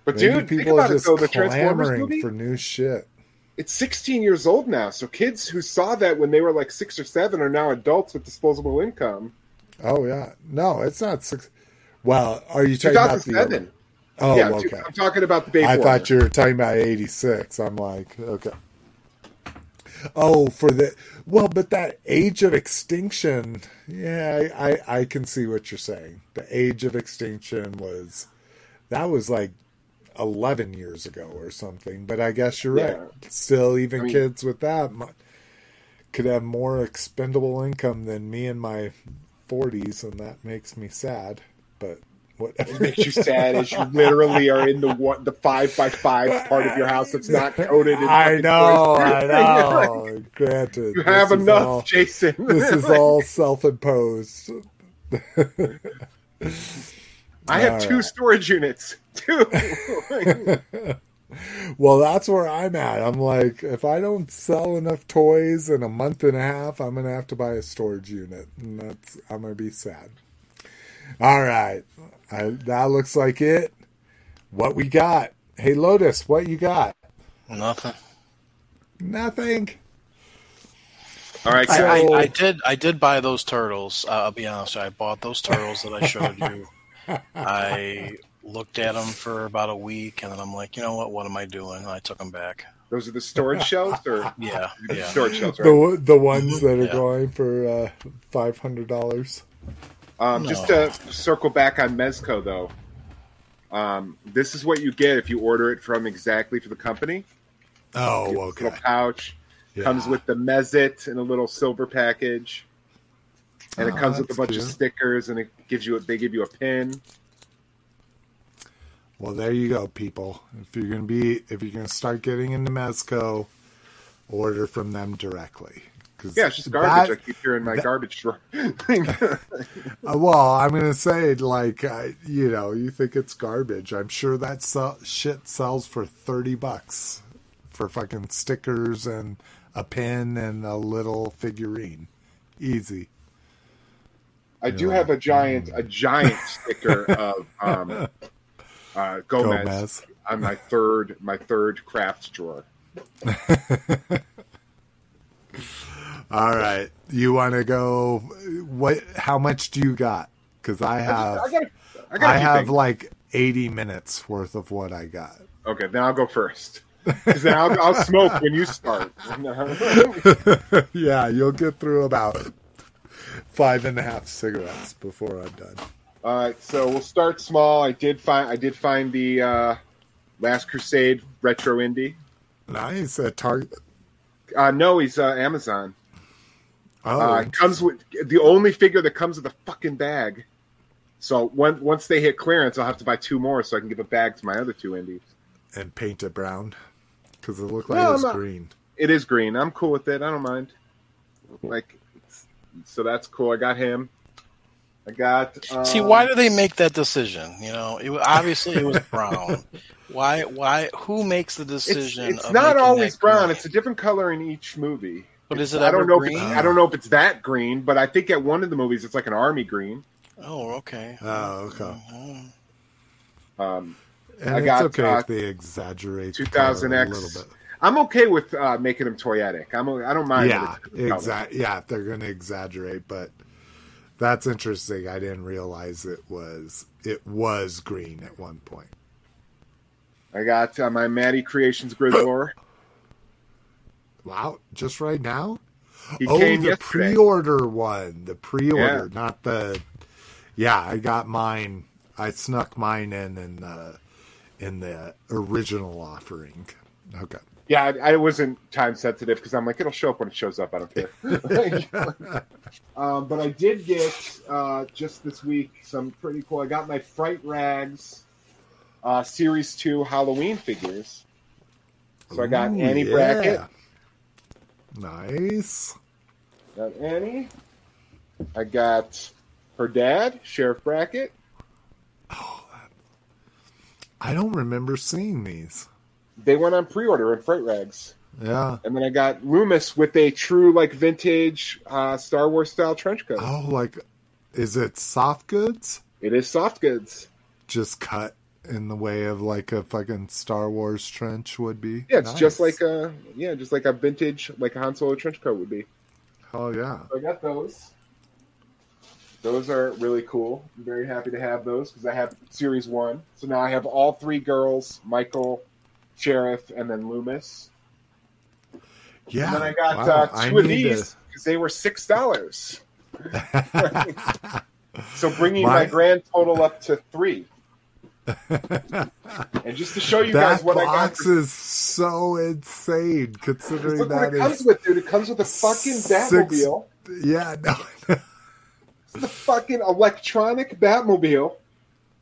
but maybe dude, people are about it just though. The clamoring movie, for new shit. it's 16 years old now. So kids who saw that when they were like six or seven are now adults with disposable income. Oh yeah, no, it's not six. Well, are you talking about the? Oh, yeah, okay. I'm talking about the Bayformer. I thought you were talking about 86. I'm like, okay. Oh, for the well, but that age of extinction, yeah, I, I, I can see what you're saying. The age of extinction was that was like 11 years ago or something. But I guess you're right. Still, even I mean- kids with that could have more expendable income than me and my 40s, and that makes me sad. But whatever. It makes you sad as you literally are in the one, the five by five part of your house that's not coated. In I know. I [laughs] know. Granted, you have is enough, all- Jason. this [laughs] is all self-imposed. I have All two right. storage units. Two. [laughs] Well, that's where I'm at. I'm like, if I don't sell enough toys in a month and a half, I'm gonna have to buy a storage unit, and that's I'm gonna be sad. All right, I, that looks like it. What we got? Hey, Lotus, what you got? Nothing. Nothing. All right, I, So- so I, I did. I did buy those turtles. Uh, I'll be honest. I bought those turtles that I showed you. [laughs] I looked at them for about a week, and then I'm like, you know what? What am I doing? And I took them back. Those are the storage [laughs] shelves, or Yeah, yeah. storage shelves, right? The the ones that are Yeah. going for uh, five hundred dollars. Um, Just to circle back on Mezco, though, um, this is what you get if you order it from exactly for the company. Oh, This okay. Little pouch Yeah. comes with the Mezit in a little silver package, and it Oh, comes with a bunch cute. of stickers, and it gives you. A, they give you a pin. Well, there you go, people. If you're gonna be, if you're gonna start getting into Mezco, order from them directly. 'Cause Yeah, it's just garbage. that- I keep hearing my that- garbage drawer. [laughs] [laughs] Uh, well, I'm gonna say like uh, you know, you think it's garbage. I'm sure that sell- shit sells for thirty bucks for fucking stickers and a pin and a little figurine. Easy. I do have a giant, a giant sticker of um, [laughs] uh, Gomez, Gomez. on my third, my third craft drawer. [laughs] All right, you want to go? What? How much do you got? Because I have, I got, I got. I have things. like eighty minutes worth of what I got. Okay, then I'll go first. then I'll, I'll [laughs] smoke when you start. [laughs] yeah, you'll get through about five and a half cigarettes before I'm done. All right, so we'll start small. I did find, I did find the uh, Last Crusade retro indie. Nice. At Target. Uh, no, he's uh, Amazon. Oh, Uh, comes with the only figure that comes with a fucking bag. So when, once they hit clearance, I'll have to buy two more so I can give a bag to my other two indies. and paint it brown because it looked like No, it was not- green. It is green. I'm cool with it. I don't mind. Like, so that's cool. I got him. I got. Um, See, why do they make that decision? You know, it, wa- obviously it was brown. why? Why? Who makes the decision? it's of not always that brown. green? It's a different color in each movie. But is it I don't ever know. green? If it's, I don't know if it's that green, but I think at one of the movies it's like an army green. Oh, okay. Oh, okay. Mhm. Um, And I it's got, okay uh, if they exaggerate the 2000 color a X. little bit. I'm okay with uh, making them toyetic. I'm. I don't mind. Yeah, that it's different color. exactly. Yeah, if they're going to exaggerate, but that's interesting. I didn't realize it was it was green at one point. I got uh, my Maddie Creations Grizzlor. [gasps] Wow, just right now? He oh, came the yesterday. pre-order one, the pre-order, Yeah. not the. Yeah, I got mine. I snuck mine in in the in the original offering. Okay. Yeah, I, I wasn't time sensitive because I'm like, it'll show up when it shows up. I don't care. [laughs] um, but I did get uh, just this week some pretty cool. I got my Fright Rags uh, Series Two Halloween figures. So I got Ooh, Annie yeah. Brackett. Nice. Got Annie. I got her dad, Sheriff Brackett. I don't remember seeing these. They went on pre-order in Fright Rags. Yeah. And then I got Loomis with a true like vintage uh, Star Wars style trench coat. Oh, like, is it soft goods? It is soft goods. Just cut in the way of like a fucking Star Wars trench would be. Yeah, it's just like a yeah, just like a vintage like a Han Solo trench coat would be. Oh yeah. So I got those. Those are really cool. I'm very happy to have those because I have Series One. So now I have all three girls: Michael, Sheriff, and then Loomis. Yeah. and then I got Wow, uh, I two of these because they were six dollars. [laughs] So bringing My- my grand total up to three. [laughs] and just to show you that guys what I got box for is so insane considering Look what that it comes with, dude. It comes with a fucking six- Batmobile. yeah no It's the fucking electronic Batmobile.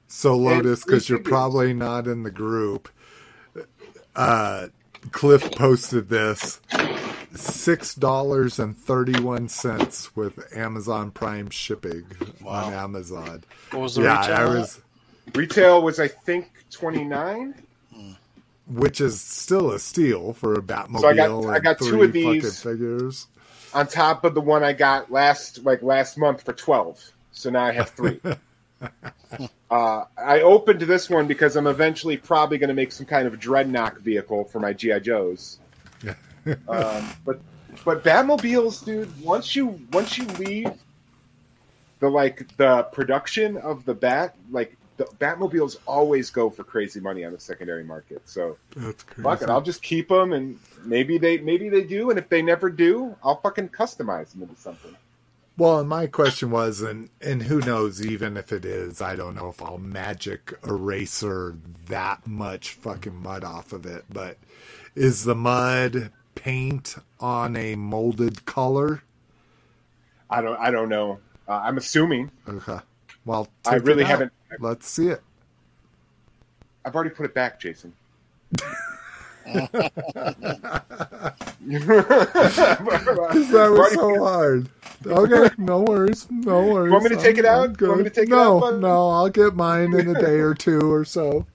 so lotus because you're probably not in the group uh cliff posted this six dollars and thirty one cents with amazon prime shipping Wow. on amazon What was the yeah retail? i was Retail was, I think, twenty nine. which is still a steal for a batmobile So I got- I got two of these. figures on top of the one I got last like last month for twelve. So now I have three. [laughs] uh, I opened this one because I'm eventually probably going to make some kind of dreadnought vehicle for my GI Joes. [laughs] um, but but Batmobiles, dude. Once you once you leave the like the production of the bat, like the Batmobiles always go for crazy money on the secondary market. So fuck it, I'll just keep them, and maybe they maybe they do, and if they never do, I'll fucking customize them into something. Well, my question was, and and who knows, even if it is, I don't know if I'll magic eraser that much fucking mud off of it. But is the mud paint on a molded color? I don't I don't know. Uh, I'm assuming. Okay. Well, I really haven't- Let's see it. I've already put it back, Jason. [laughs] [laughs] That was so hard. Okay, no worries, no worries. want me to take it I'm- out? I'm You want me to take it no, out, bud? No, I'll get mine in a day or two or so.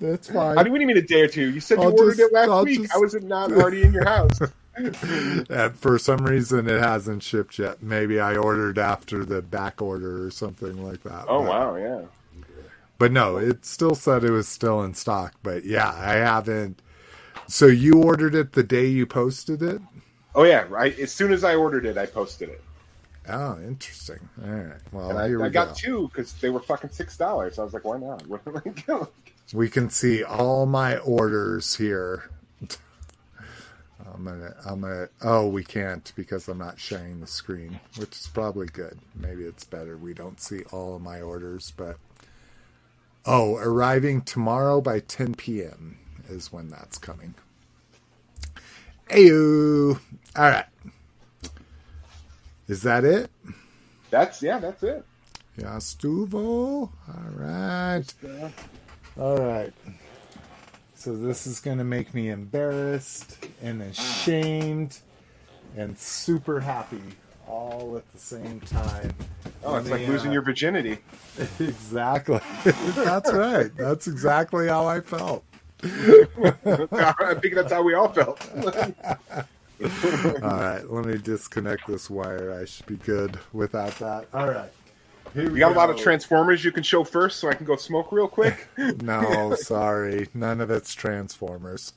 That's fine. How do you mean a day or two? You said you I'll ordered just- it last I'll week. just- How is it not already in your house? [laughs] And for some reason, it hasn't shipped yet. Maybe I ordered after the back order or something like that. Oh but, wow, yeah. But no, it still said it was still in stock. But yeah, I haven't. So you ordered it the day you posted it? Oh yeah, right. As soon as I ordered it, I posted it, Oh, interesting. All right. Well, and I, we I got go. two because they were fucking six dollars. I was like, why not? [laughs] What am I? We can see all my orders here. I'm gonna, I'm gonna. Oh, we can't because I'm not sharing the screen, which is probably good. Maybe it's better we don't see all of my orders, but oh, arriving tomorrow by 10 p.m. is when that's coming. Ayo. All right. Is that it? That's yeah, that's it. Yeah, Stuvo. All right. All right. So this is going to make me embarrassed and ashamed and super happy all at the same time. Oh, it's like losing uh, your virginity. [laughs] Exactly. [laughs] that's right. That's exactly how I felt. I think that's how we all felt. All right, let me disconnect this wire. I should be good without that. All right. Here You got a lot of. Transformers you can show first, so I can go smoke real quick. No, sorry. None of it's Transformers.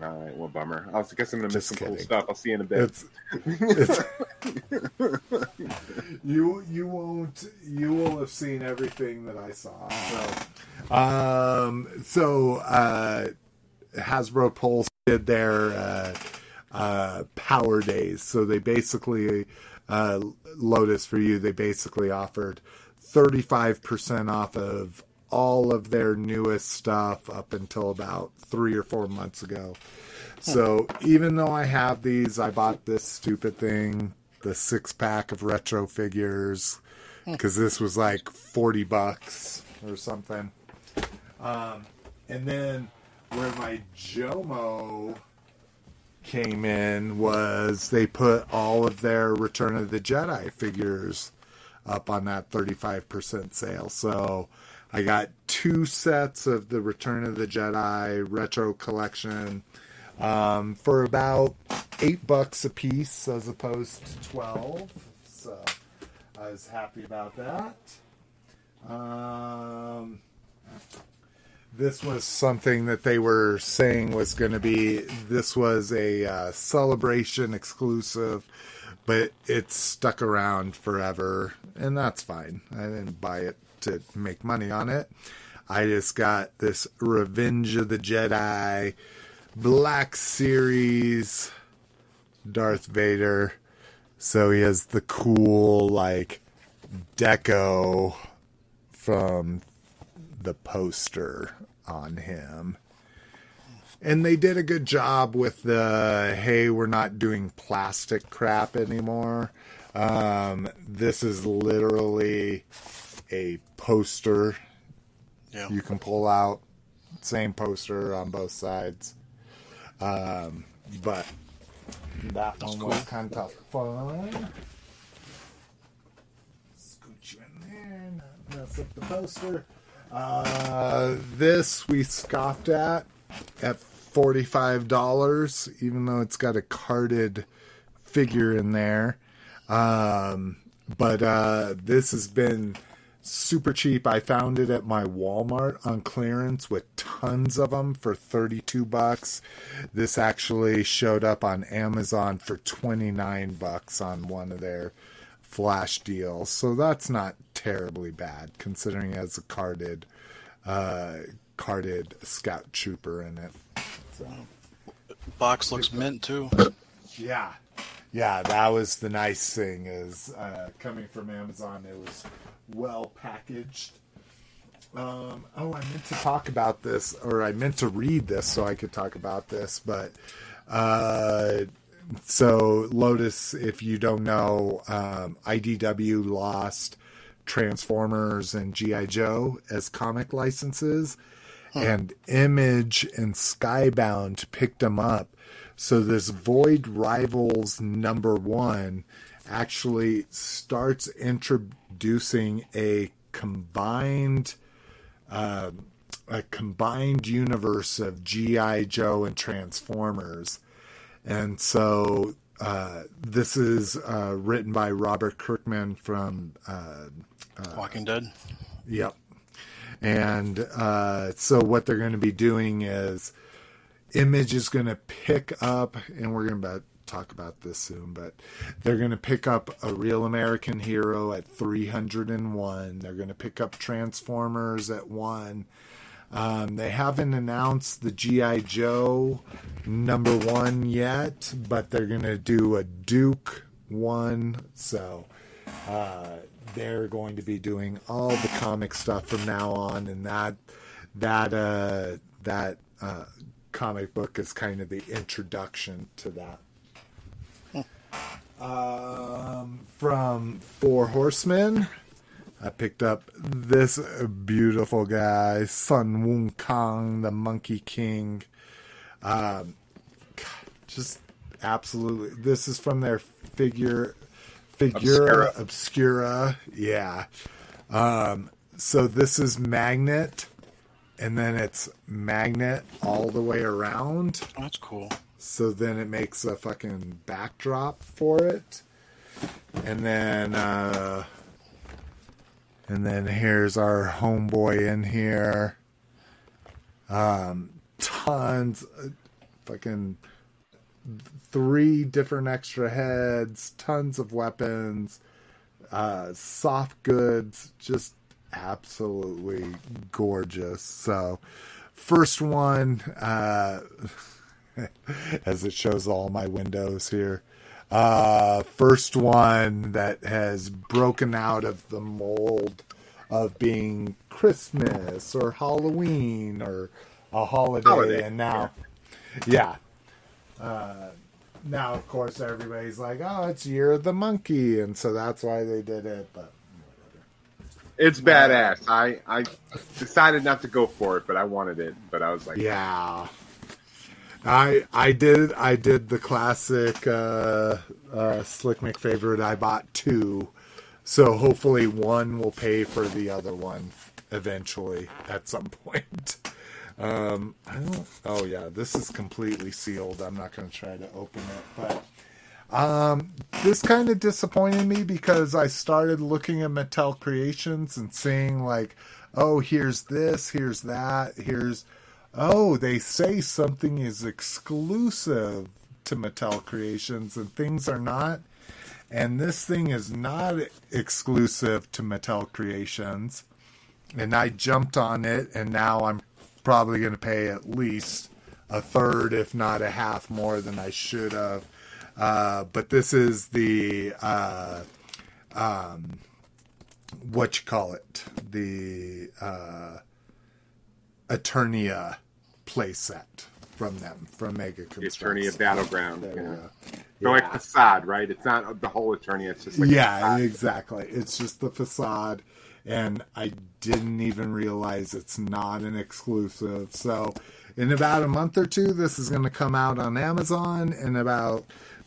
All right, well, bummer. I was guess I'm gonna miss Just some cool stuff. I'll see you in a bit. It's, it's [laughs] [laughs] you you won't you will have seen everything that I saw. So um so uh Hasbro Pulse did their uh uh power days. So they basically uh Lotus for you, they basically offered 35% off of all of their newest stuff up until about 3 or 4 months ago. So even though I have these, I bought this stupid thing, the six pack of retro figures, because this was like forty bucks or something. Um, and then where my Jomo came in was they put all of their Return of the Jedi figures up on that 35% sale. So I got two sets of the Return of the Jedi retro collection um, for about eight bucks a piece as opposed to 12. So I was happy about that. Um, this was something that they were saying was going to be this was a uh, celebration exclusive but it's stuck around forever and that's fine i didn't buy it to make money on it i just got this revenge of the jedi black series darth vader so he has the cool like deco from the poster on him. And they did a good job with the hey, we're not doing plastic crap anymore. Um, this is literally a poster Yeah. you can pull out. Same poster on both sides. Um, but that one was kind of fun. Scoot you in there, not mess up the poster. Uh, this we scoffed at at forty-five dollars, even though it's got a carded figure in there. Um, but uh, this has been super cheap. I found it at my Walmart on clearance with tons of them for 32 bucks. This actually showed up on Amazon for 29 bucks on one of their flash deals. So that's not terribly bad considering it has a carded uh, carded scout trooper in it. So. Box looks mint too. Yeah, yeah, that was the nice thing is uh, coming from Amazon. It was well packaged. Um, oh, I meant to talk about this, or I meant to read this so I could talk about this, but uh, so Lotus, if you don't know, um, IDW lost Transformers and GI Joe as comic licenses, and Image and Skybound picked them up. So this Void Rivals number one actually starts introducing a combined uh, a combined universe of GI Joe and Transformers, and so uh, this is uh, written by Robert Kirkman from uh, Walking Dead. Yep. And uh, so what they're going to be doing is Image is going to pick up, and we're going to talk about this soon, but they're going to pick up a real American hero at 301. They're going to pick up Transformers at one. Um, they haven't announced the G.I. Joe number one yet, but they're going to do a Duke one. So uh, they're going to be doing all the comic stuff from now on, and that that uh, that uh, comic book is kind of the introduction to that. Um, from Four Horsemen, I picked up this beautiful guy, Sun Wukong, Kong, the Monkey King. Um, just absolutely, this is from their figure Figura Obscura. Obscura. Yeah. Um, so this is Magnet, and then it's Magnet all the way around. Oh, that's cool. So then it makes a fucking backdrop for it. And then, uh, and then here's our homeboy in here. Um, tons, uh, fucking three different extra heads, tons of weapons, uh, soft goods, just absolutely gorgeous. So, first one, uh, [laughs] as it shows all my windows here. Uh, first one that has broken out of the mold of being Christmas or Halloween or a holiday, Holiday, and now, yeah. Uh, now, of course, everybody's like, "Oh, it's Year of the Monkey," and so that's why they did it. But It's badass. I I decided not to go for it, but I wanted it. But I was like, yeah, I I did I did the classic uh, uh, Slick Mick favorite. I bought two, so hopefully one will pay for the other one eventually at some [laughs] point. Um, I don't. Oh yeah, this is completely sealed. I'm not going to try to open it, but um, this kind of disappointed me because I started looking at Mattel Creations and seeing like, oh, here's this, here's that, here's oh, they say something is exclusive to Mattel Creations and things are not. And this thing is not exclusive to Mattel Creations. And I jumped on it, and now I'm probably going to pay at least a third, if not a half, more than I should have. Uh, but this is the uh, um, what you call it, the uh, Eternia playset from them from Mega the Construx. of Battleground. There you we know. go. So like facade, right? It's not the whole Eternia. It's just like yeah, exactly. It's just the facade, and I didn't even realize it's not an exclusive. So, in about a month or two, this is going to come out on Amazon. and about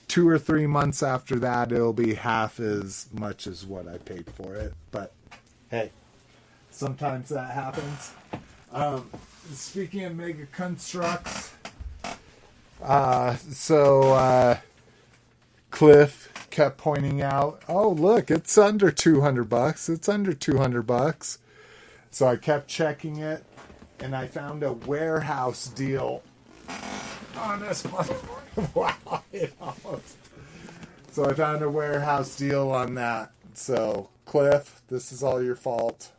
two or three months after that, it'll be half as much as what I paid for it. But hey, sometimes that happens. Um, speaking of Mega Construx, uh, so. Uh, Cliff kept pointing out, "Oh, look, it's under 200 bucks. It's under 200 bucks." So I kept checking it and I found a warehouse deal on this [laughs] motherfucker. Wow. it almost- So I found a warehouse deal on that. So, Cliff, this is all your fault.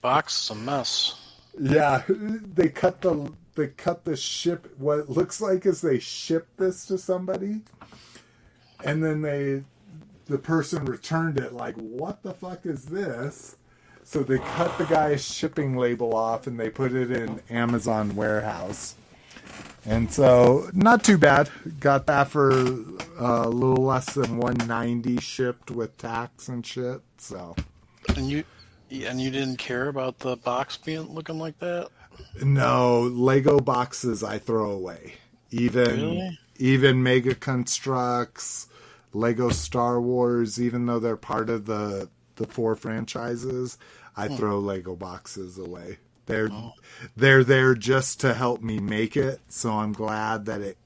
Box is a mess. Yeah, [laughs] they cut the they cut the ship. What it looks like is they shipped this to somebody, and then they the person returned it like, "What the fuck is this?" So they cut the guy's shipping label off and they put it in Amazon warehouse. And so, not too bad. Got that for uh, a little less than 190 shipped with tax and shit. So, And you and you didn't care about the box being looking like that? no Lego boxes I throw away. Even Really? even Mega Construx, Lego Star Wars, even though they're part of the the four franchises, I hmm. throw Lego boxes away. They're oh. they're there just to help me make it, so I'm glad that it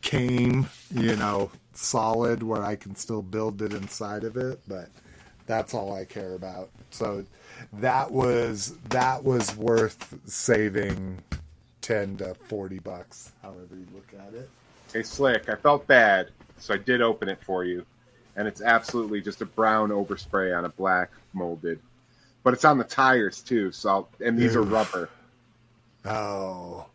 came, you know, solid where I can still build it inside of it, but that's all I care about. So that was that was worth saving 10 to 40 bucks, however you look at it. Hey, Slick, I felt bad, so I did open it for you. And it's absolutely just a brown overspray on a black molded. But it's on the tires, too. So I'll, And these are rubber. Oh.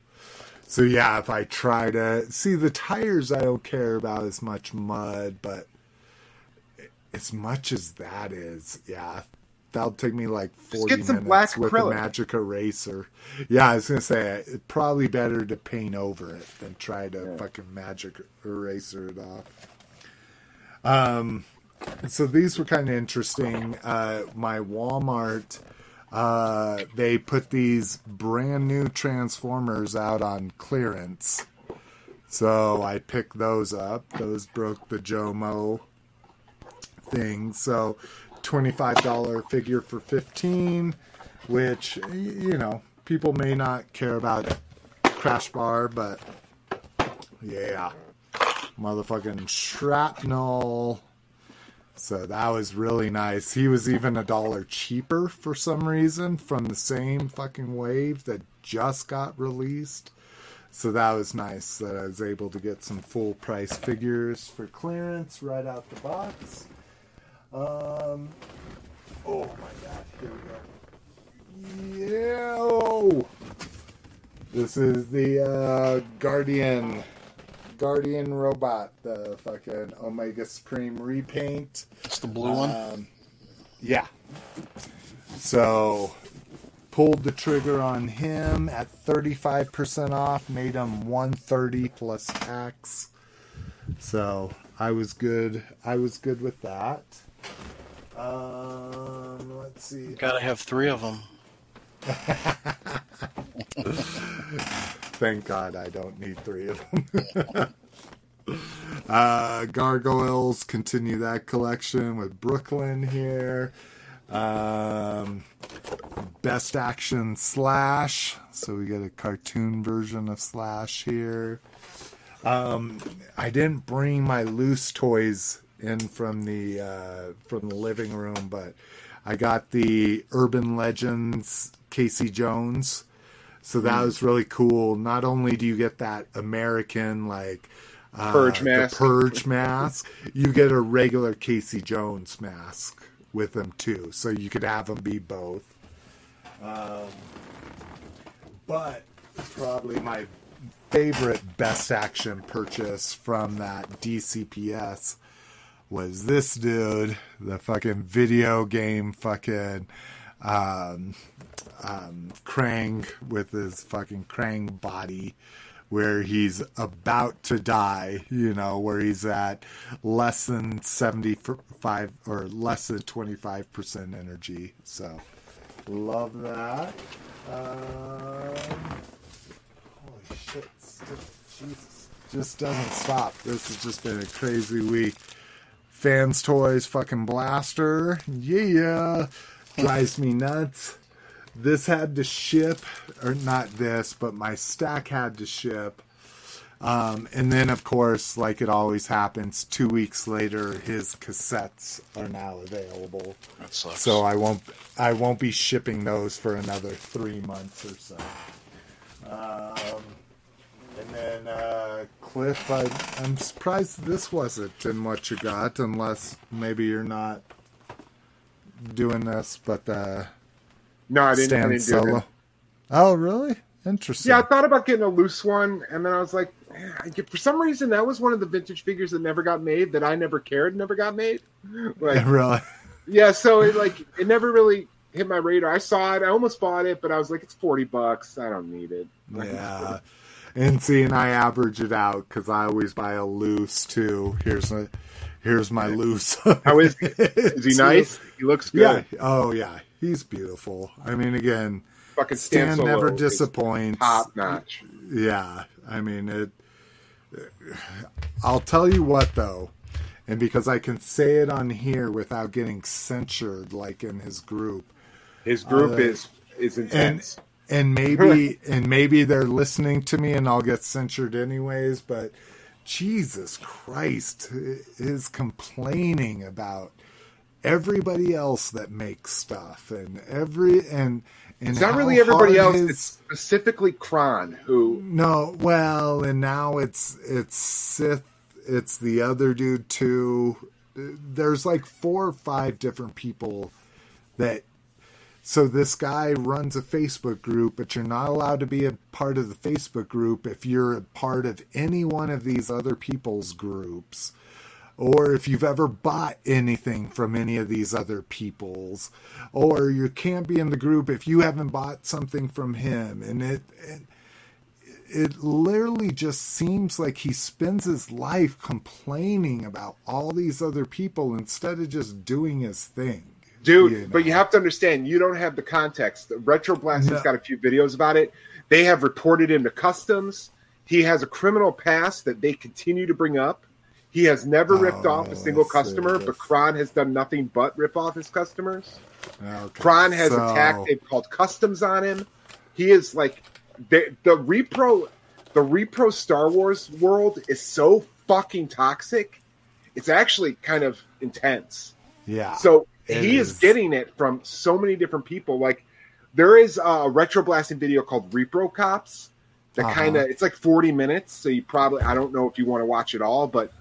So yeah, if I try to see the tires I don't care about as much mud, but as much as that is, yeah. That'll take me like forty get some minutes black with acrylic. a magic eraser. Yeah, I was gonna say it's probably better to paint over it than try to Yeah. fucking magic eraser it off. Um, so these were kind of interesting. Uh, my Walmart, uh, they put these brand new Transformers out on clearance. So I picked those up. Those broke the Jomo thing. So $25 figure for 15 which, you know, people may not care about Crash Bar, but yeah. Motherfucking shrapnel. So that was really nice. He was even a dollar cheaper for some reason from the same fucking wave that just got released. So that was nice that I was able to get some full price figures for clearance right out the box. Um, oh my god, here we go. Yeah. oh. This is the uh, Guardian Guardian robot, the fucking Omega Supreme repaint. It's the blue one. Um, yeah. So pulled the trigger on him at 35% off, made him 130 plus tax. So I was good. I was good with that. Um, let's see. Gotta have three of them. [laughs] Thank God I don't need three of them. [laughs] uh, gargoyles continue that collection with Brooklyn here. Um, best action slash. So we get a cartoon version of slash here. Um, I didn't bring my loose toys in from the uh, from the living room, but I got the Urban Legends Casey Jones. So that was really cool. Not only do you get that American like uh, Purge the mask. purge [laughs] mask, you get a regular Casey Jones mask with them too. So you could have them be both. Um, but probably my favorite best action purchase from that DCPS was this dude, the fucking video game fucking um, um, Krang with his fucking Krang body, where he's about to die, you know, where he's at less than 75 or less than 25% energy. So, love that. Um, holy shit, Jesus. Just doesn't stop. This has just been a crazy week. Fans Toys fucking blaster. Yeah. Drives me nuts. This had to ship, or not this, but my stack had to ship. Um, and then, of course, like it always happens, two weeks later, his cassettes are now available. That sucks. So I won't, I won't be shipping those for another three months or so. Um, and then uh, Cliff, I, I'm surprised this wasn't in what you got, unless maybe you're not doing this, but uh, No, I didn't, I stand didn't solo. it. Oh, really? Interesting. Yeah, I thought about getting a loose one, and then I was like, for some reason, that was one of the vintage figures that never got made that I never cared never got made. [laughs] Like, really? yeah, so it like it never really hit my radar. I saw it, I almost bought it, but I was like, it's forty bucks. I don't need it. [laughs] Yeah. And see, and I average it out because I always buy a loose too. Here's a, here's my loose. How is he? [laughs] is he nice? He looks good. Yeah. Oh yeah, he's beautiful. I mean, again, Fucking Stan Stan never disappoints. Top notch. Yeah, I mean it. I'll tell you what though, and because I can say it on here without getting censored, like in his group, His group Uh, is is intense. and [laughs] maybe and maybe they're listening to me and I'll get censored anyways, but Jesus Christ is complaining about everybody else that makes stuff and every and and it's not really everybody else. his- It's specifically Kron who no, well, and now it's it's Sith, it's the other dude too. There's like four or five different people that. So this guy runs a Facebook group, but you're not allowed to be a part of the Facebook group if you're a part of any one of these other people's groups, or if you've ever bought anything from any of these other people's, or you can't be in the group if you haven't bought something from him, and it. and it literally just seems like he spends his life complaining about all these other people instead of just doing his thing. Dude, you know. but you have to understand, you don't have the context. Retro Blast has got a few videos about it. They have reported him to customs. He has a criminal past that they continue to bring up. He has never ripped Oh, off a oh, single customer, but Kron has done nothing but rip off his customers. Okay, Kron has so- attacked. They've called customs on him. He is like the the repro, the repro Star Wars world is so fucking toxic. It's actually kind of intense. Yeah. So It he is. is. getting it from so many different people. Like there is a retro blasting video called Repro Cops that Uh-huh. kind of it's like 40 minutes. So you probably I don't know if you want to watch it all, but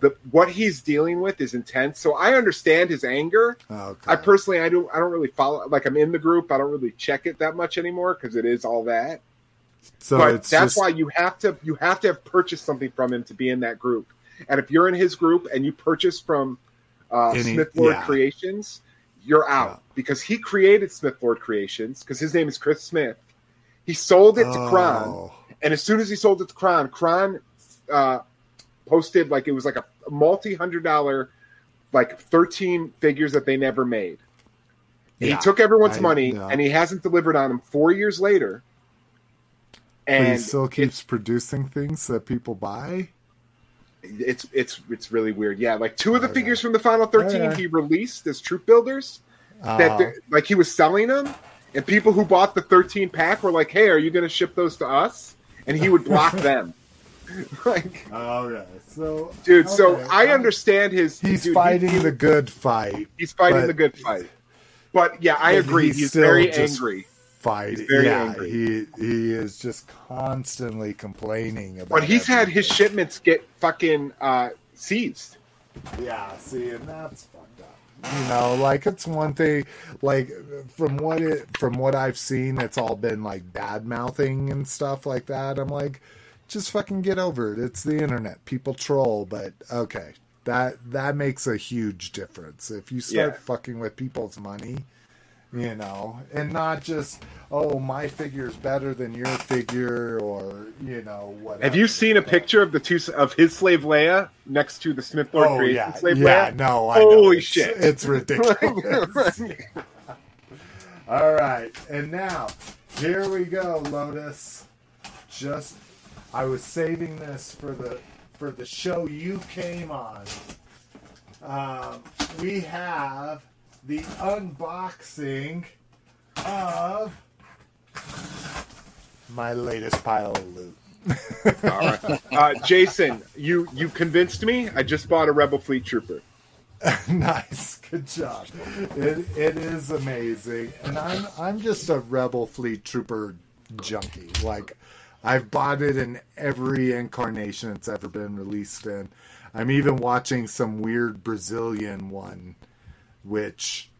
the what he's dealing with is intense. So I understand his anger. okay. I personally I don't I don't really follow like I'm in the group. I don't really check it that much anymore because it is all that. so that's just, why you have to you have to have purchased something from him to be in that group. And if you're in his group and you purchase from uh, Any- Smith Lord yeah. Creations, you're out Yeah. because he created Smith Lord Creations because his name is Chris Smith. He sold it to Kron, Oh, and as soon as he sold it to Kron, Kron uh, posted like it was like a multi hundred dollar, like thirteen figures that they never made. Yeah. he took everyone's I- money, and he hasn't delivered on them four years later. but he And still keeps producing things that people buy. It's it's it's really weird. Yeah, like two of the Okay. figures from the Final Thirteen Okay. he released as troop builders that Uh, the- like he was selling them, and people who bought the thirteen pack were like, "Hey, are you going to ship those to us?" And he would block [laughs] them. [laughs] like, okay. So, dude, so I um, understand his. He's dude, fighting he- the good fight. He's fighting but- the good fight. But yeah, I agree. He's, still very angry. Fight. He's very yeah, angry. he he is just constantly complaining about. But he's had his shipments get fucking uh, seized. Yeah, see, and that's fucked up. You know, like it's one thing. Like from what it from what I've seen, it's all been like bad mouthing and stuff like that. I'm like, just fucking get over it. It's the internet. People troll, but okay, that that makes a huge difference. If you start Yeah. fucking with people's money, you know, and not just oh my figure's better than your figure or you know whatever. Have you seen a picture of the two of his slave Leia next to the Smith Lord Oh yeah, slave yeah. Leia? No, I know. Holy It's- shit! it's ridiculous. [laughs] [laughs] All right, and now here we go, Lotus. Just, I was saving this for the for the show you came on. Um, we have the unboxing of my latest pile of loot. [laughs] All right, uh, Jason, you you convinced me. I just bought a Rebel Fleet Trooper. [laughs] nice, good job. It, it is amazing, and I'm I'm just a Rebel Fleet Trooper junkie. Like I've bought it in every incarnation it's ever been released in. I'm even watching some weird Brazilian one, which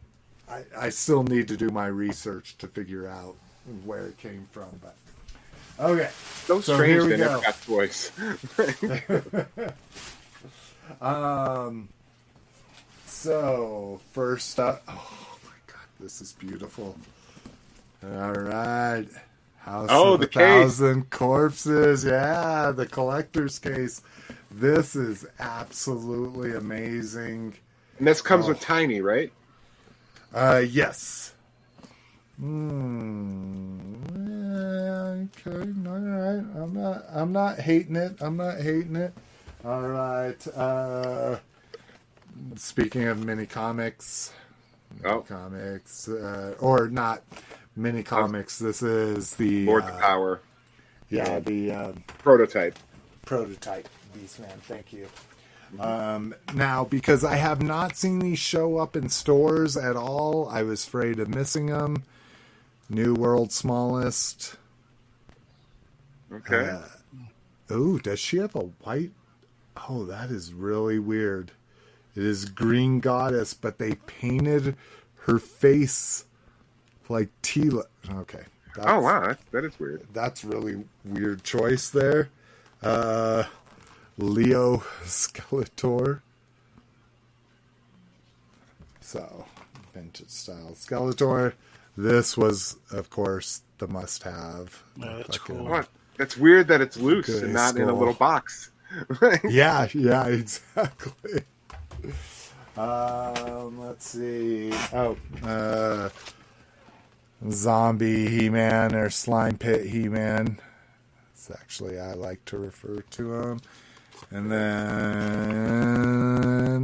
I, I still need to do my research to figure out where it came from, but okay. So So strange here we they never got toys. [laughs] Um. So first up, oh my god, this is beautiful. All right, House Oh, of the a case. Thousand Corpses. Yeah, the collector's case. This is absolutely amazing. And this comes Oh. with Tiny, right? Uh, yes. Hmm. yeah, Okay. All right. I'm not. I'm not hating it. I'm not hating it. All right. Uh, speaking of mini comics, Oh, comics, uh, or not mini comics. This is the Lord uh, of Power Yeah, the um, prototype. prototype Beastman. Thank you. Um, now, because I have not seen these show up in stores at all, I was afraid of missing them. New World Smallest. Okay. Uh, oh, does she have a white? Oh, that is really weird. It is Green Goddess, but they painted her face like Teela. Okay. oh wow, that, that is weird. that's really weird choice there. Uh, Leo Skeletor. So, vintage style Skeletor. This was, of course, the must-have. Yeah, that's cool. What? That's weird that it's loose Good and not in a little box. [laughs] Yeah, yeah, [laughs] exactly. Um, let's see. Oh, uh, zombie He-Man or slime pit He-Man. It's actually I like to refer to him. And then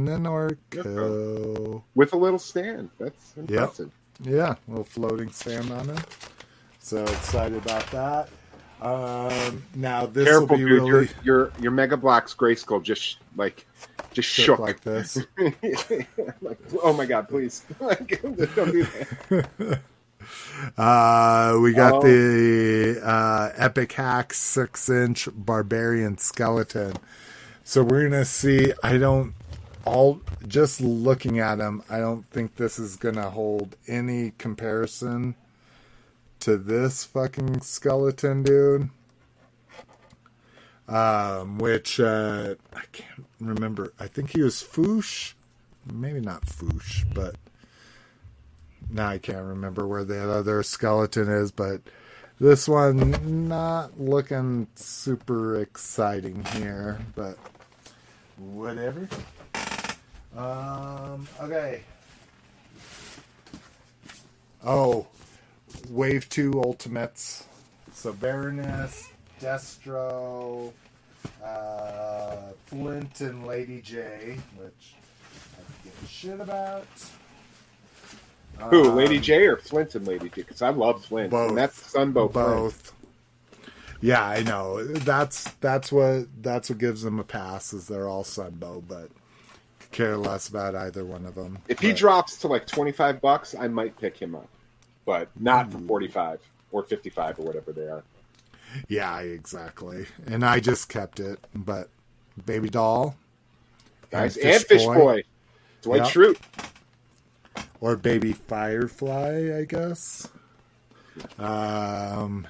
an Orco. With a little stand. That's impressive. Yeah, a little floating stand on it. So excited about that. Um, now this will Careful, be dude. really Your your your Mega Bloks Grayskull just like just shook shook. like this. [laughs] like, oh my god, please. [laughs] Like, don't do that. [laughs] Uh, we got Oh. the uh, Epic Hack six inch Barbarian skeleton. So we're gonna see. I don't all just looking at him. I don't think this is gonna hold any comparison to this fucking skeleton, dude. Um, which uh, I can't remember. I think he was Foosh, maybe not Foosh, but now I can't remember where the other skeleton is, but this one not looking super exciting here, but whatever. Um, okay. Oh, Wave 2 Ultimates. So Baroness, Destro, uh, Flint, and Lady Jaye, which I don't give a shit about. Who, Um, Lady Jaye or Flint and Lady Jaye? Because I love Flint. Both. And that's Sunbow Flint. Yeah, I know. That's that's what that's what gives them a pass is they're all Sunbow, but care less about either one of them. If he drops to like 25 bucks, I might pick him up. But not Hmm. for 45 or 55 or whatever they are. yeah, exactly. And I just kept it, but Baby Doll Guys, And and Fish Fish Boy. Boy. Dwight Yep. Schrute. or Baby Firefly, I guess. Um,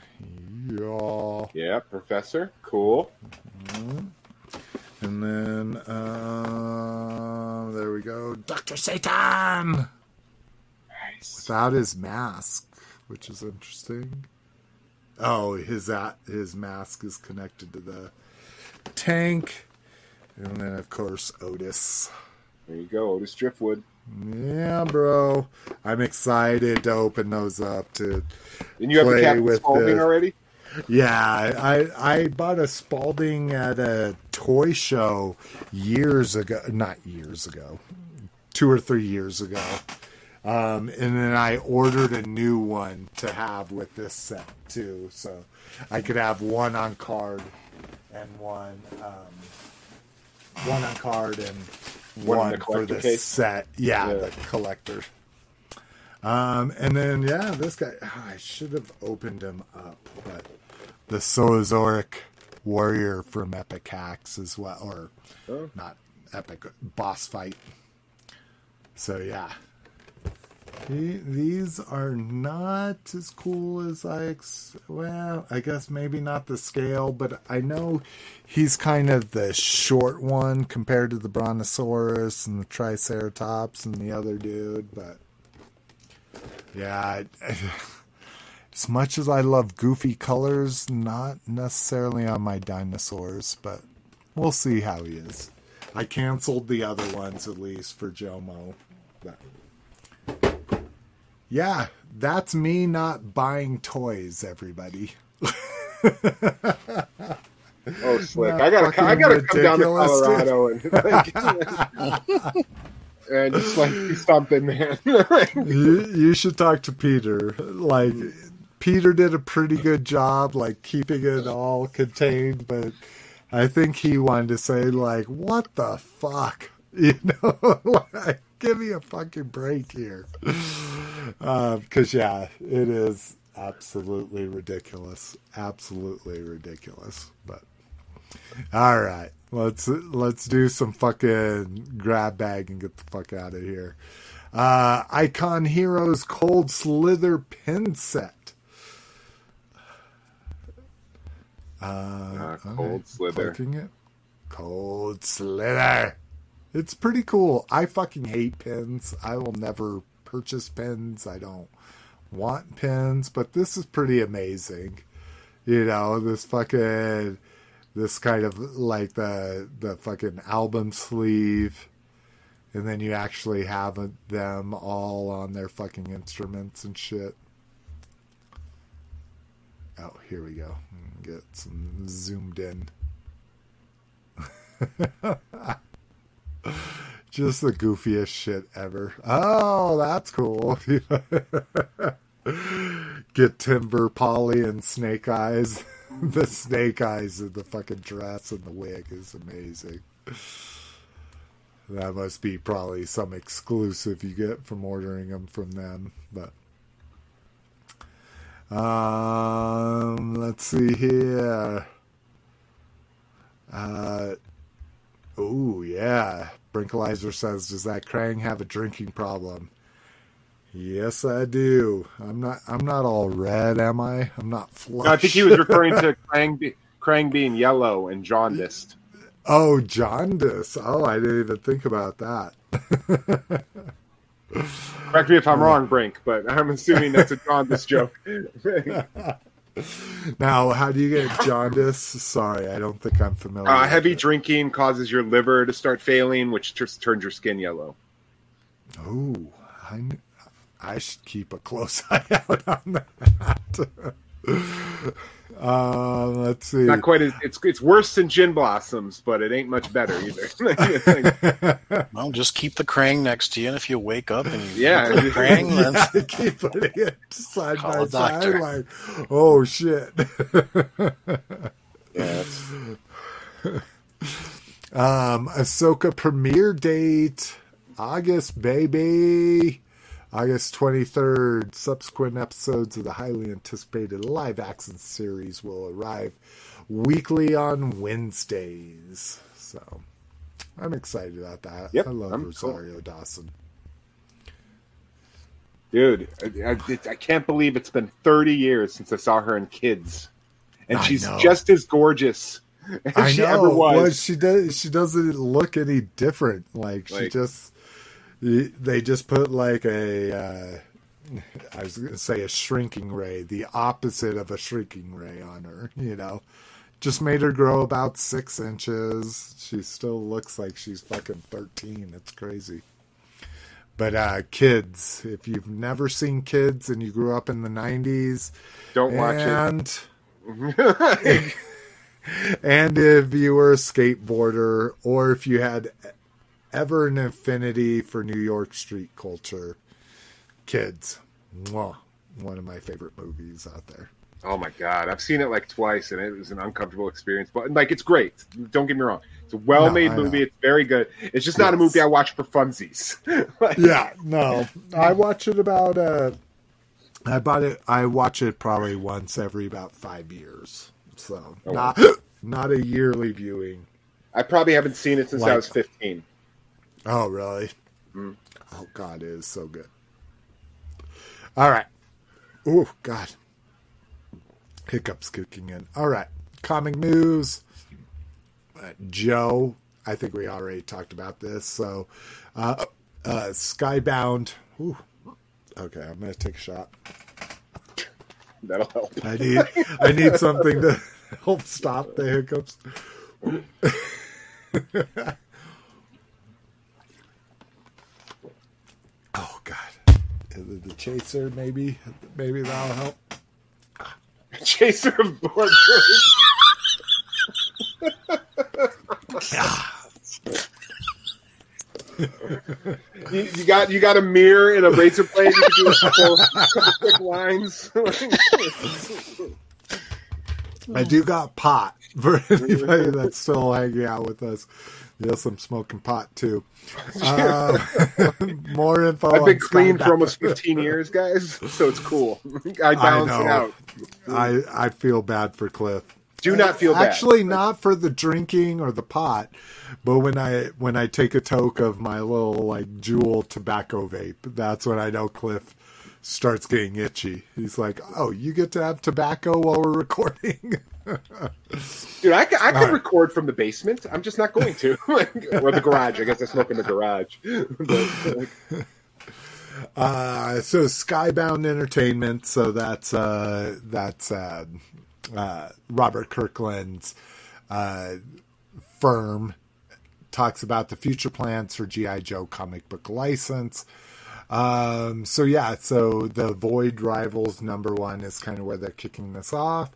yeah. Yeah, Professor. Cool. And then um, there we go, Doctor Satan. Nice. without his mask, which is interesting. Oh, his at his mask is connected to the tank, and then of course Otis. There you go, Otis Driftwood. Yeah, bro, I'm excited to open those up. To And you have the Play with the- already? Yeah, I I bought a Spaulding at a toy show years ago, not years ago, two or three years ago. Um, and then I ordered a new one to have with this set too, so I could have one on card and one um, one on card and One one, for the case? set. Yeah, Yeah. the collector. Um, and then yeah, this guy. ah, I should have opened him up, but the Saurozoic warrior from Epic Hacks as well, or Oh. not Epic boss fight. So yeah, He, these are not as cool as I ex- well, I guess maybe not the scale, but I know he's kind of the short one compared to the Brontosaurus and the Triceratops and the other dude, but yeah, [laughs] as much as I love goofy colors, not necessarily on my dinosaurs, but we'll see how he is. I canceled the other ones at least for Jomo. But yeah, that's me not buying toys, everybody. [laughs] Oh, slick! I gotta, I gotta come down to Colorado and [laughs] and just like [laughs] stomping, [laughs] man. you, you should talk to Peter. Like Peter did a pretty good job, like keeping it all contained, but I think he wanted to say like, "What the fuck," [laughs] you know, like give me a fucking break here, uh, because yeah, it is absolutely ridiculous, absolutely ridiculous. But all right, let's let's do some fucking grab bag and get the fuck out of here. Uh, Icon Heroes Cold Slither pin set. Uh, Uh, Cold okay, Slither. clicking it. Cold Slither. It's pretty cool. I fucking hate pins. I will never purchase pins. I don't want pins, but this is pretty amazing. You know, this fucking this kind of like the the fucking album sleeve and then you actually have them all on their fucking instruments and shit. Oh, here we go. Get some zoomed in. [laughs] Just the goofiest shit ever. Oh, that's cool. [laughs] Get Timber, Polly, and Snake Eyes. [laughs] [laughs] the Snake Eyes and the fucking dress and the wig is amazing. That must be probably some exclusive you get from ordering them from them. But um, let's see here. Uh, oh yeah. Brinkalizer says, "Does that Krang have a drinking problem?" Yes, I do. I'm not. I'm not all red, am I? I'm not flush. No, I think he was referring to [laughs] Krang, be, Krang being yellow and jaundiced. Oh, jaundice. Oh, I didn't even think about that. [laughs] Correct me if I'm wrong, Brink, but I'm assuming that's a jaundice [laughs] joke. Now, how do you get jaundice? Sorry, I don't think I'm familiar. Uh, heavy it. drinking causes your liver to start failing, which just turns your skin yellow. Oh, I, I should keep a close [laughs] eye out on that. uh, let's see. Not quite as it's it's worse than gin blossoms, but it ain't much better either. [laughs] [laughs] Well, just keep the Krang next to you, and if you wake up and you Yeah. look at the Krang, then I keep putting it side by side, like, oh shit. yeah, Um, Ahsoka premiere date August, baby. August 23rd. Subsequent episodes of the highly anticipated live action series will arrive weekly on Wednesdays. So I'm excited about that. Yep, I love I'm cool. Rosario Dawson. dude, I, I, I can't believe it's been 30 years since I saw her in Kids, and I she's know. just as gorgeous [laughs] as I she know. ever was. Well, she does. She doesn't look any different. Like, she just. They just put like a. Uh, I was going to say a shrinking ray, the opposite of a shrinking ray on her. You know, just made her grow about six inches. She still looks like she's fucking thirteen. It's crazy. But uh, kids, if you've never seen kids and you grew up in the '90s, Don't watch it. and [laughs] [laughs] and if you were a skateboarder or if you had ever an affinity for New York street culture, kids, mwah, one of my favorite movies out there. Oh my god, I've seen it like twice, and it was an uncomfortable experience. But like, it's great. Don't get me wrong; it's a well-made No, I know. movie. It's very good. It's just not a movie I watch for funsies. [laughs] Like, Yeah, no, I watch it about uh, I bought it. I watch it probably once every about five years, so Oh, not [gasps] not a yearly viewing. I probably haven't seen it since I was 15. Oh, really? Mm. Oh God, it is so good. All right. Oh God. Hiccups kicking in. All right. Comic news. Uh, Joe. I think we already talked about this. So, uh, uh, Skybound. Ooh. Okay, I'm gonna take a shot. That'll help. I need I need something to [laughs] help stop the hiccups. [laughs] oh God, the, the chaser maybe maybe that'll help. [laughs] Chaser of board. [laughs] you, you got you got a mirror and a razor blade. You can do a couple, couple quick lines. I do got pot [laughs] for anybody that's still hanging out with us. Yes, I'm smoking pot too. [laughs] Uh, [laughs] more info. I've been clean for almost 15 years, guys, so it's cool. [laughs] I I it out. I I feel bad for Cliff. Do not feel bad. Actually, not for the drinking or the pot, but when I when I take a toke of my little like Juul tobacco vape, that's when I know Cliff starts getting itchy. He's like, "Oh, you get to have tobacco while we're recording." [laughs] Dude, I, I could right. record from the basement. I'm just not going to. [laughs] or the garage. I guess I smoke in the garage. [laughs] But, Uh, so Skybound Entertainment. So that's uh, that's uh, uh, Robert Kirkman's uh, firm talks about the future plans for GI Joe comic book license. Um, so yeah, so the Void Rivals number one is kind of where they're kicking this off.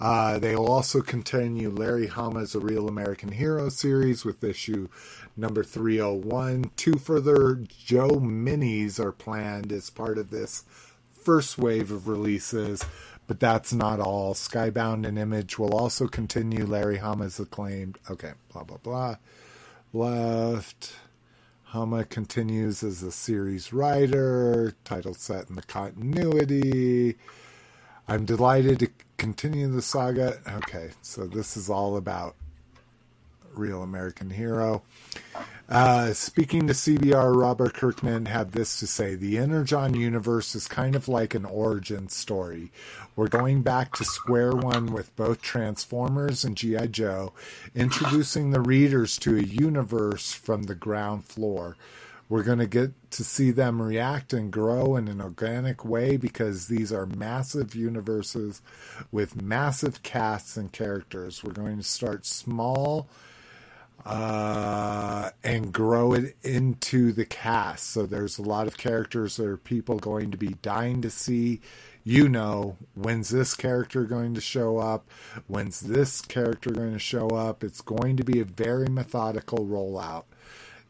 Uh, they will also continue Larry Hama's A Real American Hero series with issue number 301. Two further Joe minis are planned as part of this first wave of releases, but that's not all. Skybound and Image will also continue Larry Hama's acclaimed. Okay, blah, blah, blah. Left. Hama continues as a series writer, title set in the continuity. I'm delighted to continue the saga. Okay, so this is all about Real American Hero. Uh, speaking to CBR, Robert Kirkman had this to say The Energon universe is kind of like an origin story. We're going back to square one with both Transformers and G.I. Joe, introducing the readers to a universe from the ground floor. We're going to get to see them react and grow in an organic way because these are massive universes with massive casts and characters. We're going to start small uh, and grow it into the cast. So there's a lot of characters that are people going to be dying to see. You know, when's this character going to show up? When's this character going to show up? It's going to be a very methodical rollout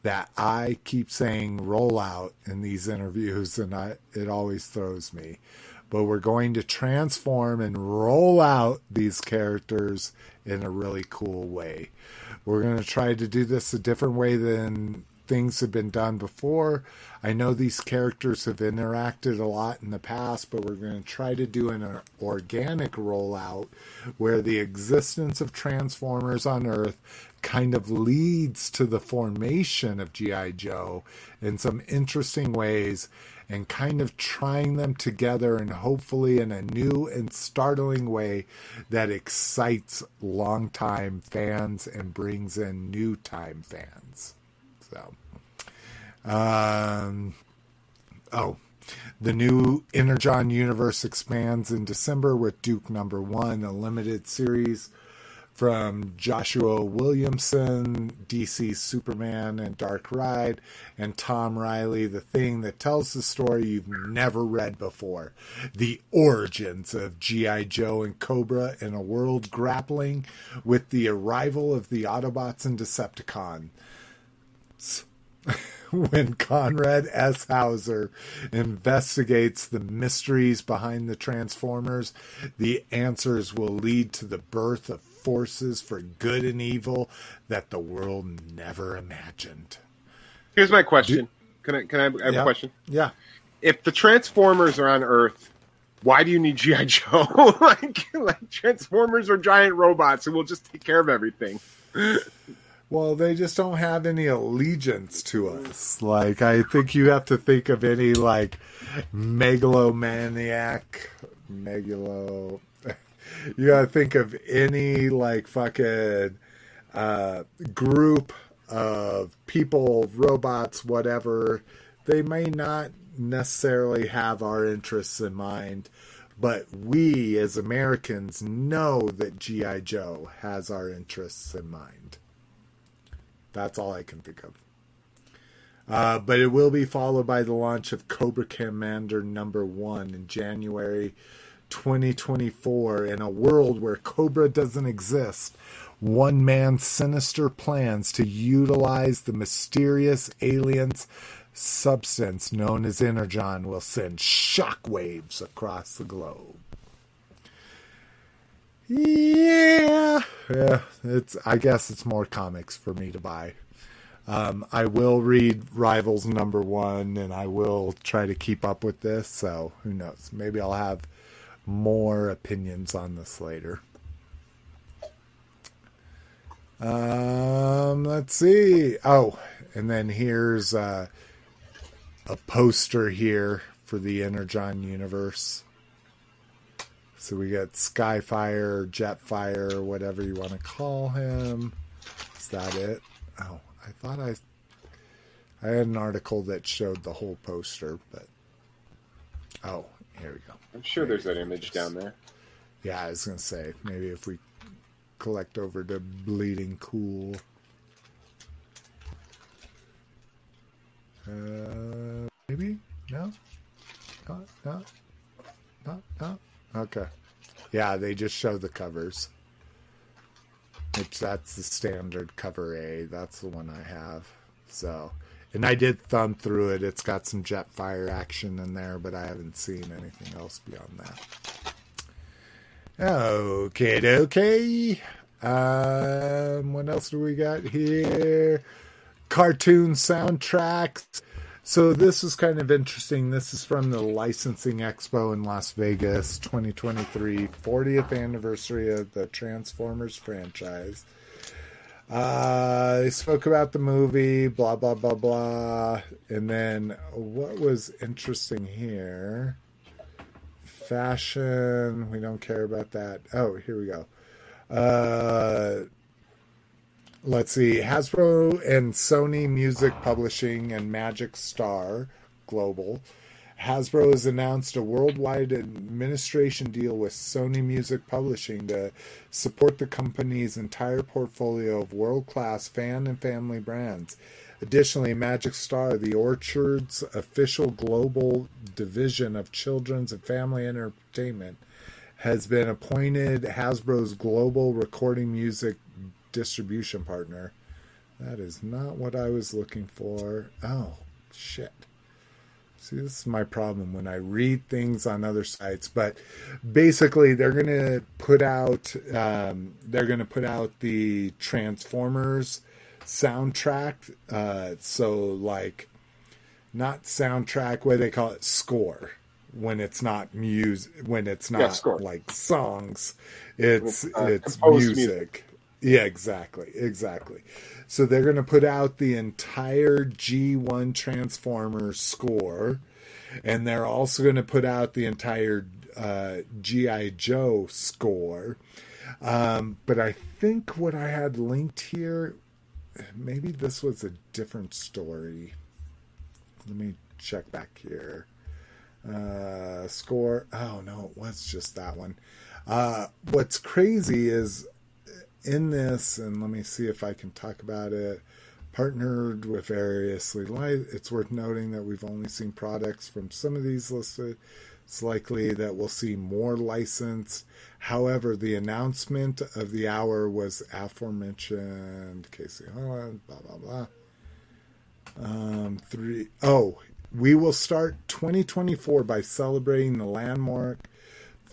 that I keep saying rollout in these interviews, and I, it always throws me. But we're going to transform and roll out these characters in a really cool way. We're going to try to do this a different way than things have been done before. I know these characters have interacted a lot in the past, but we're going to try to do an organic rollout where the existence of Transformers on Earth kind of leads to the formation of G.I. Joe in some interesting ways and kind of trying them together and hopefully in a new and startling way that excites longtime fans and brings in new time fans. So, um, oh, the new Energon universe expands in December with Duke Number One, a limited series from Joshua Williamson, DC Superman and Dark Ride, and Tom Reilly, the thing that tells the story you've never read before the origins of G.I. Joe and Cobra in a world grappling with the arrival of the Autobots and Decepticons. [laughs] when Conrad S. Hauser investigates the mysteries behind the Transformers, the answers will lead to the birth of forces for good and evil that the world never imagined. here's my question. Can I? Can I have a question? Yeah. If the Transformers are on Earth, why do you need GI Joe? [laughs] like, like Transformers are giant robots, and we'll just take care of everything. Well, they just don't have any allegiance to us. Like, I think you have to think of any, like, megalomaniac, megalo. You gotta think of any, like, fucking uh, group of people, robots, whatever. They may not necessarily have our interests in mind, but we as Americans know that G.I. Joe has our interests in mind. That's all I can think of. Uh, but it will be followed by the launch of Cobra Commander number one in January 2024 in a world where Cobra doesn't exist. One man's sinister plans to utilize the mysterious aliens substance known as Energon will send shockwaves across the globe. Yeah, yeah. It's. I guess it's more comics for me to buy. Um, I will read Rivals number one, and I will try to keep up with this. So who knows? Maybe I'll have more opinions on this later. Um, let's see. Oh, and then here's uh, a poster here for the Energon universe. So we got Skyfire, Jetfire, whatever you want to call him. Is that it? Oh, I thought I I had an article that showed the whole poster, but oh, here we go. I'm sure there's that image down there. Yeah, I was gonna say maybe if we collect over to Bleeding Cool. Uh, maybe no, no, no, no, no. Okay. Yeah, they just show the covers. Which that's the standard cover A. That's the one I have. So, and I did thumb through it. It's got some Jetfire action in there, but I haven't seen anything else beyond that. Okay, okay. Um, what else do we got here? Cartoon soundtracks. So this is kind of interesting. This is from the Licensing Expo in Las Vegas, 2023, 40th anniversary of the Transformers franchise. Uh, they spoke about the movie, blah blah blah blah, and then what was interesting here? Fashion. We don't care about that. Oh, here we go. Uh, let's see, Hasbro and Sony Music Publishing and Magic Star Global. Hasbro has announced a worldwide administration deal with Sony Music Publishing to support the company's entire portfolio of world class fan and family brands. Additionally, Magic Star, the Orchard's official global division of children's and family entertainment, has been appointed Hasbro's global recording music distribution partner. That is not what I was looking for. Oh, shit. See, this is my problem when I read things on other sites. But basically, they're going to put out um, they're going to put out the Transformers soundtrack. Uh, so, like, not soundtrack. What do they call it? Score. When it's not music. When it's not Yeah, like songs. It's Uh, it's music. music. Yeah, exactly, exactly. So they're going to put out the entire G1 Transformers score, and they're also going to put out the entire uh, GI Joe score. Um, but I think what I had linked here, maybe this was a different story. Let me check back here. Uh, score. Oh no, it was just that one. Uh, what's crazy is in this, and let me see if I can talk about it. Partnered with variously, li- it's worth noting that we've only seen products from some of these listed. It's likely that we'll see more licensed. However, the announcement of the hour was aforementioned Casey Holland, blah blah blah. Um, three oh, we will start 2024 by celebrating the landmark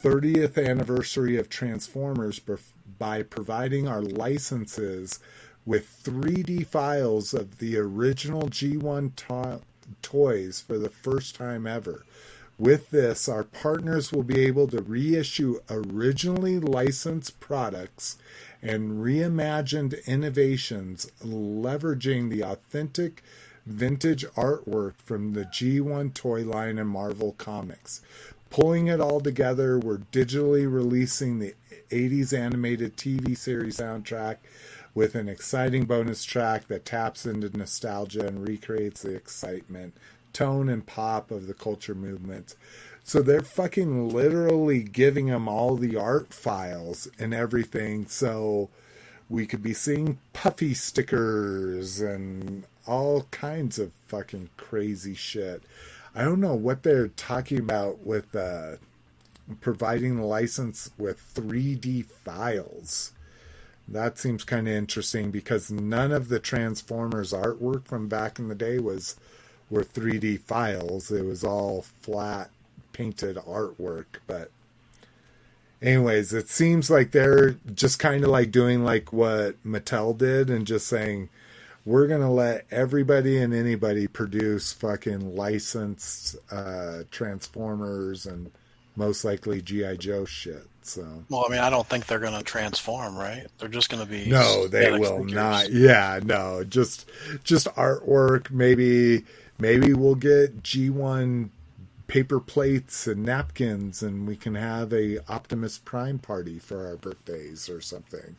30th anniversary of Transformers by providing our licenses with 3D files of the original G1 to- toys for the first time ever. With this, our partners will be able to reissue originally licensed products and reimagined innovations, leveraging the authentic vintage artwork from the G1 toy line and Marvel Comics. Pulling it all together, we're digitally releasing the 80s animated TV series soundtrack with an exciting bonus track that taps into nostalgia and recreates the excitement, tone, and pop of the culture movement. So they're fucking literally giving them all the art files and everything. So we could be seeing puffy stickers and all kinds of fucking crazy shit. I don't know what they're talking about with uh, providing the license with 3D files. That seems kind of interesting because none of the Transformers artwork from back in the day was were 3D files. It was all flat painted artwork, but anyways, it seems like they're just kind of like doing like what Mattel did and just saying we're going to let everybody and anybody produce fucking licensed uh, Transformers and most likely GI Joe shit. So well, I mean, I don't think they're going to transform, right? They're just going to be no, they will figures. not. Yeah, no, just just artwork. Maybe maybe we'll get G one paper plates and napkins, and we can have a Optimus Prime party for our birthdays or something.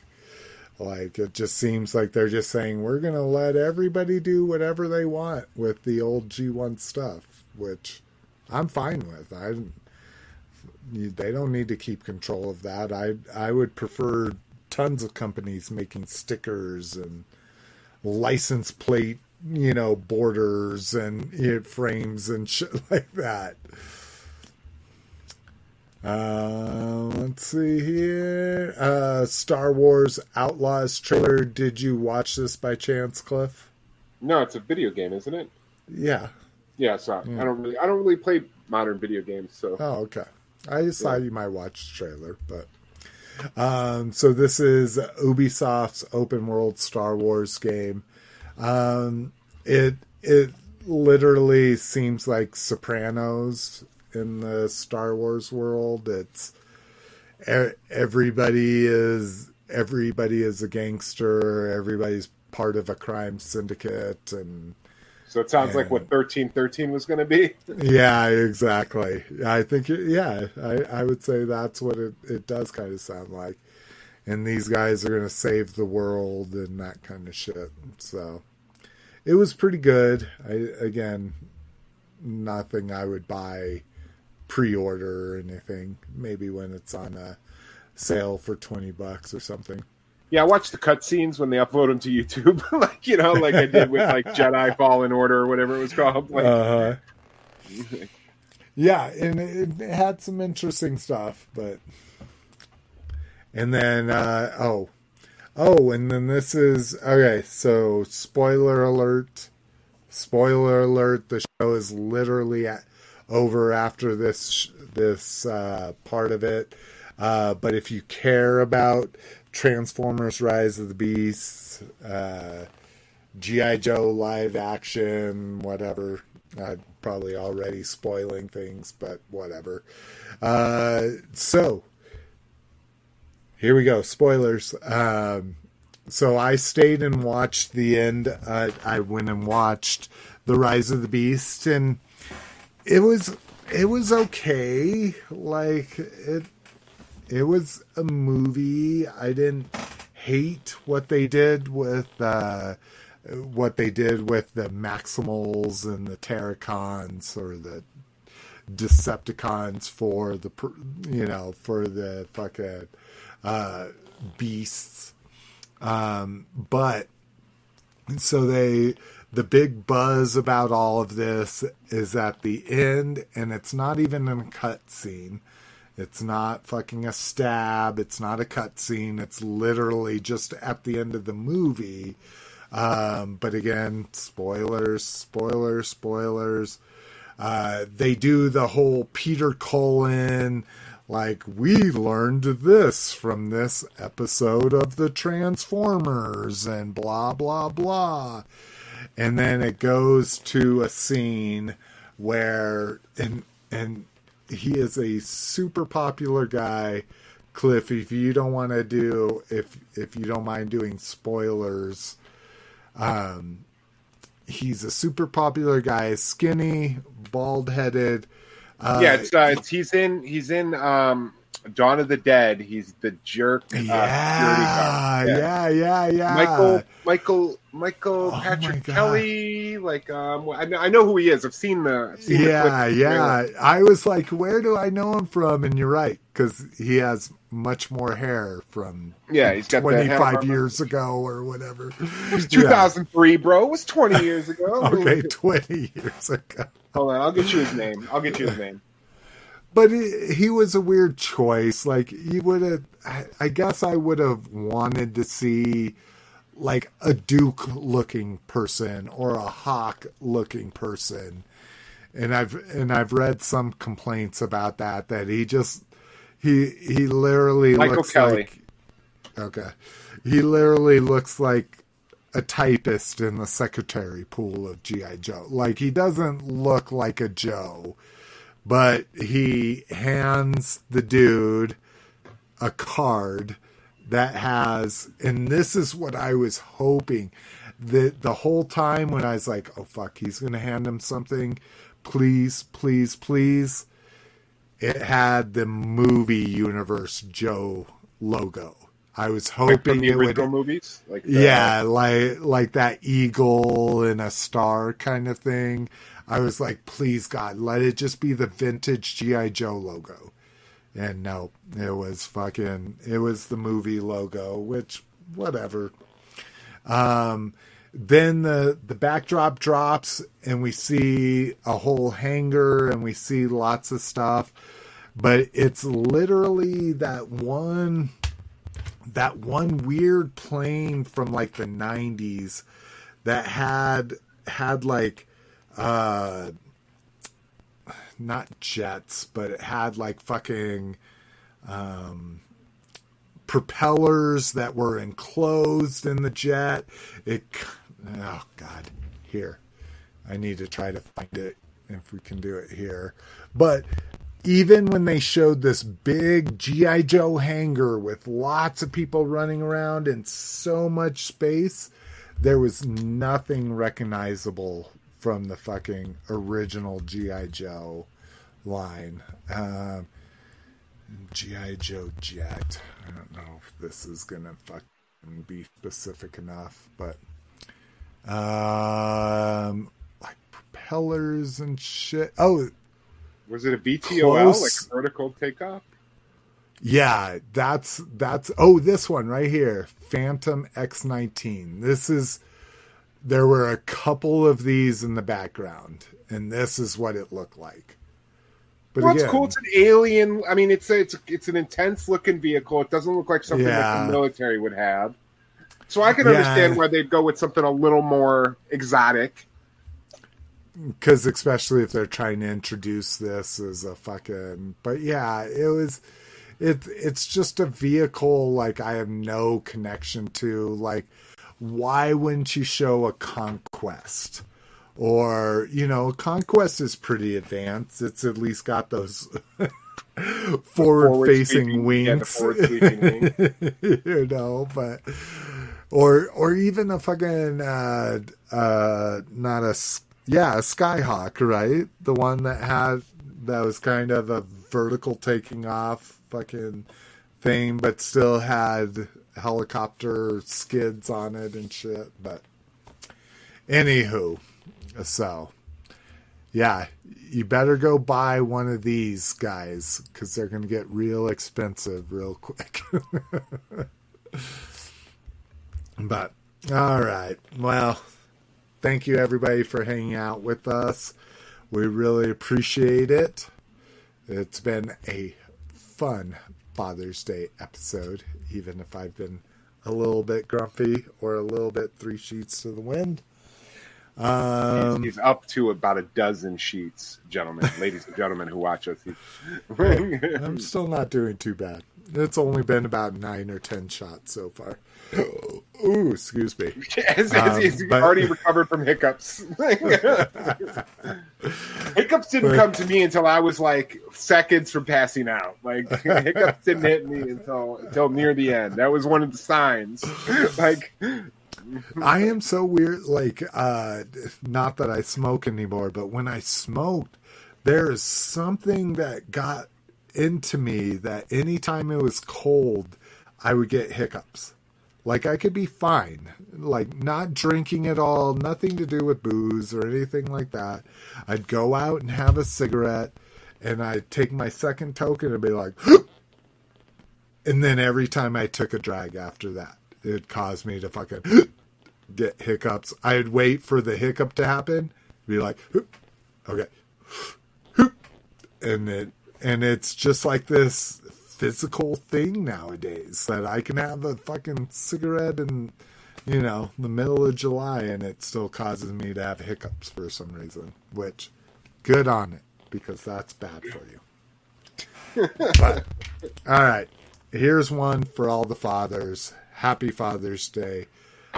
Like it just seems like they're just saying we're going to let everybody do whatever they want with the old G1 stuff, which I'm fine with. I they don't need to keep control of that. I I would prefer tons of companies making stickers and license plate, you know, borders and know, frames and [laughs] shit like that. Uh, let's see here. Uh, Star Wars Outlaws trailer. Did you watch this by chance, Cliff? No, it's a video game, isn't it? Yeah. Yeah, so yeah. I don't really, I don't really play modern video games. So. Oh, okay. I just yeah. thought you might watch the trailer, but. Um, so this is Ubisoft's open world Star Wars game. Um, it it literally seems like Sopranos in the Star Wars world. It's everybody is everybody is a gangster. Everybody's part of a crime syndicate, and so it sounds and, like what thirteen thirteen was going to be. yeah, exactly. I think yeah, I I would say that's what it it does kind of sound like. And these guys are going to save the world and that kind of shit. So it was pretty good. I again, nothing I would buy pre-order or anything. Maybe when it's on a sale for twenty bucks or something. Yeah, I watch the cutscenes when they upload them to YouTube, [laughs] like you know, like I did with like [laughs] Jedi Fallen Order or whatever it was called. Like, uh-huh. yeah, and it, it, had some interesting stuff, but and then uh, oh, oh, and then this is okay. So spoiler alert! Spoiler alert! The show is literally at over after this this uh, part of it. Uh, but if you care about Transformers: Rise of the Beasts, uh, GI Joe live action, whatever, I'm probably already spoiling things, but whatever. Uh, so here we go. Spoilers. Um, so I stayed and watched the end. Uh, I went and watched the Rise of the Beast, and it was it was okay. Like it it was a movie. I didn't hate what they did with uh, what they did with the Maximals and the Terrorcons or the Decepticons for the you know for the fucking uh, beasts. Um, but so they the big buzz about all of this is at the end, and it's not even in a cutscene. It's not fucking a stab. It's not a cutscene. It's literally just at the end of the movie. Um, but again, spoilers, spoilers, spoilers. Uh, they do the whole Peter Cullen, like, we learned this from this episode of the Transformers, and blah, blah, blah and then it goes to a scene where and and he is a super popular guy. Cliff, if you don't want to do if if you don't mind doing spoilers, um, he's a super popular guy, skinny, bald headed. Uh, yeah, it's, uh, it's he's in he's in um Dawn of the Dead. He's the jerk. Uh, yeah, yeah, yeah, yeah, Michael, Michael, Michael oh Patrick Kelly. Like, um, I, I, know who he is. I've seen the. I've seen yeah, the yeah. I was like, where do I know him from? And you're right, because he has much more hair from. Yeah, he's got 25 years ago or whatever. [laughs] It was 2003, yeah. bro. It was 20 years ago. [laughs] okay, 20 years ago. Hold on, I'll get you his name. I'll get you his name but he, he, was a weird choice. Like you would have, I, I guess I would have wanted to see like a Duke looking person or a Hawk looking person, and I've and I've read some complaints about that. That he just he he literally Michael looks Kelly. like okay, he literally looks like a typist in the secretary pool of GI Joe. Like he doesn't look like a Joe but he hands the dude a card that has and this is what I was hoping that the whole time when I was like, oh fuck, he's gonna hand him something, please, please, please. It had the movie universe Joe logo. I was hoping like it would movies, like the, yeah, like like that eagle and a star kind of thing. I was like, please God, let it just be the vintage GI Joe logo. And no, it was fucking it was the movie logo, which whatever. Um then the the backdrop drops and we see a whole hangar and we see lots of stuff but it's literally that one that one weird plane from like the 90s that had had like uh not jets, but it had like fucking um propellers that were enclosed in the jet. It oh god, here. I need to try to find it if we can do it here. But even when they showed this big GI Joe hangar with lots of people running around and so much space, there was nothing recognizable from the fucking original GI Joe line. Um, GI Joe Jet. I don't know if this is gonna fucking be specific enough, but um, like propellers and shit. Oh, was it a VTOL close. like vertical takeoff? Yeah, that's that's oh this one right here, Phantom X19. This is there were a couple of these in the background, and this is what it looked like. But well, again, it's cool. It's an alien. I mean, it's a, it's it's an intense looking vehicle. It doesn't look like something yeah. that the military would have. So I can yeah. understand why they'd go with something a little more exotic. Because especially if they're trying to introduce this as a fucking, but yeah, it was. It it's just a vehicle like I have no connection to. Like why wouldn't you show a conquest? Or, you know, conquest is pretty advanced. It's at least got those [laughs] forward facing wings. Yeah, [laughs] you know, but or or even a fucking uh uh not a yeah, a skyhawk, right? The one that had that was kind of a vertical taking off fucking thing, but still had helicopter skids on it and shit. But anywho, so yeah, you better go buy one of these guys because they're going to get real expensive real quick. [laughs] but all right, well, thank you everybody for hanging out with us. We really appreciate it. It's been a fun Father's Day episode, even if I've been a little bit grumpy or a little bit three sheets to the wind. Um, he's, he's, up to about a dozen sheets, gentlemen, [laughs] ladies and gentlemen who watch us. I'm still not doing too bad. It's only been about nine or ten shots so far. Ooh, excuse me. [laughs] As, as Um, he's but- already recovered from hiccups. [laughs] hiccups didn't But- come to me until I was like seconds from passing out. Like [laughs] hiccups didn't hit me until until near the end. That was one of the signs. like I am so weird. Like, uh, not that I smoke anymore, but when I smoked, there is something that got into me that anytime it was cold, I would get hiccups. Like, I could be fine, like, not drinking at all, nothing to do with booze or anything like that. I'd go out and have a cigarette, and I'd take my second token and be like, [gasps] and then every time I took a drag after that, it caused me to fucking [gasps] get hiccups. I'd wait for the hiccup to happen, be like, [gasps] okay, and it and it's just like this physical thing nowadays that I can have a fucking cigarette in you know the middle of July and it still causes me to have hiccups for some reason. Which, good on it because that's bad for you. but all right, here's one for all the fathers. Happy Father's Day.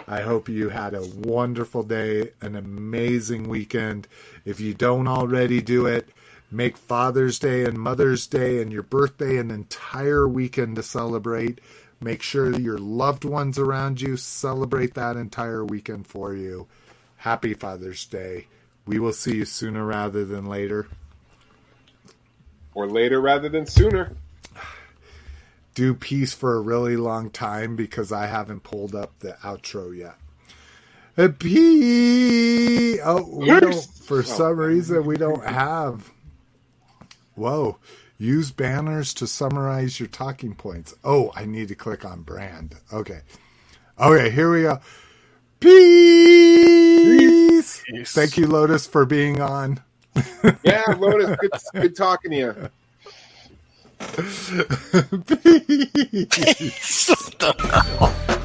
I hope you had a wonderful day, an amazing weekend. If you don't already do it, make Father's Day and Mother's Day and your birthday an entire weekend to celebrate. Make sure your loved ones around you celebrate that entire weekend for you. Happy Father's Day. We will see you sooner rather than later. or later rather than sooner. do peace for a really long time because I haven't pulled up the outro yet. A P. Oh, we don't. For oh. some reason, we don't have. Whoa! Use banners to summarize your talking points. Oh, I need to click on brand. Okay. Okay, here we go. Peace. Peace. Thank you, Lotus, for being on. [laughs] Yeah, Lotus, good, good talking to you. [laughs] [laughs] Peace. What the hell?